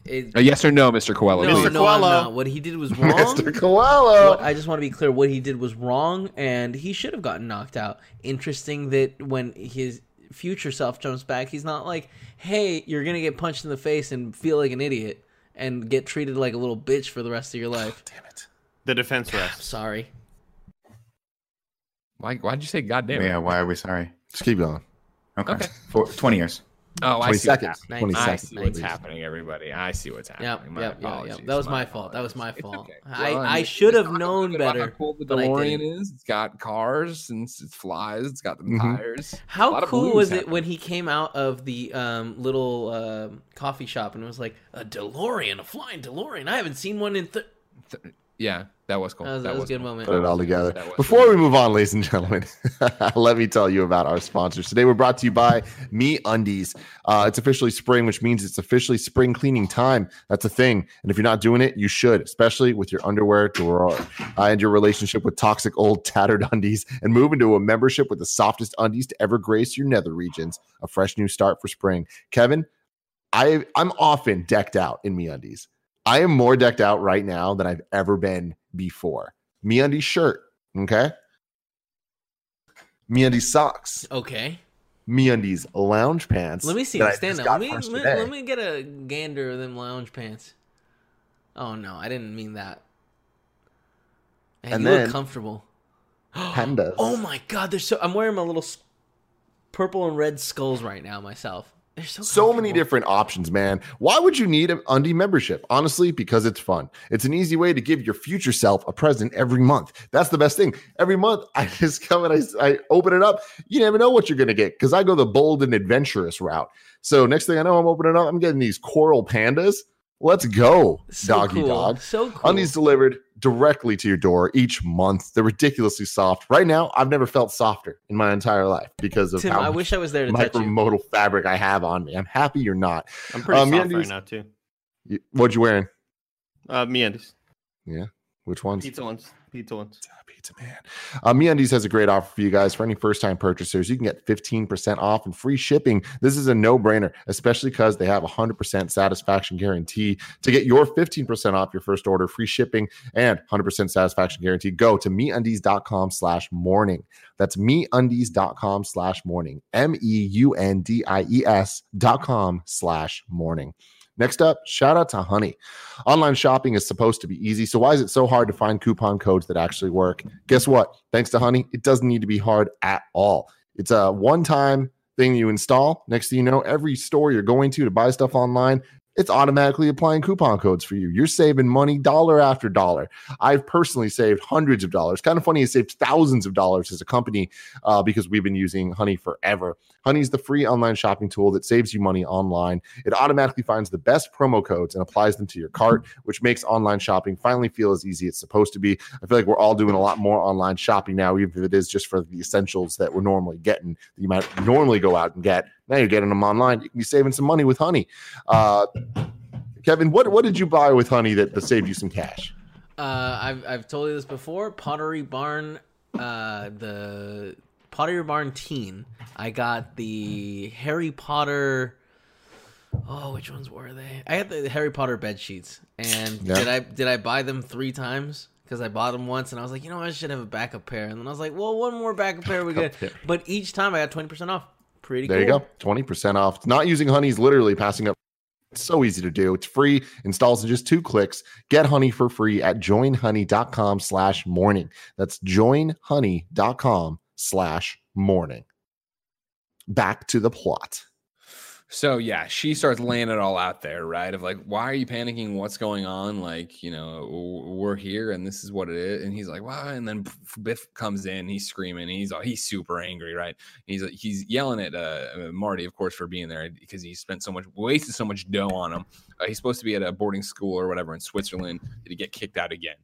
it, A yes or no, Mr. Coelho? no, Mr. no, I'm Coelho. not. What he did was wrong. Mr. Coelho. What- I just want to be clear. What he did was wrong, and he should have gotten knocked out. Interesting that when his future self jumps back, he's not like, "Hey, you're gonna get punched in the face and feel like an idiot and get treated like a little bitch for the rest of your life." Damn it. The defense rest. Sorry. Why? Why'd you say goddamn? Yeah, why are we sorry? Just keep going. Okay. Okay. For 20 years. Oh, I 20 see. what's seconds. happening. 20 I see what's happening, everybody. I see what's happening. Yep, My yep, yep, yep. That was My fault. That was my fault. okay. I- Well, I mean, should have known little bit about better, How cool the DeLorean is. It's got cars since it flies. It's got the Mhm. tires. How cool was it when he came out of the um, little um coffee shop and it was like a DeLorean, a flying DeLorean? I haven't seen one in. Th-. Yeah, that was cool. That was, that was a good cool. moment. Put it all together. Before cool. we move on, ladies and gentlemen, let me tell you about our sponsors. Today we're brought to you by MeUndies. Uh, it's officially spring, which means it's officially spring cleaning time. That's a thing. And if you're not doing it, you should, especially with your underwear drawer uh, and your relationship with toxic old tattered undies and move into a membership with the softest undies to ever grace your nether regions. A fresh new start for spring. Kevin, I I'm often decked out in MeUndies. I am more decked out right now than I've ever been before. MeUndies shirt, okay? MeUndies socks, Okay. MeUndies lounge pants. Let me see. Stand up. Let me let, let me get a gander of them lounge pants. Oh no, I didn't mean that. Man, And you then- look comfortable. Pandas. Oh my god, they're so. I'm wearing my little purple and red skulls right now myself. They're so So many different options, man. Why would you need an undie membership? Honestly, because it's fun. It's an easy way to give your future self a present every month. That's the best thing. Every month, I just come and I, I open it up. You never know what you're going to get because I go the bold and adventurous route. So next thing I know, I'm opening up. I'm getting these coral pandas. Let's go, So doggy cool. dog. So cool. Undies delivered directly to your door each month. They're ridiculously soft. Right now, I've never felt softer in my entire life because of Tim, how I wish I was there to micromodal fabric I have on me. I'm happy you're not. I'm pretty Um, soft MeUndies- right now too. You- What you wearing? Uh, MeUndies. Yeah. Which ones? Pizza ones. Pizza ones. Pizza man. Uh, MeUndies has a great offer for you guys. For any first-time purchasers, you can get 15% off and free shipping. This is a no-brainer, especially because they have a 100% satisfaction guarantee. To get your 15% off your first order, free shipping, and 100% satisfaction guarantee, go to MeUndies.com slash morning. That's MeUndies.com slash morning. M-E-U-N-D-I-E-S dot com slash morning. Next up, shout out to Honey. Online shopping is supposed to be easy. So why is it so hard to find coupon codes that actually work? Guess what? Thanks to Honey, it doesn't need to be hard at all. It's a one-time thing you install. Next thing you know, every store you're going to to buy stuff online, it's automatically applying coupon codes for you. You're saving money dollar after dollar. I've personally saved hundreds of dollars. Kind of funny, I saved thousands of dollars as a company uh, because we've been using Honey forever. Honey's the free online shopping tool that saves you money online. It automatically finds the best promo codes and applies them to your cart, which makes online shopping finally feel as easy as it's supposed to be. I feel like we're all doing a lot more online shopping now, even if it is just for the essentials that we're normally getting, that you might normally go out and get. Now you're getting them online. You can be saving some money with Honey. Uh, Kevin, what, what did you buy with Honey that, that saved you some cash? Uh, I've I've told you this before. Pottery Barn, uh, the Pottery Barn Teen. I got the Harry Potter. Oh, which ones were they? I had the Harry Potter bed sheets, and Yeah. did I did I buy them three times? Because I bought them once, and I was like, you know, I should have a backup pair. And then I was like, well, one more backup pair we good. But each time I got twenty percent off. Pretty There cool. you go. 20% off. Not using honey's literally passing up. It's so easy to do. It's free, installs in just two clicks. Get honey for free at joinhoney.com slash morning. That's joinhoney.com slash morning. Back to the plot. So yeah, she starts laying it all out there, right? Of like, why are you panicking? What's going on? Like, you know, we're here and this is what it is. And he's like, wow. And then Biff comes in, he's screaming, he's he's super angry, right? He's he's yelling at uh, Marty, of course, for being there because he spent so much, wasted so much dough on him. Uh, he's supposed to be at a boarding school or whatever in Switzerland. Did he get kicked out again?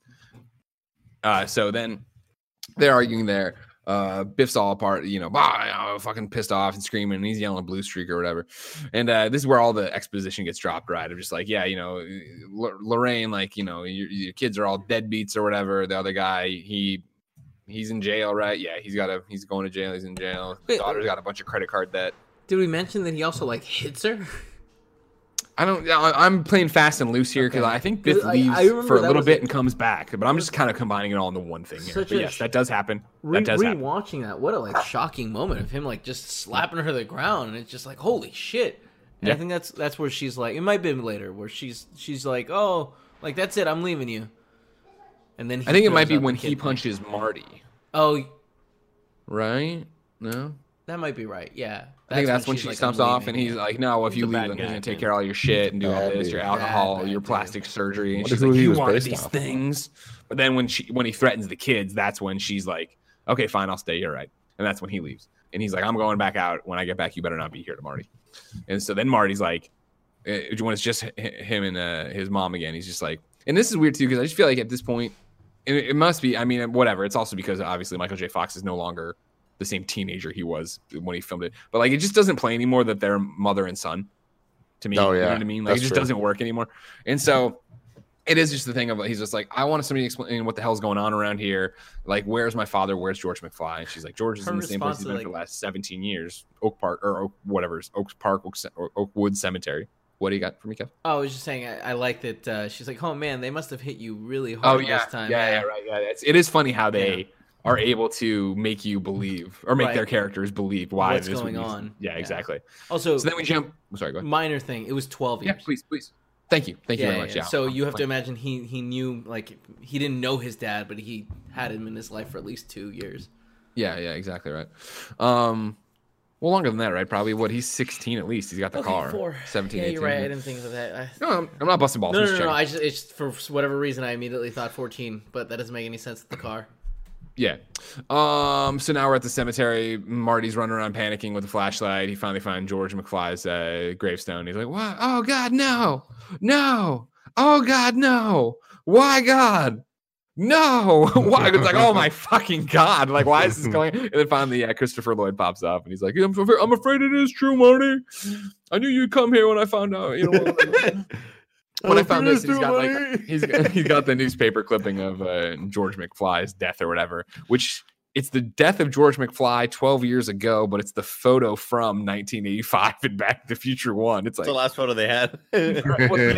Uh, so then they're arguing there. Uh, Biff's all apart, you know, bah, fucking pissed off and screaming, and he's yelling Blue Streak or whatever. And uh, this is where all the exposition gets dropped, right? Of just like, yeah, you know, L- Lorraine, like, you know, your, your kids are all deadbeats or whatever. The other guy, he he's in jail, right? Yeah, he's got a he's going to jail. He's in jail. His Wait, daughter's got a bunch of credit card debt. did we mention that he also like hits her? I don't. I- I'm playing fast and loose here because Okay. I think Biff I- I leaves for a little bit a- and comes back, but I'm just kind of combining it all into one thing here. But yes, sh- that does happen. Re- that does happen. rewatching that, what a like shocking moment of him like just slapping her to the ground, and it's just like holy shit. And I think that's that's where she's like, it might be later where she's she's like, oh, like that's it, I'm leaving you. And then he I think it might be when he punches Marty, Oh, right? No, that might be right. Yeah, I think that's when when she's she like, stomps off, and he's like, "No, if you leave, bad then he's gonna take care of all your shit and do all this, dude. your alcohol, bad your dude. plastic surgery." And What she's like, "You want these off. things," but then when she when he threatens the kids, that's when she's like, "Okay, fine, I'll stay. You're right," and that's when he leaves, and he's like, "I'm going back out. When I get back, you better not be here to Marty." And so then Marty's like, eh, when it's just him and uh, his mom again, he's just like, and this is weird too because I just feel like at this point, it, it must be. I mean, whatever. It's also because obviously Michael J. Fox is no longer the same teenager he was when he filmed it, but like it just doesn't play anymore that they're mother and son. To me, Oh, yeah. you know what I mean? Like That's it just true. doesn't work anymore, and so. It is just the thing of he's just like I want somebody to explain what the hell's going on around here. Like, where's my father? Where's George McFly? And she's like, George is Her in the same place response he's to, been like- for the last 17 years. Oak Park or Oak, whatever, it's Oaks Park, Oak, Ce- or Oakwood Cemetery. What do you got for me, Kev? Oh, I was just saying, I, I like that. Uh, she's like, oh man, they must have hit you really hard Oh yeah, this time. yeah, yeah, right. Yeah, it's, it is funny how they are able to make you believe or make Right. their characters believe why What's this going on. Yeah, Yeah. exactly. Also, So then we jump. I'm sorry, go ahead. minor thing. It was 12 years. Yeah, please, please. Thank you, thank you yeah, very much. yeah. So you have to imagine he he knew like he didn't know his dad, but he had him in his life for at least two years. Yeah, yeah, exactly right. Um, well, longer than that, right? Probably what he's 16 at least. He's got the Okay, car. four. 17, Yeah, 18. you're right. I didn't think of that. I, No, I'm, I'm not busting balls. no, no, no, no. I just it's for whatever reason I immediately thought 14, but that doesn't make any sense with the car. Yeah. Um. So now we're at the cemetery. Marty's running around panicking with a flashlight. He finally finds George McFly's uh, gravestone. He's like, "What? Oh God, no, no! Oh God, no! Why God?" No, why? It's like, oh my fucking god! Like, why is this going? And then finally, yeah, Christopher Lloyd pops up, and he's like, "I'm, I'm afraid it is true, Marty. I knew you'd come here when I found out. You know, when I found this, he's got like he's he's got the newspaper clipping of uh, George McFly's death or whatever, which it's the death of George McFly 12 years ago, but it's the photo from 1985 in Back to the Future One. It's like the last photo they had. they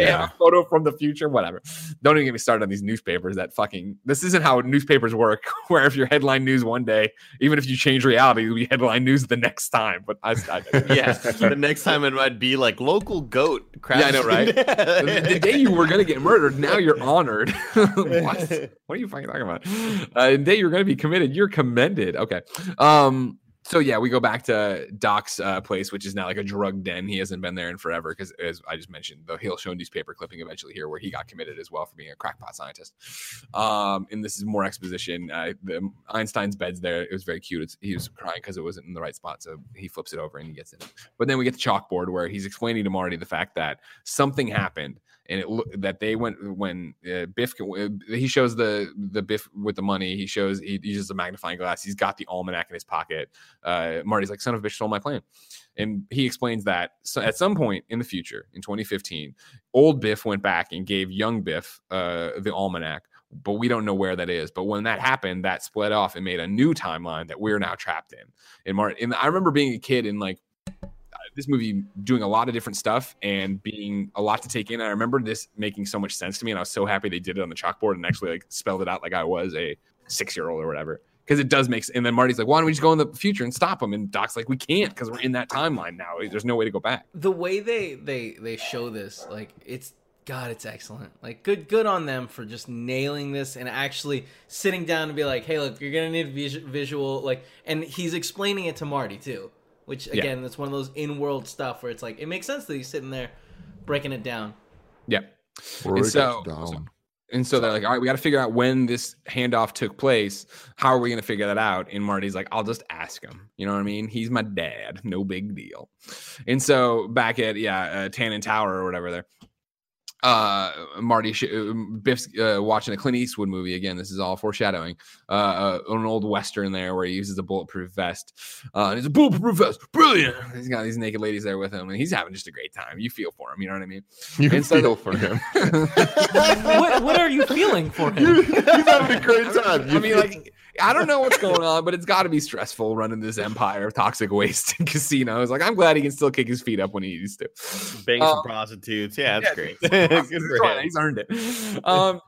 have a photo from the future, whatever. Don't even get me started on these newspapers. That fucking this isn't how newspapers work. Where if you're headline news one day, even if you change reality, you'll be headline news the next time. But I, I yeah. The next time it might be like local goat. Yeah, I know, right? the, the day you were gonna get murdered, now you're honored. what? What are you fucking talking about? Uh, the day you're gonna be committed, you're commended. Okay. Um. So yeah, we go back to Doc's uh, place, which is now like a drug den. He hasn't been there in forever because, as I just mentioned, though he'll show newspaper clipping eventually here where he got committed as well for being a crackpot scientist. Um, and this is more exposition. Uh, the, Einstein's bed's there. It was very cute. It's, he was crying because it wasn't in the right spot, so he flips it over and he gets in. But then we get the chalkboard where he's explaining to Marty the fact that something happened and it that they went when uh, Biff uh, he shows the the Biff with the money. He shows he uses a magnifying glass. He's got the almanac in his pocket. Uh, Marty's like, "Son of a bitch stole my plan," and he explains that so at some point in the future, in 2015, old Biff went back and gave young Biff uh, the almanac. But we don't know where that is. But when that happened, that split off and made a new timeline that we're now trapped in. And Martin, and I remember being a kid and like this movie doing a lot of different stuff and being a lot to take in. I remember this making so much sense to me, and I was so happy they did it on the chalkboard and actually like spelled it out like I was a six year old or whatever. Because it does make. And then Marty's like, "Why don't we just go in the future and stop him?" And Doc's like, "We can't because we're in that timeline now. There's no way to go back." The way they they they show this, like it's God, it's excellent. Like good good on them for just nailing this and actually sitting down and be like, hey, look, you're gonna need vis- visual like, and he's explaining it to Marty too, which Yeah. again, that's one of those in world stuff where it's like it makes sense that he's sitting there breaking it down. Yeah. Break And so- down. And so they're like, all right, we got to figure out when this handoff took place. How are we going to figure that out? And Marty's like, I'll just ask him. You know what I mean? He's my dad. No big deal. And so back at, yeah, uh, Tannen Tower or whatever there, uh, Marty, sh- uh, Biff's uh, watching a Clint Eastwood movie. Again, this is all foreshadowing. Uh, uh, an old Western there where he uses a bulletproof vest. Uh, and it's a bulletproof vest. Brilliant. He's got these naked ladies there with him and he's having just a great time. You feel for him. You know what I mean? You And so feel the- for him. what what are you feeling for him? you, he's having a great time. I mean, like I don't know what's going on, but it's got to be stressful running this empire of toxic waste and casinos. Like, I'm glad he can still kick his feet up when he used to. Bang Um, some prostitutes. Yeah, that's yeah, great. Good for him. He's earned it. Um,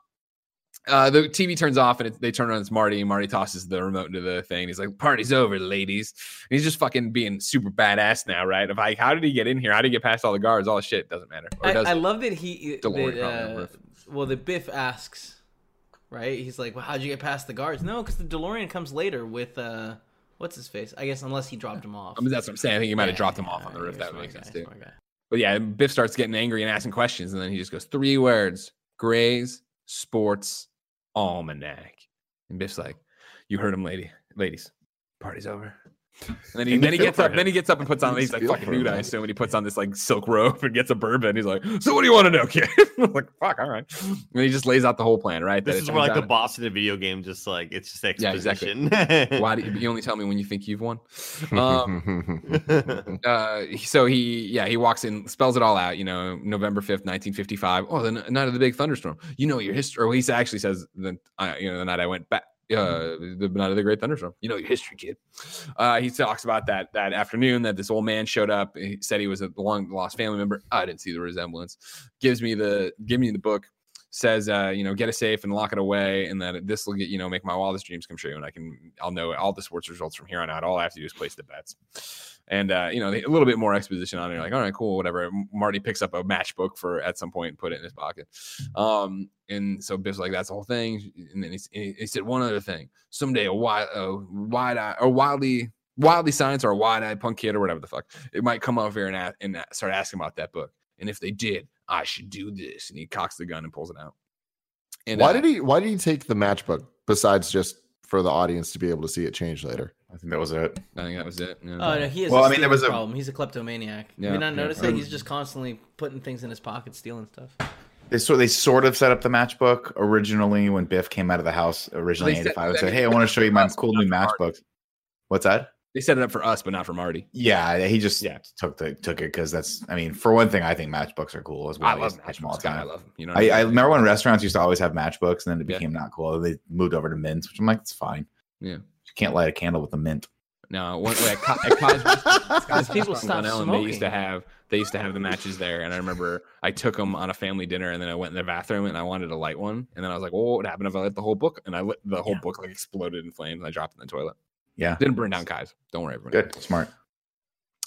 uh, the TV turns off and it, they turn on. It's Marty. and Marty tosses the remote into the thing. He's like, "Party's over, ladies." And he's just fucking being super badass now, right? Of like, how did he get in here? How did he get past all the guards? All the shit doesn't matter. Or I, does I love that he. DeLorean that, probably uh, never. well, the Biff asks, right? He's like, "Well, how'd you get past the guards?" No, because the DeLorean comes later with uh, what's his face? I guess unless he dropped him off. I mean, that's what I'm saying. I think he might have Yeah, dropped him yeah, off on the roof. That makes sense guy, too. But yeah, Biff starts getting angry and asking questions, and then he just goes three words: Gray's Sports Almanac. And Biff's like, "You heard him, lady, ladies. Party's over." And then he then he gets up. Then he gets up and puts on. He's like fucking nude, I assume. And he puts on this like silk robe and gets a bourbon. He's like, "So what do you want to know, kid?" I'm like, "Fuck, all right." And he just lays out the whole plan. Right. This is where like the boss in a video game, just like it's just Yeah, exactly. Why do you, you only tell me when you think you've won? Um, uh, so he, yeah, he walks in, spells it all out. You know, November fifth, nineteen fifty-five. Oh, the night of the big thunderstorm. You know your history. Or he actually says the, uh, you know, the night I went back. Uh, the night of the great thunderstorm. You know your history, kid. Uh, he talks about that that afternoon that this old man showed up. He said he was a long lost family member. I didn't see the resemblance. Gives me the give me the book. Says, uh, you know, get a safe and lock it away, and that this will get, you know, make my wildest dreams come true. And I can, I'll know all the sports results from here on out. All I have to do is place the bets. And uh, you know, a little bit more exposition on it. You're Like, all right, cool, whatever. Marty picks up a matchbook for at some point and put it in his pocket. Um, and so Biff's like, that's the whole thing. And then he, he said one other thing. Someday a wide, a wide eye, or wildly, wildly science or a wide eyed punk kid or whatever the fuck, it might come over here and, a- and start asking about that book. And if they did, I should do this. And he cocks the gun and pulls it out. And why uh, did he? Why did he take the matchbook besides just for the audience to be able to see it change later? I think that was it. I think that was it. Yeah. Oh no, he has. Well, a I mean, there stealing was a- problem. He's a kleptomaniac. Yeah, Have you not yeah. noticed that? He's just constantly putting things in his pocket, stealing stuff. They sort they sort of set up the matchbook originally when Biff came out of the house originally They in set- 85 and said, "Hey, I want to show you my cool new matchbook." What's that? They set it up for us, but not for Marty. Yeah, he just Yeah. took the took it because that's. I mean, for one thing, I think matchbooks are cool as well. I love to catch them all matchbooks. the I love them. You know, I, I remember when restaurants used to always have matchbooks, and then it Yeah. became not cool. They moved over to mints, which I'm like, it's fine. Yeah. you can't light a candle with a mint. No, one, at, Co- at college, Because people Restaurant stop Glen They used to have they used to have the matches there, and I remember I took them on a family dinner, and then I went in the bathroom and I wanted to light one, and then I was like, "Well, what would happen if I lit the whole book?" And I lit the whole Yeah. book like exploded in flames, and I dropped it in the toilet. Yeah, Didn't burn down Kai's. Don't worry, everyone. good, smart.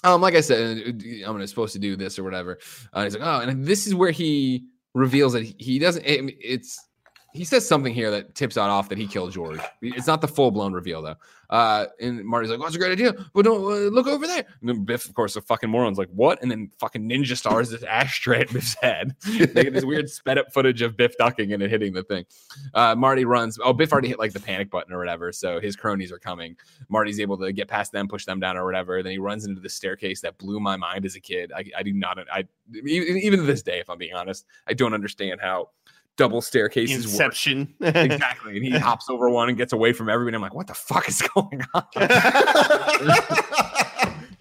Um, like I said, uh, I'm supposed to do this or whatever. Uh, he's like, oh, and this is where he reveals that he- he doesn't. it- it's he says something here that tips out off that he killed George. It's not the full blown reveal though. Uh, and Marty's like, "Oh, it's a great idea, but don't uh, look over there." And then Biff, of course, the fucking moron's like, "What?" And then fucking ninja stars this ashtray at Biff's head. they get this weird sped up footage of Biff ducking and it hitting the thing. Uh, Marty runs. Oh, Biff already hit like the panic button or whatever, so his cronies are coming. Marty's able to get past them, push them down or whatever. Then he runs into the staircase that blew my mind as a kid. I, I do not. I even to this day, if I'm being honest, I don't understand how double staircases work. Inception. Exactly, and he hops over one and gets away from everybody. I'm like, what the fuck is going on?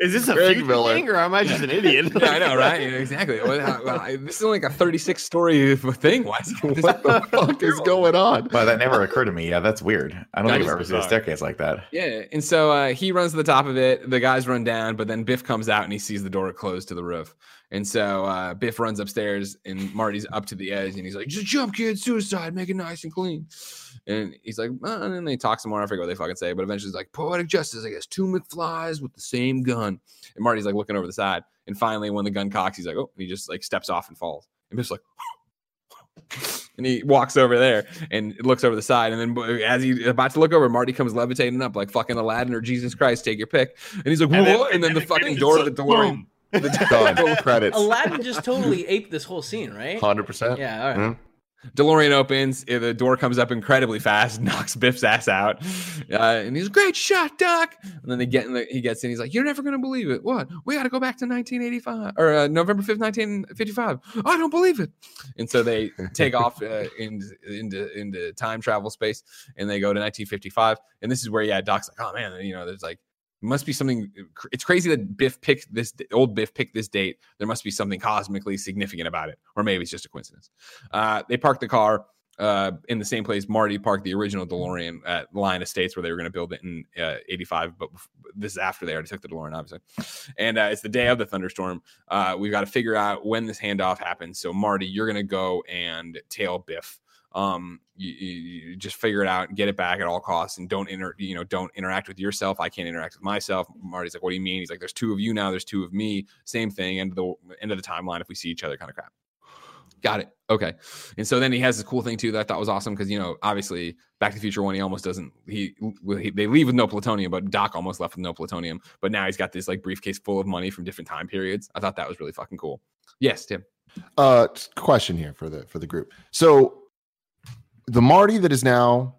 Is this a Greg future Miller. thing, or am I just an idiot? yeah, I know, right? Yeah, exactly. Well, how- well, I- this is like a 36 story thing. Why is he this- what the fuck is going on? Well, that never occurred to me. Yeah, that's weird. I don't That think I've ever seen a staircase like that. Yeah, and so uh, he runs to the top of it. The guys run down, but then Biff comes out and he sees the door closed to the roof. And so uh, Biff runs upstairs, and Marty's up to the edge, and he's like, "Just jump, kid, suicide, make it nice and clean." And he's like, uh, and then they talk some more. I forget what they fucking say, but eventually he's like, "Poetic justice, I guess, two McFlies with the same gun." And Marty's like looking over the side, and finally, when the gun cocks, he's like, "Oh!" And he just like steps off and falls. And Biff's like. And he walks over there and looks over the side. And then as he's about to look over, Marty comes levitating up like fucking Aladdin or Jesus Christ, take your pick. And he's like, And then-? And then the and fucking door to the door. Boom. Done. Credits. Aladdin just totally aped this whole scene, right? Hundred percent. Yeah, all right. DeLorean opens. uh, The door comes up incredibly fast, knocks Biff's ass out. Uh, and he's great shot, Doc. And then they get in the, he gets in. He's like, You're never going to believe it. What? We got to go back to 1985 or uh, November 5th, 1955. I don't believe it. And so they take off uh, into, into, into time travel space and they go to 1955. And this is where, yeah, Doc's like, Oh man, you know, there's like, must be something. It's crazy that Biff picked this old Biff picked this date. There must be something cosmically significant about it, or maybe it's just a coincidence. Uh, they park the car. uh, in the same place Marty parked the original DeLorean at Lyon Estates where they were going to build it in uh, 85. But this is after they already took the DeLorean, obviously. And uh, it's the day of the thunderstorm. Uh, we've got to figure out when this handoff happens. So, Marty, you're going to go and tail Biff. Um, you, you, just figure it out and get it back at all costs, and don't inter, you know, don't interact with yourself. I can't interact with myself. Marty's like, "What do you mean?" He's like, "There's two of you now. There's two of me. Same thing. End of the end of the timeline. If we see each other, kind of crap." Got it. Okay. And so then he has this cool thing too that I thought was awesome because you know obviously Back to the Future one he almost doesn't he, he they leave with no plutonium but Doc almost left with no plutonium but now he's got this like briefcase full of money from different time periods. I thought that was really fucking cool. Yes, Tim. Uh, question here for the for the group. So, the Marty that is now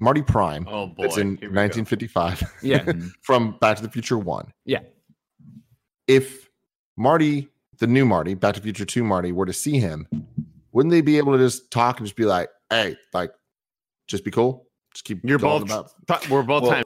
Marty Prime, Oh boy. that's in Here go. 1955 Yeah. Mm-hmm. from Back to the Future One. Yeah. If Marty, the new Marty, Back to the Future Two Marty, were to see him, wouldn't they be able to just talk and just be like, "Hey, like, just be cool, just keep You're going both. ti- We're both Well, time.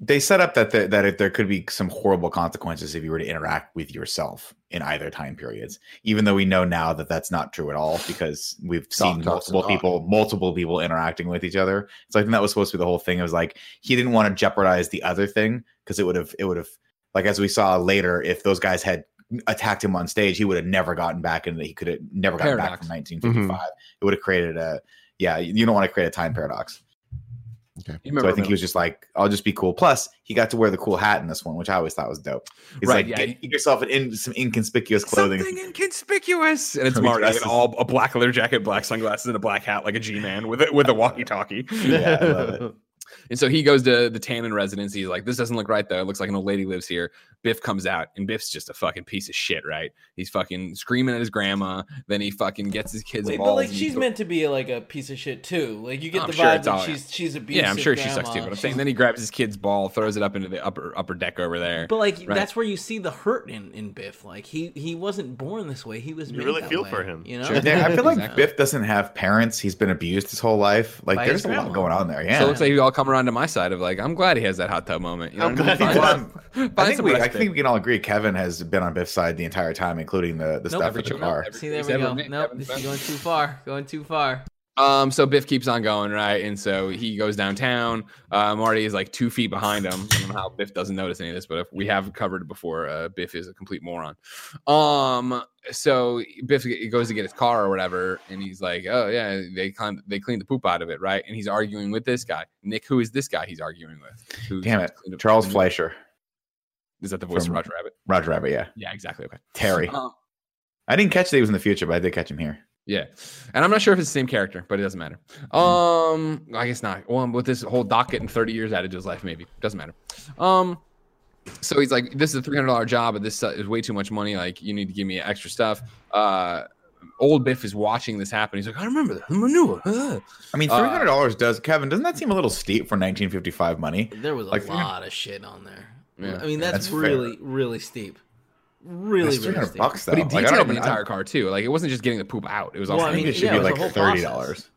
They set up that the, that if there could be some horrible consequences if you were to interact with yourself in either time periods. Even though we know now that that's not true at all because we've seen multiple people, multiple people interacting with each other. So I think that was supposed to be the whole thing. It was like he didn't want to jeopardize the other thing because it would have it would have like as we saw later if those guys had attacked him on stage, he would have never gotten back into he could have never gotten back from 1955. It would have created a yeah. You don't want to create a time paradox. You So I think he was just like, I'll just be cool. Plus, he got to wear the cool hat in this one, which I always thought was dope. He's Right, like, yeah. get, get yourself in, in some inconspicuous clothing. Something inconspicuous, and it's He Marty in all a black leather jacket, black sunglasses, and a black hat like a G man with a, with a walkie talkie. Yeah, I love it. And so he goes to the Tannen residence. He's like, "This doesn't look right, though. It looks like an old lady lives here." Biff comes out, and Biff's just a fucking piece of shit, right? He's fucking screaming at his grandma. Then he fucking gets his kids. Wait, but like she's meant to be like a piece of shit too. Like you get I'm the sure vibe that all- she's she's abusive. Yeah, I'm sure she sucks too. But I'm saying then he grabs his kid's ball, throws it up into the upper upper deck over there. But like Right. that's where you see the hurt in in Biff. Like he he wasn't born this way. He was. You made really that feel way, for him. You know. Sure. Yeah, I feel like Exactly. Biff doesn't have parents. He's been abused his whole life. Like, By there's a lot going on there. Yeah. So it looks like we all come around to my side of like, I'm glad he has that hot tub moment. You know I'm what I mean? he Find- does. find I think, we, I think we can all agree Kevin has been on Biff's side the entire time, including the, the Nope. stuff Every with the car. every- See, there we go. Nope, this is going too far. Going too far. Um, so Biff keeps on going, right? And so he goes downtown. Uh, Marty is like two feet behind him. I don't know how Biff doesn't notice any of this, but if we have covered it before. Uh, Biff is a complete moron. Um, so Biff goes to get his car or whatever, and he's like, "Oh yeah, they cleaned they cleaned the poop out of it, right?" And he's arguing with this guy, Nick. Who is this guy he's arguing with? Who's Damn it. Charles Fleischer. Is that the voice From- of Roger Rabbit? Roger Rabbit, yeah. Yeah, exactly. Okay. Terry. Um, I didn't catch that he was in the future, but I did catch him here. Yeah, and I'm not sure if it's the same character, but it doesn't matter. Um, I guess not. Well, with this whole Doc getting 30 years added to his life, maybe doesn't matter. Um, so he's like, "This is a 300 dollar job, but this uh, is way too much money. Like, you need to give me extra stuff." Uh, old Biff is watching this happen. He's like, "I remember that manure." Uh. I mean, Uh, three hundred dollars does Kevin. Doesn't that seem a little steep for 1955 money? There was a Like, lot of shit on there. Yeah. I mean, that's, That's fair. really really steep. Really, That's really three hundred steep. bucks though. But he Like, I don't the even- entire car too. Like, it wasn't just getting the poop out; it was also Well, I think mean, it should yeah, be it was a like thirty process. dollars.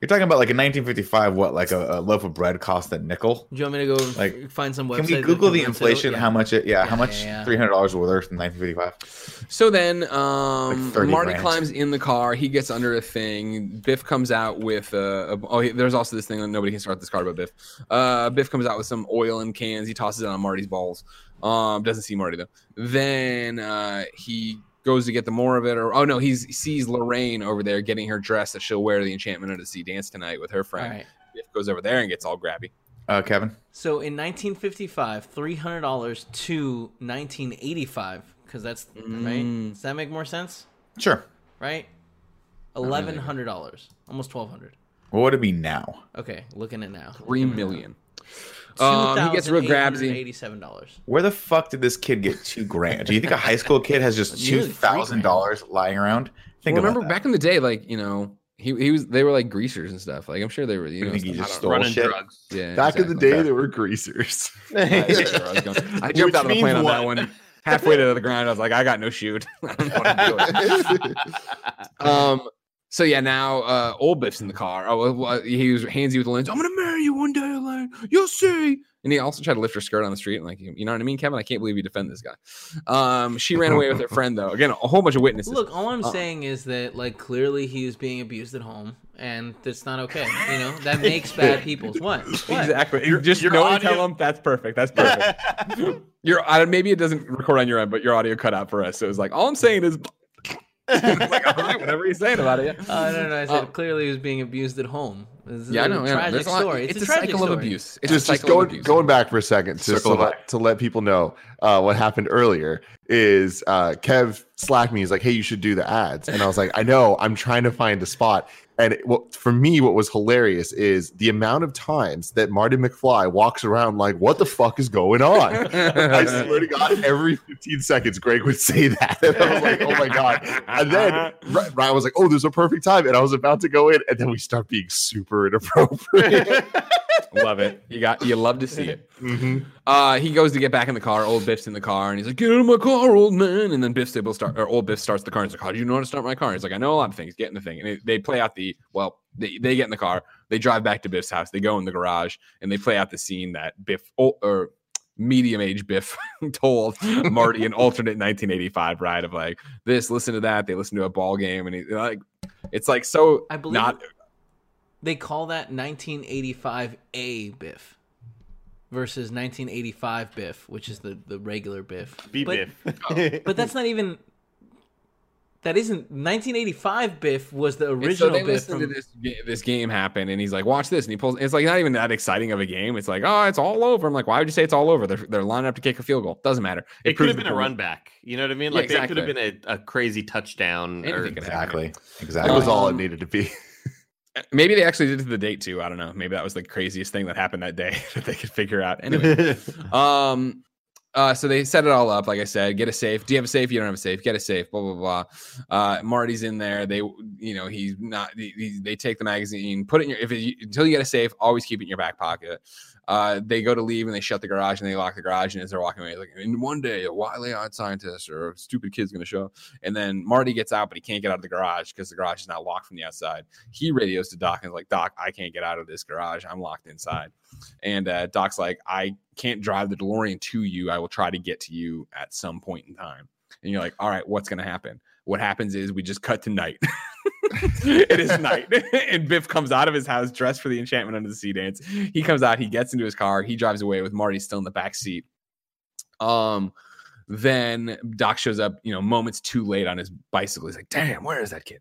You're talking about like in 1955, what like a, a loaf of bread cost a nickel? Do you want me to go Like, find some website? Can we Google the inflation? Yeah. How much it? Yeah, Yeah, how much yeah, three hundred dollars were worth in 1955? So then, um, Like Marty grand. climbs in the car. He gets under a thing. Biff comes out with uh, a, oh, he- there's also this thing that nobody can start this car but Biff. Uh, Biff comes out with some oil in cans. He tosses it on Marty's balls. Um, doesn't see Marty though. Then uh, he goes to get the more of it, or oh no, he sees Lorraine over there getting her dress that she'll wear to the Enchantment of the Sea dance tonight with her friend. right. Biff goes over there and gets all grabby. Uh, Kevin, So in 1955, three hundred dollars to 1985, because that's right. Mm. Does that make more sense? sure. Right. Eleven hundred dollars, almost twelve hundred. What would it be now? Okay, looking at now. Three million. Um, he gets real grabsy. Eighty-seven dollars. Where the fuck did this kid get two grand? Do you think a high school kid has just two Nearly three thousand dollars lying around? Think Well, remember that. back in the day, like you know, he he was they were like greasers and stuff. Like I'm sure they were. You You know, think he stuff- just stole shit? drugs. Yeah, Back in the day, there were greasers. I. I jumped out of the plane means on that one. Halfway to the ground, I was like, I got no chute. I don't know what I'm um. So yeah, now uh, old Biff's in the car. Oh, well, he was hands you with the lens. I'm gonna marry you one day, Elaine. You'll see. And he also tried to lift her skirt on the street. And like, you know what I mean, Kevin? I can't believe you defend this guy. Um, she ran away with her friend though. Again, a whole bunch of witnesses. Look, all I'm Uh, saying is that like clearly he was being abused at home, and it's not okay. You know that makes bad people's what? What? Exactly. You just your no one audio- tell them that's perfect. That's perfect. your uh, maybe it doesn't record on your end, but your audio cut out for us. So it was like all I'm saying is like all right, whatever he's saying about it. Yeah. Uh, no, no, I said Uh, clie he was being abused at home. This is Yeah, I a know. Yeah. Tragic a lot- story. It's, It's, a, tragic cycle of abuse. It's just a just cycle going of abuse. going back for a second just to Circle let, to let people know uh, what happened earlier is uh, Kev slacked me. He's like, "Hey, you should do the ads," and I was like, "I know. I'm trying to find a spot." And it, what for me, what was hilarious is the amount of times that Marty McFly walks around like, "What the fuck is going on?" I swear to God, every 15 seconds, Greg would say that. And I was like, oh my God. And then Ryan was like, oh, there's a perfect time. And I was about to go in, and then we start being super inappropriate. love it. You got you love to see it. Mhm. Uh, he goes to get back in the car. Old Biff's in the car, and he's like, "Get out of my car, old man!" And then Biff's able to start, or old Biff starts the car. And he's like, "How do you know how to start my car?" And he's like, "I know a lot of things. Get in the thing." And it, they play out the well. They, they get in the car. They drive back to Biff's house. They go in the garage, and they play out the scene that Biff oh, or medium age Biff told Marty an alternate 1985 ride of like this. Listen to that. They listen to a ball game, and he like it's like so I believe not They call that 1985 A Biff versus 1985 Biff, which is the, the regular Biff. Be but, Biff. but that's not even. That isn't 1985 Biff was the And original so they Biff from. to this this game happened, and he's like, "Watch this!" And he pulls. It's like not even that exciting of a game. It's like, "Oh, it's all over." I'm like, "Why would you say it's all over?" They're they're lining up to kick a field goal. Doesn't matter. it could proves have the been a run back. You know what I mean? Yeah, Like it could have been a, a crazy touchdown. Or, Anything could happen. Exactly. It was all it Um, needed to be. Maybe they actually did it to the date too. I don't know. Maybe that was the craziest thing that happened that day that they could figure out. Anyway, um, uh, so they set it all up. Like I said, get a safe. Do you have a safe? You don't have a safe. Get a safe. Blah blah blah. Uh, Marty's in there. They, you know, he's not. He, he- they take the magazine, put it in your. If it, until you get a safe, always keep it in your back pocket. Uh, they go to leave and they shut the garage and they lock the garage. And as they're walking away, like in one day, a wily eyed scientist or a stupid kid's gonna show. And then Marty gets out, but he can't get out of the garage because the garage is not locked from the outside. He radios to Doc and is like, Doc, I can't get out of this garage. I'm locked inside. And uh, Doc's like, I can't drive the DeLorean to you. I will try to get to you at some point in time. And you're like, all right, what's going to happen? What happens is we just cut to night. it is night. and Biff comes out of his house dressed for the enchantment under the sea dance. He comes out, he gets into his car, he drives away with Marty still in the back seat. Um, then Doc shows up, you know, moments too late on his bicycle. He's like, damn, where is that kid?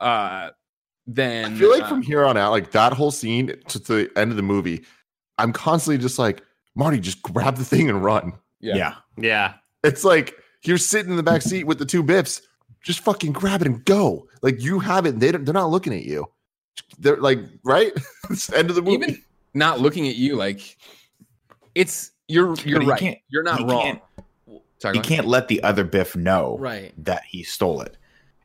Uh, then I feel like uh, from here on out, like that whole scene to the end of the movie, I'm constantly just like, Marty, just grab the thing and run. yeah. yeah. yeah. It's like you're sitting in the back seat with the two biffs. Just fucking grab it and go. Like you have it. They don't, they're not looking at you. They're like, right? it's the end of the movie. even not looking at you like it's you're you're he right. can't- You're not he wrong. can't- Sorry, you can't let the other Biff know Right. that he stole it.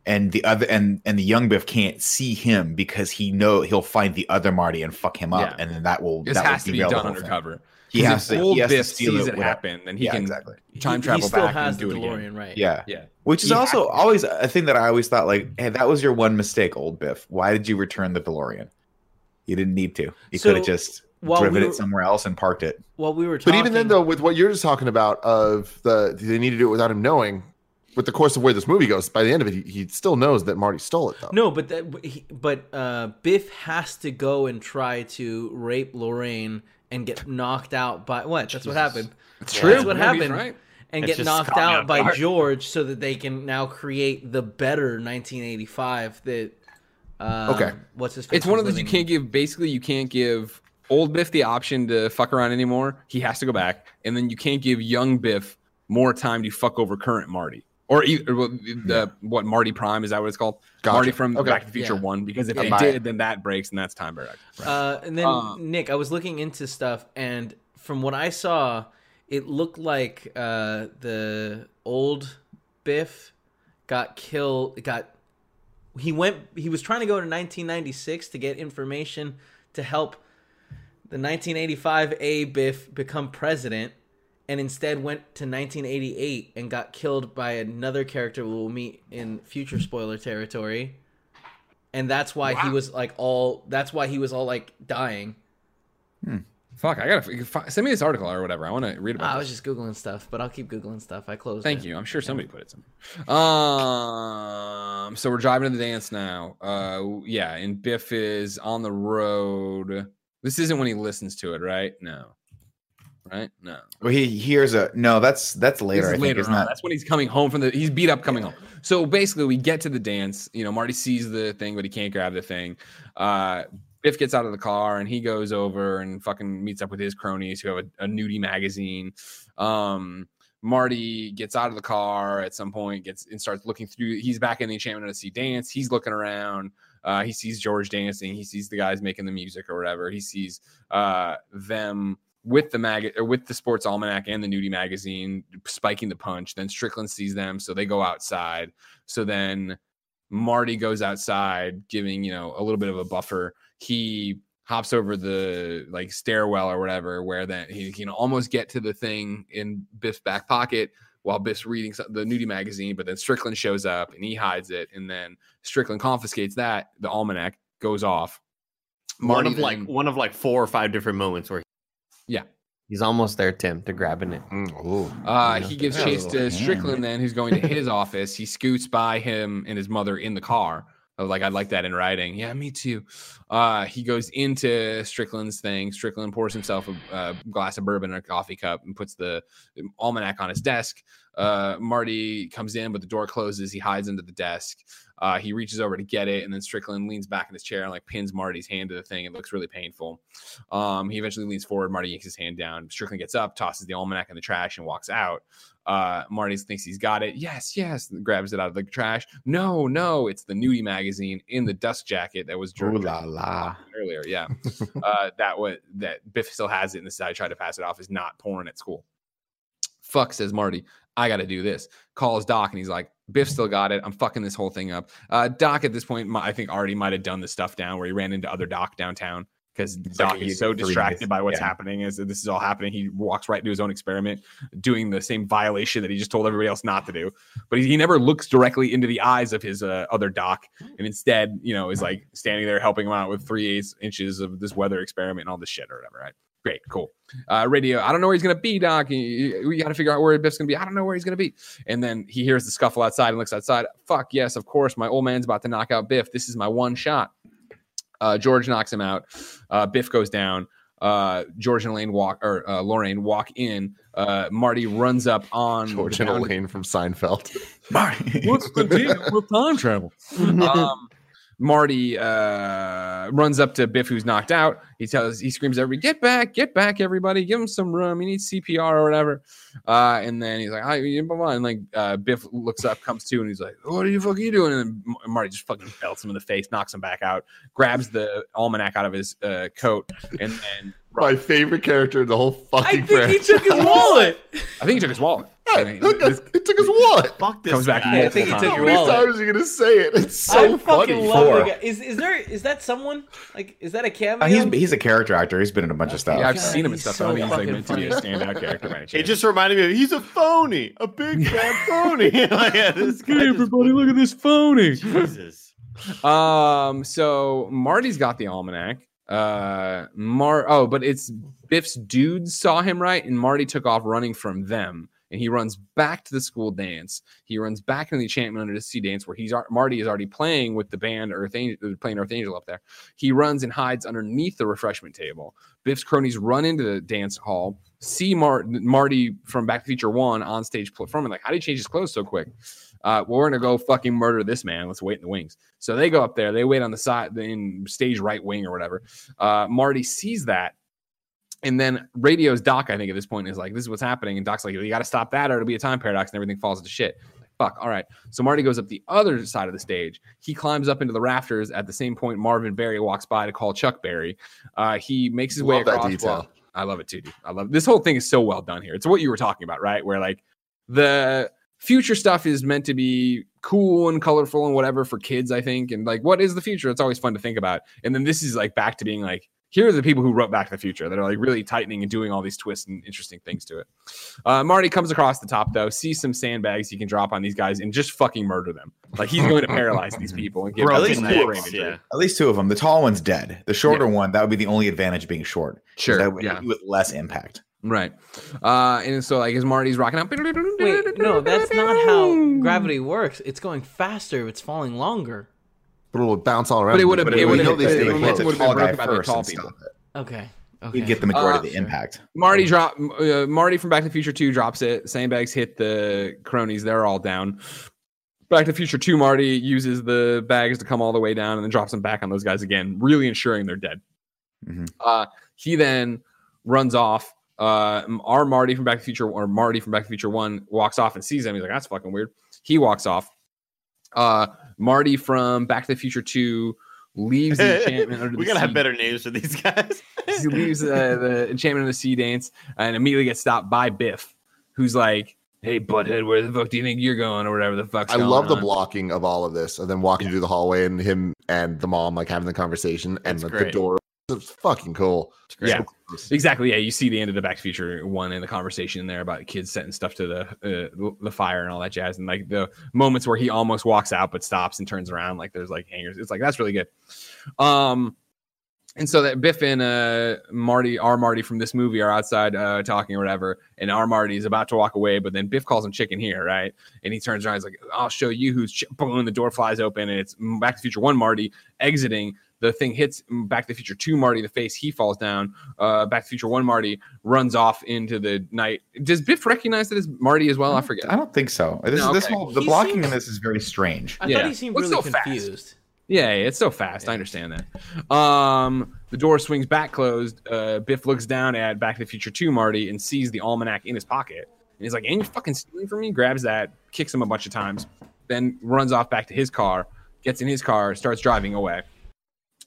And the other and and the young Biff can't see him because he know he'll find the other Marty and fuck him up, Yeah. and then that will This that has will to be derail the done whole thing. Undercover. He 'Cause has if to. old he has to Biff steal sees it it without- happen, then he yeah, can exactly. time travel he still back has and do the it DeLorean, again. right? Yeah. Yeah. Which is He also had always a thing that I always thought like, hey, that was your one mistake, old Biff. Why did you return the DeLorean? You didn't need to. You So, could have just driven we were- it somewhere else and parked it. While we were but even then, though, with what you're just talking about, of the they need to do it without him knowing. With the course of where this movie goes, by the end of it, he, he still knows that Marty stole it, though. No, but that, but but uh, Biff has to go and try to rape Lorraine and get knocked out by what? That's what happened. It's true. That's what No, happened. Right. And It's get knocked caught out by guard. George so that they can now create the better 1985 that. Um, Okay. What's his? It's one of those you can't give. Basically, you can't give old Biff the option to fuck around anymore. He has to go back, and then you can't give young Biff more time to fuck over current Marty or either well, the what Marty Prime is that what it's called? Gotcha. Marty from Okay. Back to the Future Yeah. One. Because if Yeah, they did, it. then that breaks, and that's time back. Uh, and then Um, Nick, I was looking into stuff, and from what I saw, it looked like uh, the old Biff got killed. Got he went. He was trying to go to 1996 to get information to help the 1985 A Biff become president, and instead went to 1988 and got killed by another character we'll meet in future spoiler territory and that's why he was like all that's why he was all like dying Fuck, I gotta send me this article or whatever. I want to read about. I this. was just googling stuff, but I'll keep googling stuff. I closed. Thank it. you. I'm sure somebody put it somewhere. Um, so we're driving to the dance now. Uh, yeah, and Biff is on the road. This isn't when he listens to it, right? No, right? No. Well, he hears a no. That's that's later. I is think, later isn't That's when he's coming home from the. He's beat up coming home. So basically, we get to the dance. You know, Marty sees the thing, but he can't grab the thing. Uh, Biff gets out of the car and he goes over and fucking meets up with his cronies who have a, a nudie magazine. Um, Marty gets out of the car at some point, gets and starts looking through. He's back in the Enchantment of Sea dance. He's looking around. Uh, he sees George dancing. He sees the guys making the music or whatever. He sees uh, them with the mag or with the sports almanac and the nudie magazine spiking the punch. Then Strickland sees them, so they go outside. So then Marty goes outside, giving you know a little bit of a buffer. He hops over the like stairwell or whatever, where then he can almost get to the thing in Biff's back pocket while Biff's reading the nudie magazine. But then Strickland shows up and he hides it, and then Strickland confiscates that. The almanac goes off. one Marty of like one of like four or five different moments where Yeah. he's almost there, Tim, to grabbing it. Mm. Uh, he gives chase little to hand. Strickland, then who's going to his office. He scoots by him and his mother in the car. I was like, I'd like that in writing. Yeah, me too. Uh, he goes into Strickland's thing. Strickland pours himself a, a glass of bourbon in a coffee cup and puts the almanac on his desk. Uh, Marty comes in, but the door closes. He hides under the desk. Uh, he reaches over to get it, and then Strickland leans back in his chair and like pins Marty's hand to the thing. It looks really painful. Um, he eventually leans forward. Marty yanks his hand down. Strickland gets up, tosses the almanac in the trash, and walks out. Uh, Marty thinks he's got it. Yes, yes. grabs it out of the trash. No, no, it's the nudie magazine in the dust jacket that was Ooh la la. earlier. Yeah, uh, that was that Biff still has it, and this is how I tried to pass it off is not porn at school. Fuck says Marty. I got to do this. Calls Doc, and he's like, Biff still got it. I'm fucking this whole thing up. Uh, Doc at this point, I think already might have done the stuff down where he ran into other Doc downtown because Doc like is so distracted by what's Yeah. happening as this is all happening. He walks right into his own experiment, doing the same violation that he just told everybody else not to do. But he, he never looks directly into the eyes of his uh, other Doc, and instead, you know, is like standing there helping him out with three eighths inches of this weather experiment and all this shit or whatever. Right? Great, cool. Uh, radio. I don't know where he's gonna be, Doc. You- We got to figure out where Biff's gonna be. I don't know where he's gonna be. And then he hears the scuffle outside and looks outside. Fuck yes, of course. My old man's about to knock out Biff. This is my one shot. Uh, George knocks him out. Uh, Biff goes down. Uh, George and Elaine walk, or uh, Lorraine walk in. Uh, Marty runs up on George and bound- Elaine from Seinfeld. Marty, What's the deal with time travel? um, Marty uh, runs up to Biff, who's knocked out. He tells, he screams, "Everybody, get back, get back, everybody! Give him some room. He needs CPR or whatever." Uh, and then he's like, "Hi," blah, blah, and like uh, Biff looks up, comes to, and he's like, "What are you fucking doing?" And then Marty just fucking belts him in the face, knocks him back out, grabs the almanac out of his uh, coat, and then My favorite character in the whole fucking. I fucking think he took his wallet. I think he took his wallet. I mean, Look, this it took his what? Fuck this comes back guy. I think he multiple took How your many wallet. times are you gonna say it? It's so I funny. fucking love Four. the guy. Is is there is that someone like is that a cameo? Uh, he's he's a character actor. He's been in a bunch of stuff. Yeah, I've God, seen him in stuff. so I don't he's like fucking meant to be a standout character. by It just reminded me of he's a phony, a big fat phony. Like, yeah, this guy just- look at this phony. Jesus. Um, so Marty's got the almanac. Uh, Mar. Oh, but it's Biff's dudes saw him right, and Marty took off running from them, and he runs back to the school dance. He runs back into the Enchantment Under the Sea dance, where he's Marty is already playing with the band Earth Angel, playing Earth Angel up there. He runs and hides underneath the refreshment table. Biff's cronies run into the dance hall, see Mar- Marty from Back to Future One on stage performing. Like, how did he change his clothes so quick? Uh, well, we're gonna go fucking murder this man. Let's wait in the wings. So they go up there. They wait on the side in stage right wing or whatever. Uh, Marty sees that, and then radio's Doc. I think at this point is like, "This is what's happening," and Doc's like, "You got to stop that, or it'll be a time paradox, and everything falls into shit." Fuck. All right. So Marty goes up the other side of the stage. He climbs up into the rafters. At the same point, Marvin Berry walks by to call Chuck Berry. Uh, he makes his way Love that across. detail. well, I love it too, dude. I love this whole thing is so well done here. It's what you were talking about, right? Where like the future stuff is meant to be cool and colorful and whatever for kids, I think. And like, what is the future? It's always fun to think about. And then this is like back to being like here are the people who wrote Back to the Future that are like really tightening and doing all these twists and interesting things to it. Uh, Marty comes across the top though, sees some sandbags he can drop on these guys and just fucking murder them. Like he's going to paralyze these people and give Bro, at least two of brain them, yeah. At least two of them. The tall one's dead. The shorter one, that would be the only advantage being short. Sure, That would yeah. with less impact. Right. Uh, and so like as Marty's rocking out. Wait, no, that's not how gravity works. It's going faster it's falling longer. But it would bounce all around. But it would've- But it we would've- it would've- it would've been tall guy broken by the first tall and people. stop it. Okay. Okay. We'd get the majority Uh, of the impact. Marty drop uh, Marty from Back to the Future 2 drops it. Sandbags hit the cronies. They're all down. Back to the Future 2, Marty uses the bags to come all the way down and then drops them back on those guys again, really ensuring they're dead. Mhm. Uh, he then runs off. Uh, our Marty from Back to the Future or Marty from Back to the Future 1 walks off and sees him. He's like, that's fucking weird. He walks off. Marty from Back to the Future 2 leaves the enchantment under we the gotta have better names for these guys. he leaves uh, the enchantment of the sea dance and immediately gets stopped by Biff, who's like, "Hey, butthead, where the fuck do you think you're going, or whatever the fuck I going love the on?" blocking of all of this, and then walking through the hallway, and him and the mom like having the conversation, and That's the, the door. It's fucking cool. Yeah. So. Exactly. Yeah, you see the end of the Back to Future one in the conversation there about kids setting stuff to the uh, the fire and all that jazz, and like the moments where he almost walks out but stops and turns around, like there's like hangers. It's like that's really good. Um, and so that Biff and uh Marty, our Marty from this movie, are outside uh talking or whatever, and our Marty is about to walk away, but then Biff calls him chicken here, right? And he turns around, he's like, "I'll show you who's." Ch-. Boom! The door flies open, and it's Back to Future One Marty exiting. The thing hits Back to the Future Two Marty in the face. He falls down. Uh, Back to the Future One Marty runs off into the night. Does Biff recognize that as Marty as well? I forget. I don't think so. This, No, this whole the He blocking seems- in this is very strange. I Yeah. thought he seemed really so fast? confused. Yeah, it's so fast. I understand that. Um, the door swings back closed. Uh, Biff looks down at Back to the Future 2 Marty and sees the almanac in his pocket. And he's like, Ain't you fucking stealing from me? Grabs that, kicks him a bunch of times, then runs off back to his car, gets in his car, starts driving away.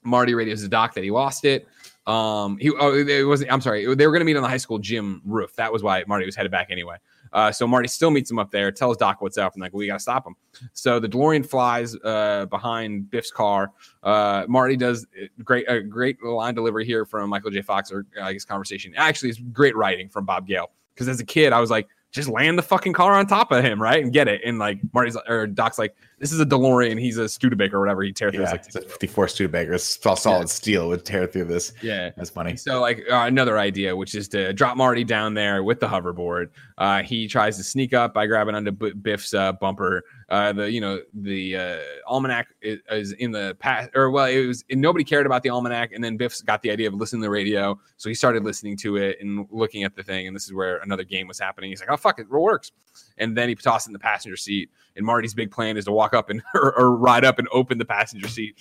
Marty radios the doc that he lost it. Um, he oh, it wasn't. I'm sorry, they were going to meet on the high school gym roof. That was why Marty was headed back anyway. Uh, so Marty still meets him up there, tells Doc what's up, and like we got to stop him. So the DeLorean flies uh, behind Biff's car. Uh, Marty does great a great line delivery here from Michael J. Fox or I guess conversation. Actually, it's great writing from Bob Gale because as a kid I was like, just land the fucking car on top of him, right, and get it. And like Marty's or Doc's like, this is a DeLorean. He's a Studebaker or whatever. He tears through. Yeah, a like, 54 Studebaker. It's all solid steel would tear through this. yeah. That's funny. So, like uh, another idea, which is to drop Marty down there with the hoverboard. Uh, he tries to sneak up by grabbing onto B- Biff's uh, bumper. Uh, the you know the uh, almanac is, is in the past, or well, it was and nobody cared about the almanac, and then Biff's got the idea of listening to the radio, so he started listening to it and looking at the thing, and this is where another game was happening. He's like, "Oh fuck, it, it works," and then he tossed it in the passenger seat. And Marty's big plan is to walk up and or, or ride up and open the passenger seat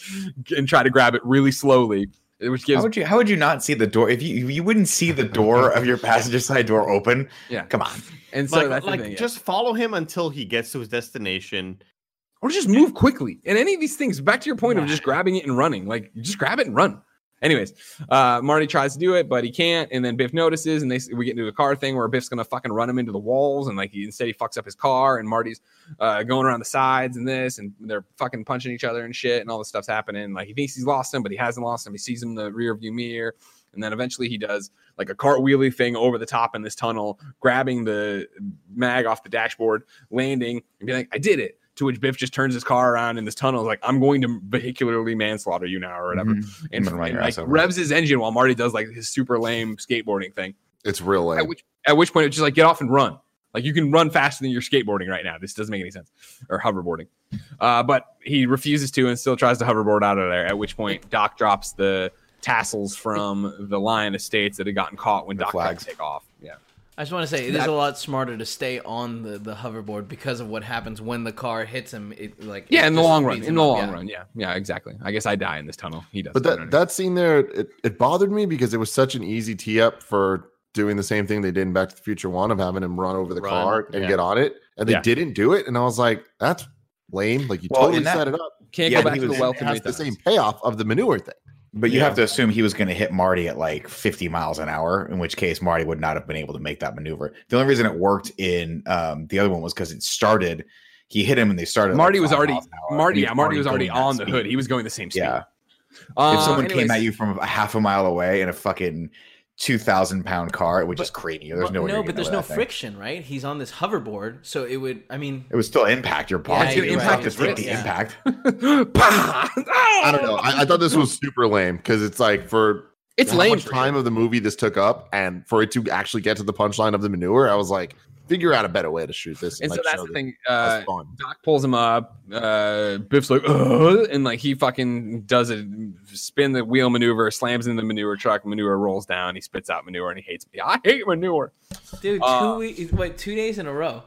and try to grab it really slowly, which gives How would you how would you not see the door if you you wouldn't see the door of your passenger side door open? yeah. Come on. And so like, that's like the thing, yeah. just follow him until he gets to his destination. or just move quickly. And any of these things, back to your point of just grabbing it and running, like just grab it and run. Anyways, uh, Marty tries to do it, but he can't. And then Biff notices, and they we get into a car thing where Biff's gonna fucking run him into the walls, and like he instead he fucks up his car, and Marty's uh, going around the sides and this, and they're fucking punching each other and shit, and all this stuff's happening. Like he thinks he's lost him, but he hasn't lost him. He sees him in the rear view mirror, and then eventually he does like a cartwheelie thing over the top in this tunnel, grabbing the mag off the dashboard, landing, and be like, "I did it." To which Biff just turns his car around in this tunnel, is like, "I'm going to vehicularly manslaughter you now," or whatever, Mhm. and, I'm gonna run and, like revs his engine while Marty does like his super lame skateboarding thing. It's real At lame. which at which point it's just like get off and run. Like you can run faster than you're skateboarding right now. This doesn't make any sense. Or hoverboarding. Uh, but he refuses to and still tries to hoverboard out of there. At which point Doc drops the tassels from the Lyon Estates that had gotten caught when The Doc tried flags. to take off. Yeah. I just want to say it is a lot smarter to stay on the, the hoverboard because of what happens when the car hits him. It like Yeah, it in the long run. In the up, long yeah. run. Yeah. Yeah, exactly. I guess I die in this tunnel. He does. But that that scene there, it, it bothered me because it was such an easy tee up for doing the same thing they did in Back to the Future One of having him run over the Run, car and yeah. get on it, and they Yeah. didn't do it, and I was like, that's lame. Like you Well, totally that- set it up. can't Yeah, go back to the was- well It has the same payoff of the manure thing. But you Yeah. have to assume he was going to hit Marty at like 50 miles an hour, in which case Marty would not have been able to make that maneuver. The only reason it worked in um, the other one was because it started. He hit him and they started. Marty like, was already miles an hour, Marty. Yeah, Marty was already on the speed. hood. He was going the same speed. Yeah. Uh, if someone anyways, came at you from a half a mile away in a fucking two thousand pound car, it would just crane you. There's But- no way. no, but there's no that thing. friction, right? He's on this hoverboard, so it would. I mean, It would still impact your body. it's you impact have to the wrist. impact. I don't know. I, I thought this was super lame because it's like for It's how lame. much time you. of the movie this took up, and for it to actually get to the punchline of the manure, I was like, figure out a better way to shoot this. And so like, that's the thing. as Uh. Doc pulls him up. Uh, Biff's like, Ugh, and like he fucking does a spin the wheel maneuver, slams in the manure truck. Manure rolls down. He spits out manure, and he hates me. I hate manure. dude, two Uh, weeks, wait, two days in a row.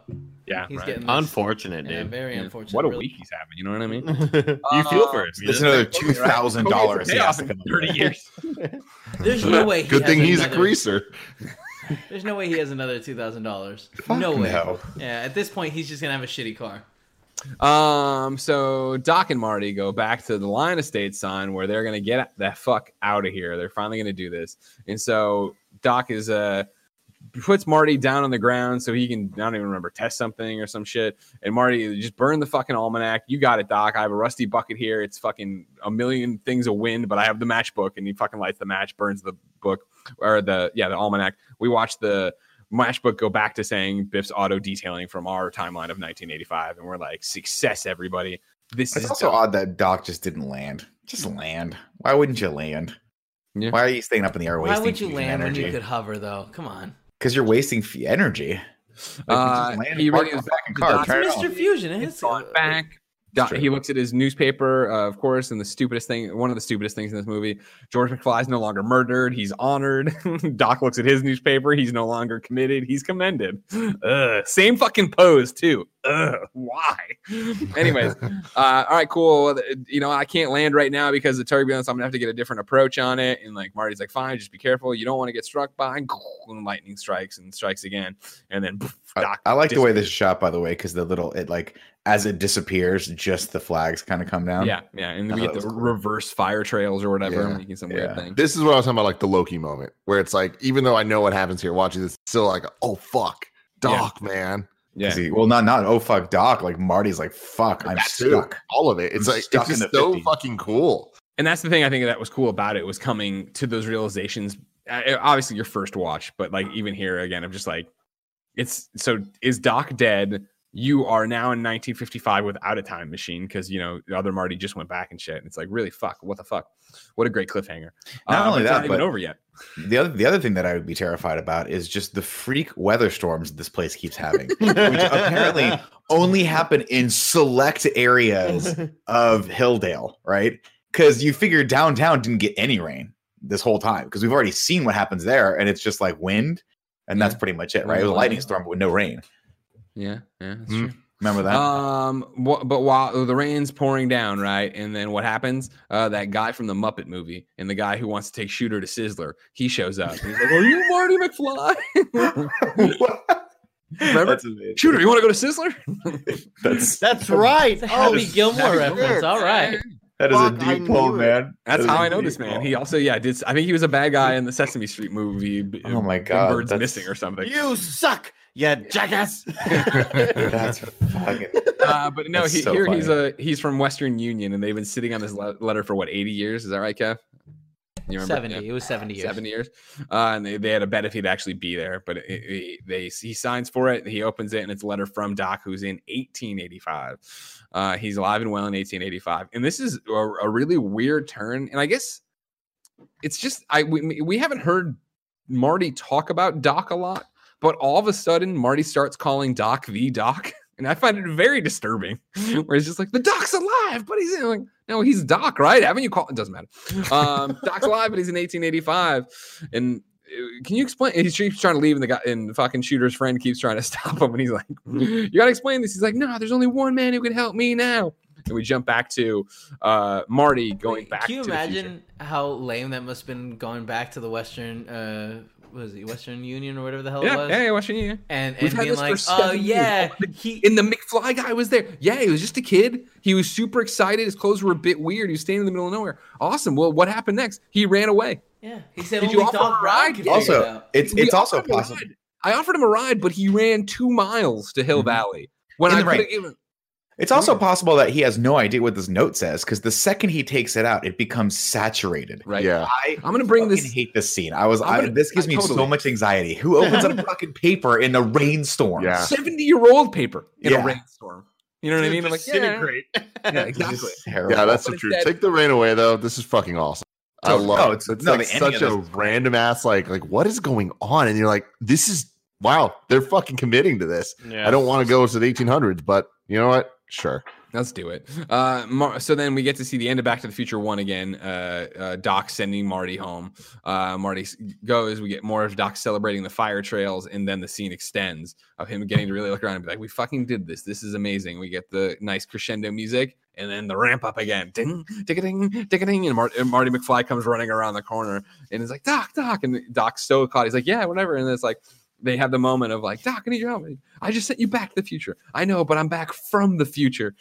Yeah, He's right. getting this. Unfortunate, Yeah, dude. very Yeah. unfortunate. What a really. week he's having. You know what I mean? you feel for him. There's another two thousand dollars. Pay Thirty years. There's no way. He Good has thing he's another, a greaser. There's no way he has another two thousand dollars. No way. no. Yeah, at this point, he's just gonna have a shitty car. Um, so Doc and Marty go back to the Lyon Estates sign where they're gonna get the fuck out of here. They're finally gonna do this, and so Doc is uh puts Marty down on the ground so he can I don't even remember test something or some shit. And Marty just burn the fucking almanac. You got it, Doc. I have a rusty bucket here. It's fucking a million things of wind, but I have the matchbook. And he fucking lights the match, burns the book or the yeah the almanac. We watch the matchbook go back to saying Biff's auto detailing from our timeline of 1985, and we're like, success, everybody. This It's is also dope. odd that Doc just didn't land. Just land. Why wouldn't you land? Yeah. Why are you staying up in the air Why would you fusion land when you could hover, though? Come on, Because you're wasting f- energy. Like, you Uh, just he and really the is back to car. Doc's Turn it Mr. Fusion. He's It's gone back. True. he looks at his newspaper, uh, of course, and the stupidest thing, one of the stupidest things in this movie, George McFly is no longer murdered. He's honored. Doc looks at his newspaper. He's no longer committed. He's commended. Ugh. Same fucking pose, too. Ugh. Why? Anyways, uh, all right, cool. You know, I can't land right now because of turbulence. I'm going to have to get a different approach on it. And like Marty's like, fine, just be careful. You don't want to get struck by. And lightning strikes and strikes again. And then I, Doc. I like the way this is shot, by the way, because the little it like as it disappears, just the flags kind of come down. Yeah, yeah, and I we get the cool. reverse fire trails or whatever, Yeah, making some yeah. weird thing. This is what I was talking about, like the Loki moment, where it's like, even though I know what happens here, watching this, it's still like, oh fuck, Doc, man. Yeah. he- well, not not oh fuck Doc. Like Marty's like fuck, I'm That too. stuck. All of it. It's I'm like stuck it's just so 50s. fucking cool. and that's the thing I think that was cool about it was coming to those realizations. Uh, obviously, your first watch, but like even here again, I'm just like, it's so is Doc dead? You are now in 1955 without a time machine because you know the other Marty just went back and shit. And it's like really fuck. What the fuck? What a great cliffhanger. Not Uh, only it's that, not even but- over yet. The other the other thing that I would be terrified about is just the freak weather storms this place keeps having, which apparently only happen in select areas of Hilldale, right? Because you figure downtown didn't get any rain this whole time because we've already seen what happens there, and it's just like wind, and that's pretty much it, right? It was a lightning storm but with no rain. Yeah, yeah, that's Hmm. true. Remember that? Um, wha- but while the rain's pouring down, right, and then what happens? Uh, that guy from the Muppet movie and the guy who wants to take Shooter to Sizzler, he shows up. He's like, "Are you Marty McFly?" Remember? That's amazing. Shooter, you want to go to Sizzler? That's That's right. It's a Happy Oh, Gilmore reference. All right. that is a Fuck, I deep pull, man. That's That is how I know this man. pull. He also, yeah, did. I think he was a bad guy in the Sesame Street movie. Oh my God, Bird's that's- missing or something. You suck, you jackass. That's fucking. Uh, but no, he, so here he's a he's from Western Union, and they've been sitting on this le- letter for what eighty years. Is that right, Kev? You remember? Seventy. Yeah. It was seventy years. Seventy years. Uh, and they, they had a bet if he'd actually be there, but it, it- they he signs for it. He opens it, and it's a letter from Doc, who's in 1885. Uh, he's alive and well in 1885, and this is a, a really weird turn. And I guess it's just I we, we haven't heard Marty talk about Doc a lot, but all of a sudden Marty starts calling Doc the Doc. And I find it very disturbing, where it's just like the Doc's alive, but he's in like, no, he's Doc, right? Haven't you called? It doesn't matter. Um, Doc's alive, but he's in 1885. And uh, can you explain? He keeps trying to leave, and the guy and the fucking shooter's friend keeps trying to stop him, and he's like, "You gotta explain this." He's like, "No, there's only one man who can help me now." And we jump back to uh, Marty going Wait, back. Can you to the future. imagine how lame that must have been going back to the Western, uh, was it, Western Union or whatever the hell it Yeah, was? yeah, yeah, watching you. And, We've and being like, oh seven years. yeah, he And the McFly guy was there. Yeah, he was just a kid. He was super excited. His clothes were a bit weird. He was standing in the middle of nowhere. Awesome. Well, what happened next? He ran away. yeah he said Did you offer a ride? Brown could figure it Also, out. it's We it's also offered possible. I offered him a ride, but he ran two miles to Hill Mhm. Valley when In I the could rain. Have given. It's also hmm. possible that he has no idea what this note says because the second he takes it out, it becomes saturated. Right. Yeah. I I'm gonna bring this. hate this scene. I was. I'm I, this gives I me totally- so much anxiety. Who opens up fucking paper in a rainstorm? Yeah. 70 year old paper in Yeah. a rainstorm. You know what I mean? I'm like, yeah, Disintegrate. yeah, It's exactly. Yeah, that's But the truth. instead- Take the rain away, though. This is fucking awesome. I love No, it. it's- It's, no, like such a this is great. random ass like like what is going on? And you're like, this is wow. They're fucking committing to this. Yeah. I don't want to go to the 1800s, but you know what? Sure. Let's do it. Uh, Mar- so then we get to see the end of Back to the Future one again. Uh, uh, Doc sending Marty home. Uh, Marty goes. We get more of Doc celebrating the fire trails, and then the scene extends of him getting to really look around and be like, "We fucking did this. This is amazing." We get the nice crescendo music, and then the ramp up again. Ding, ding, ding, ding, ding, and, Mar- and Marty McFly comes running around the corner, and he's like, "Doc, Doc," and Doc's so caught. He's like, "Yeah, whatever," and it's like. They have the moment of like, Doc, I need your help. I just sent you back to the future. I know, but I'm back from the future,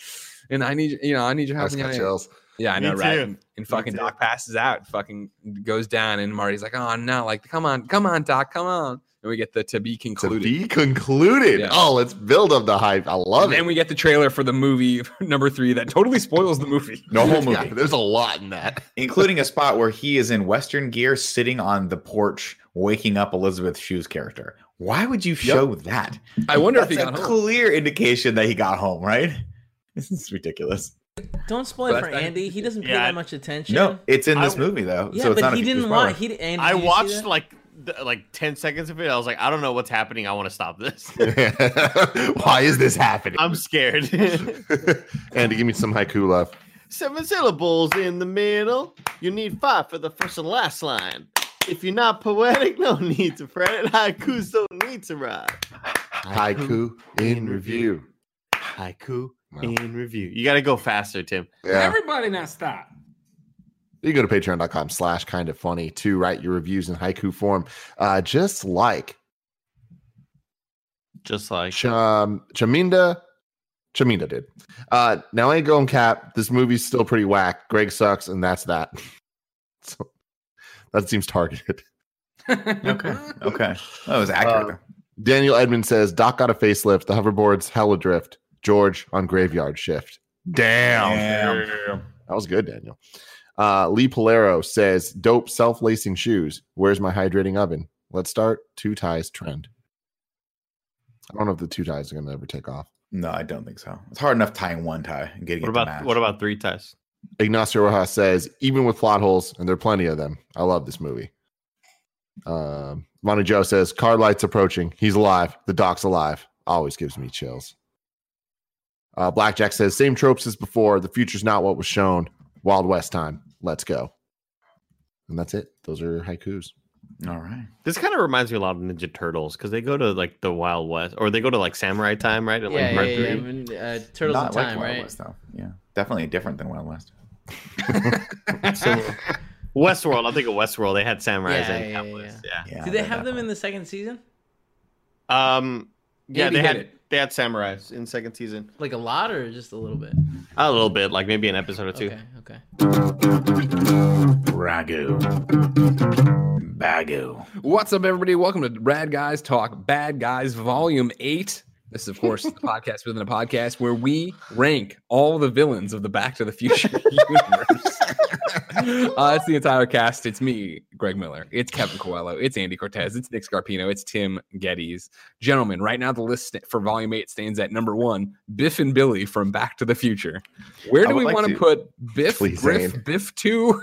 and I need you know I need your I help. got yeah, chills. yeah, I Me know, right? too. And, and fucking. Doc passes out, fucking goes down, and Marty's like, "Oh no, like, come on, come on, Doc, come on." And we get the to be concluded. To be concluded. Yeah. Oh, let's build up the hype. I love and it. And we get the trailer for the movie number three that totally spoils the movie. no whole movie, Yeah, there's a lot in that. including a spot where he is in Western gear, sitting on the porch, waking up Elizabeth Shue's character. Why would you show that? I wonder if That's he a got home. clear indication that he got home, right? This is ridiculous. Don't spoil it for that's- Andy. He doesn't pay Yeah, that much attention. No, it's in I- this movie though. yeah, so it's but not a he huge didn't spoiler. want. He Andy, I did you see watched like th- like 10 seconds of it. I was like, I don't know what's happening. I want to stop this. Why is this happening? I'm scared. Andy, give me some haiku love. Seven syllables in the middle. You need five for the first and last line. If you're not poetic, no need to fret it. Haikus don't need to rhyme. Haiku in review. Haiku Wow. in review. You got to go faster, Tim. Yeah. Everybody now stop. You can go to patreon.com slash kind of funny to write your reviews in haiku form. Uh, just like Just like Cham- Chaminda. Chaminda did. Uh, now I ain't going cap. This movie's still pretty whack. Greg sucks, and that's that. so that seems targeted. Okay. Okay. That was accurate. Uh, Daniel Edmond says Doc got a facelift. The hoverboard's hella drift. George on graveyard shift. Damn. Damn. That was good, Daniel. Uh, Lee Polero says dope self lacing shoes. Where's my hydrating oven? Let's start two ties trend. I don't know if the two ties are going to ever take off. no, I don't think so. It's hard enough tying one tie and getting what it to about match. what about three ties? Ignacio Rojas says, even with plot holes, and there are plenty of them, I love this movie. Um, Monty Joe says, car lights approaching. He's alive. The doc's alive. Always gives me chills. Uh, Blackjack says, same tropes as before. The future's not what was shown. Wild West time. Let's go. And that's it. Those are haikus. All right. This kind of reminds me a lot of Ninja Turtles because they go to like the Wild West or they go to like Samurai time, right? And, Yeah, like yeah, yeah, Mercury. I mean, uh, Turtles Not in like Time, Wild right? West, though. Yeah. Definitely different than Wild West. So, Westworld. I think of Westworld. They had samurais Yeah, and yeah, cowboys. yeah. Yeah. Yeah. Did they they're have them in the second season? Um. Yeah, Andy they had it. they had samurais in second season. Like a lot, or just a little bit? A little bit, like maybe an episode or two. Okay, okay. Ragu. Bagu. What's up, everybody? Welcome to Rad Guys Talk Bad Guys Volume 8. This is, of course, the podcast within a podcast where we rank all the villains of the Back to the Future universe. uh, it's the entire cast. It's me, Greg Miller. It's Kevin Coelho. It's Andy Cortez. It's Nick Scarpino. It's Tim Gettys. Gentlemen, right now the list for Volume 8 stands at number one Biff and Billy from Back to the Future. Where do we like want to put Biff, Please, Griff, Zane. Biff 2?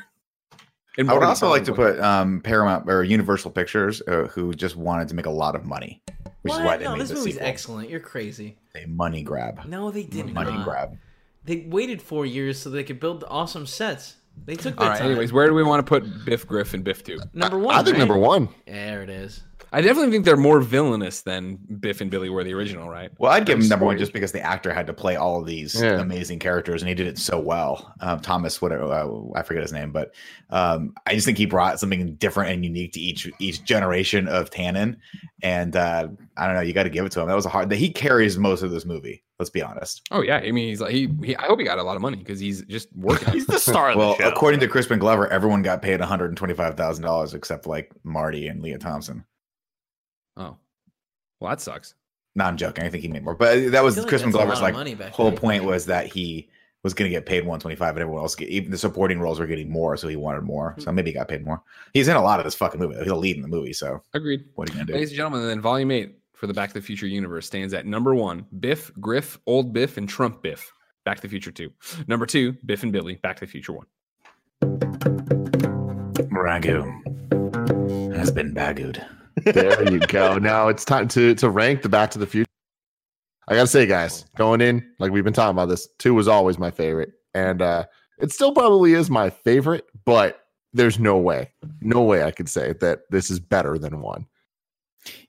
And I would also like to put um, Paramount or Universal Pictures, uh, who just wanted to make a lot of money, which What? is why they no, made this the movie's sequel. excellent. You're crazy. A money grab. No, they didn't. money not. grab. They waited four years so they could build awesome sets. They took their All right. time. Anyways, where do we want to put Biff, Griff, and Biff Two? number one. I think right? number one. There it is. I definitely think they're more villainous than Biff and Billy were the original, right? Well, I'd give him number one just because the actor had to play all of these Yeah. amazing characters, and he did it so well. Um, Thomas, whatever uh, I forget his name, but um, I just think he brought something different and unique to each each generation of Tannen. And uh, I don't know, you got to give it to him. That was a hard. That he carries most of this movie. Let's be honest. Oh yeah, I mean he's like he. he I hope he got a lot of money because he's just working. He's the star of Well, the show. according to Crispin Glover, everyone got paid one hundred and twenty five thousand dollars except like Marty and Lea Thompson. Well that sucks. No, I'm joking. I think he made more, but that was feel like Crispin that's a lot Glover's like money back whole then. point was that he was going to get paid 125 and everyone else get, even the supporting roles were getting more so he wanted more hmm. so maybe he got paid more he's in a lot of this fucking movie he's a lead in the movie so Agreed. what are you gonna do Ladies and gentlemen, then volume eight for the Back to the Future universe stands at number one, Biff, Griff, Old Biff, and Trump Biff. Back to the Future 2. Number two, Biff and Billy, Back to the Future 1. Ragu has been bagged there you go. Now it's time to to rank the Back to the Future. I gotta say, guys, going in like we've been talking about this, two was always my favorite, and uh it still probably is my favorite. But there's no way, no way I could say that this is better than one.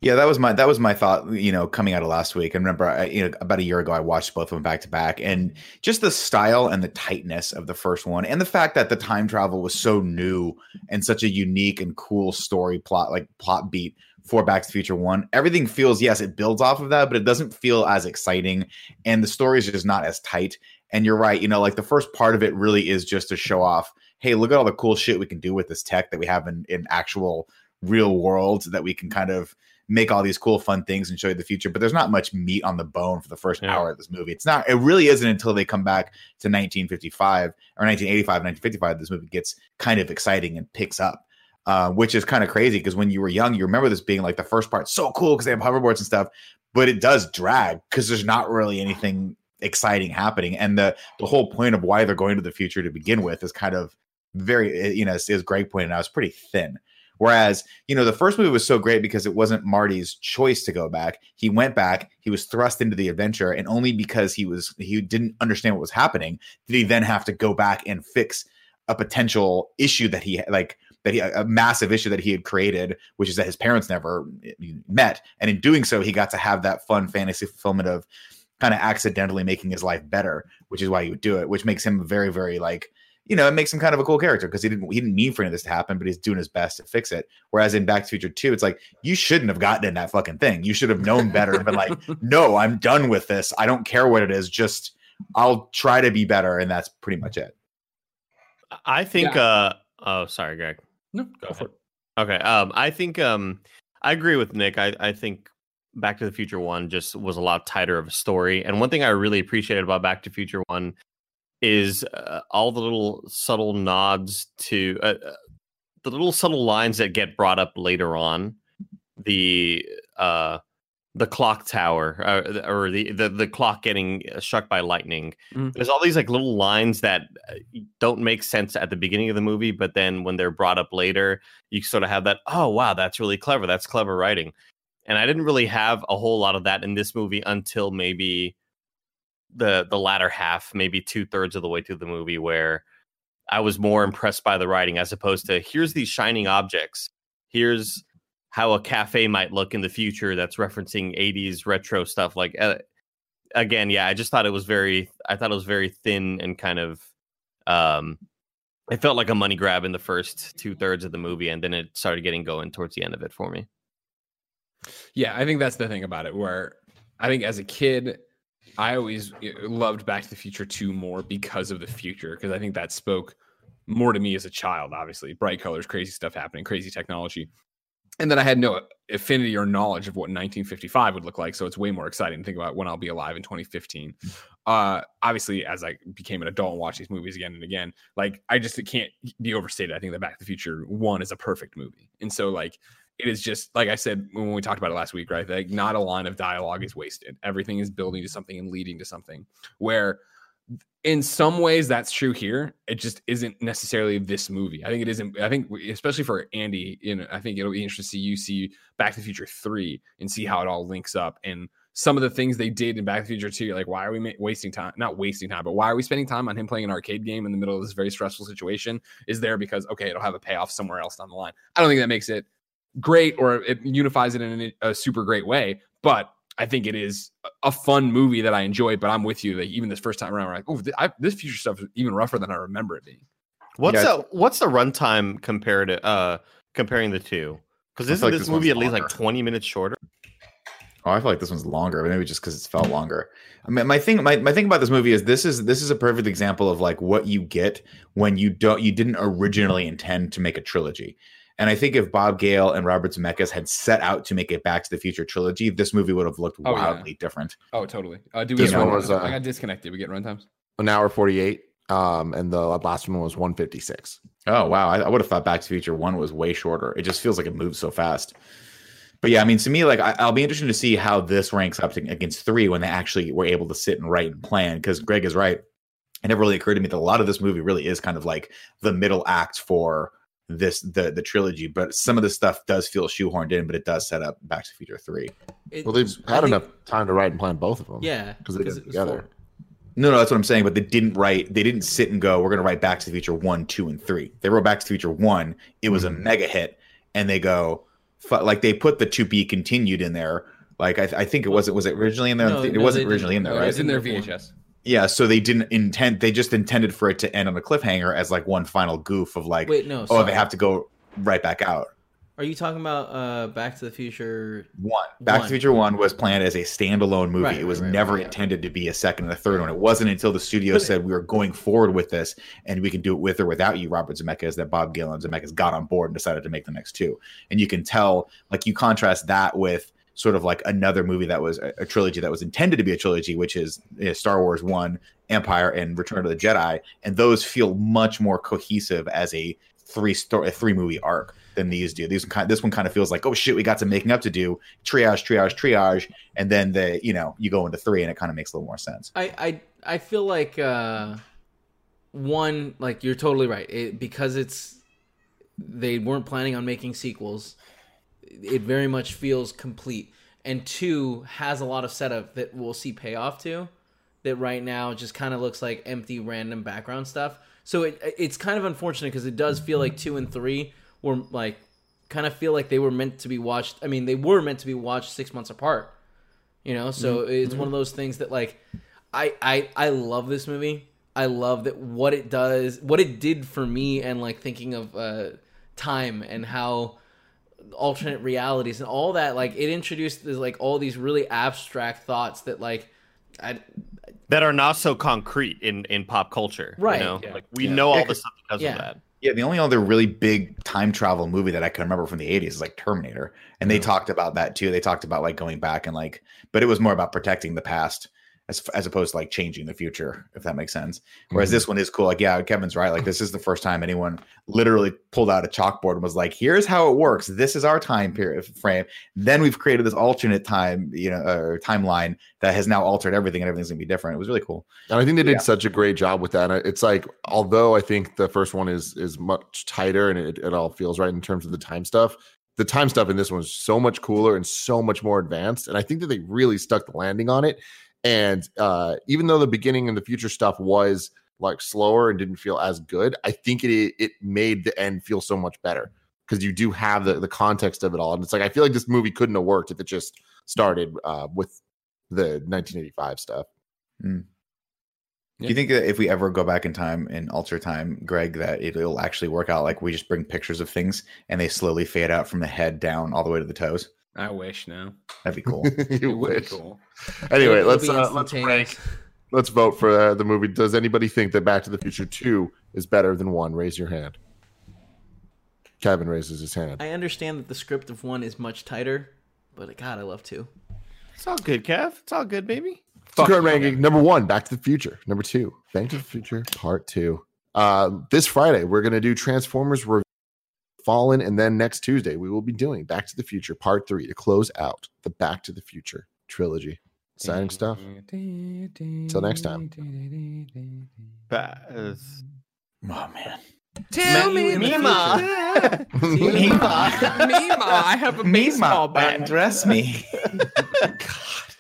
Yeah that was my that was my thought you know coming out of last week. And remember I, you know about a year ago i watched both of them back to back and just the style and the tightness of the first one and the fact that the time travel was so new and such a unique and cool story plot like plot beat for back to the future one. Everything feels yes it builds off of that but it doesn't feel as exciting and the story is just not as tight. And you're right you know like the first part of it really is just to show off hey look at all the cool shit we can do with this tech that we have in, in actual real world that we can kind of make all these cool fun things and show you the future but there's not much meat on the bone for the first Yeah. hour of this movie it's not it really isn't until they come back to 1955 or 1985 1955 this movie gets kind of exciting and picks up uh, which is kind of crazy because when you were young you remember this being like the first part so cool because they have hoverboards and stuff but it does drag because there's not really anything exciting happening and the the whole point of why they're going to the future to begin with is kind of very eh, you know as, as greg pointed out it's pretty thin Whereas, you know, the first movie was so great because it wasn't Marty's choice to go back. He went back, he was thrust into the adventure, and only because he was he didn't understand what was happening did he then have to go back and fix a potential issue that he like that he a massive issue that he had created, which is that his parents never eh, met. And in doing so, he got to have that fun fantasy fulfillment of kind of accidentally making his life better, which is why he would do it, which makes him very, very like you know, it makes him kind of a cool character because he didn't he didn't mean for any of this to happen, but he's doing his best to fix it. Whereas in Back to the Future 2, it's like you shouldn't have gotten in that fucking thing. You should have known better and been like, no, I'm done with this. I don't care what it is. Just I'll try to be better, and that's pretty much it. I think. uh Oh, sorry, Greg. No, go for it. Okay. Um, I think um, I agree with Nick. I, I think Back to the Future One just was a lot tighter of a story. And one thing I really appreciated about Back to the Future One is uh, all the little subtle nods to uh, uh, the little subtle lines that get brought up later on. The uh, the clock tower uh, or the, the the clock getting uh, struck by lightning. Mhm. There's all these like little lines that uh, don't make sense at the beginning of the movie, but then when they're brought up later, you sort of have that. Oh wow, that's really clever. That's clever writing. And I didn't really have a whole lot of that in this movie until maybe the the latter half, maybe two thirds of the way through the movie, where I was more impressed by the writing as opposed to here's these shining objects. Here's how a cafe might look in the future that's referencing 80s retro stuff like uh, again yeah i just thought it was very i thought it was very thin and kind of um it felt like a money grab in the first two thirds of the movie and then it started getting going towards the end of it for me Yeah, I think that's the thing about it. Where I think as a kid, I always eh, loved Back to the Future 2 more because of the future, because I think that spoke more to me as a child, obviously. Bright colors, crazy stuff happening, crazy technology. And then I had no affinity or knowledge of what 1955 would look like. So it's way more exciting to think about when I'll be alive in 2015. Uh, obviously, as I became an adult and watched these movies again and again, like I just it can't be overstated. I think that Back to the Future 1 is a perfect movie. And so, like, it is just like I said when we talked about it last week, right? Like not a line of dialogue is wasted. Everything is building to something and leading to something. Where in some ways that's true here. It just isn't necessarily this movie. I think it isn't. I think especially for Andy, you know, I think it'll be interesting to see you see Back to the Future three and see how it all links up and some of the things they did in Back to the Future 2, like why are we wasting time? Not wasting time, but why are we spending time on him playing an arcade game in the middle of this very stressful situation? Is there because okay, it'll have a payoff somewhere else down the line. I don't think that makes it great or it unifies it in a, a super great way, but I think it is a- a fun movie that I enjoy. But I'm with you. Like even this first time around, we're like, oh, th- I, this future stuff is even rougher than I remember it being. what's Yeah. the what's the runtime compared to uh comparing the two because isn't like this, this movie one's at least like 20 minutes shorter Oh, I feel like this one's longer, but maybe just because it's felt longer. I mean, my thing, my, my thing about this movie is this is this is a perfect example of like what you get when you don't you didn't originally intend to make a trilogy. And I think if Bob Gale and Robert Zemeckis had set out to make a Back to the Future trilogy, this movie would have looked Oh, yeah. wildly different. Oh, totally. Uh, do we This get one run- was, uh, I got disconnected. We get runtimes. An hour 48. Um, and the last one was 156. Oh wow, I, I would have thought Back to the Future One was way shorter. It just feels like it moves so fast. But yeah, I mean, to me, like I, I'll be interested to see how this ranks up to, against three when they actually were able to sit and write and plan. Because Greg is right. It never really occurred to me that a lot of this movie really is kind of like the middle act for this the the trilogy. But some of the stuff does feel shoehorned in, but it does set up Back to the Future Three. It- Well, they've had think- ance time to write and plan both of them. Yeah, because they did it it together. four. No, no, that's what I'm saying. But they didn't write. They didn't sit and go. We're going to write Back to the Future one, two, and three. They wrote Back to the Future one. It was a Mhm. mega hit, and they go fu- like they put the to be continued in there. Like I, I think it wasn't. Was it originally in there? No, it no, wasn't originally in there, No, right? It's in their Before. VHS. Yeah. So they didn't intend. They just intended for it to end on a cliffhanger as like one final goof of like, Wait, no. oh, sorry. they have to go right back out. Are you talking about uh, Back to the Future? One. Back to the Future One was planned as a standalone movie. Right, it was right, never right, intended to be a second and a third one. It wasn't until the studio said we are going forward with this and we can do it with or without you, Robert Zemeckis, that Bob Gale and Zemeckis got on board and decided to make the next two. And you can tell, like, you contrast that with sort of like another movie that was a, a trilogy that was intended to be a trilogy, which is you know, Star Wars One, Empire, and Return of the Jedi, and those feel much more cohesive as a three story, a three movie arc than these do. These kind, this one kind of feels like, oh shit, we got some making up to do, triage, triage, triage, and then the you know you go into three, and it kind of makes a little more sense. I I I feel like uh, one like you're totally right it, because it's they weren't planning on making sequels. It very much feels complete, and two has a lot of setup that we'll see payoff to. That right now just kind of looks like empty, random background stuff. So it it's kind of unfortunate because it does feel like two and three were like kind of feel like they were meant to be watched. I mean, they were meant to be watched six months apart. You know, so it's one of those things that like I I I love this movie. I love that what it does, what it did for me, and like thinking of uh, time and how alternate realities and all that. Like it introduced this, like all these really abstract thoughts that like I that are not so concrete in in pop culture. Right, You know? yeah. Like we Yeah. know all Yeah, this stuff because yeah. of that. Yeah, the only other really big time travel movie that I can remember from the 80s is like Terminator. And they talked about that too. They talked about like going back and like, but it was more about protecting the past as, as opposed to like changing the future, if that makes sense. Whereas Mhm. this one is cool. Like, yeah, Kevin's right. Like, this is the first time anyone literally pulled out a chalkboard and was like, here's how it works. This is our time period frame. Then we've created this alternate time, you know, or timeline that has now altered everything and everything's gonna be different. It was really cool. And I think they did Yeah. such a great job with that. And It's like, although I think the first one is is much tighter and it, it all feels right in terms of the time stuff, the time stuff in this one is so much cooler and so much more advanced. And I think that they really stuck the landing on it. And uh, even though the beginning and the future stuff was like slower and didn't feel as good, I think it it made the end feel so much better because you do have the the context of it all. And it's like I feel like this movie couldn't have worked if it just started uh, with the 1985 stuff. Do you think that if we ever go back in time and alter time, Greg, that it'll actually work out? Like we just bring pictures of things and they slowly fade out from the head down all the way to the toes. I wish no. That'd be cool. you It wish. cool. Anyway, it'll let's uh, let's rank. Let's vote for uh, the movie. Does anybody think that Back to the Future Two is better than one? Raise your hand. Kevin raises his hand. I understand that the script of one is much tighter, but God, I love two. It's all good, Kev. It's all good, baby. So current ranking number one, Back to the Future. Number two, Back to the Future Part Two. Uh, this Friday we're gonna do Transformers Re- Fallen, and then next Tuesday we will be doing Back to the Future Part Three to close out the Back to the Future trilogy. Exciting stuff. Till next time. Baz. Oh man. Tell Met you me, in the Mima. Mima, I have a baseball bat. undress me. God.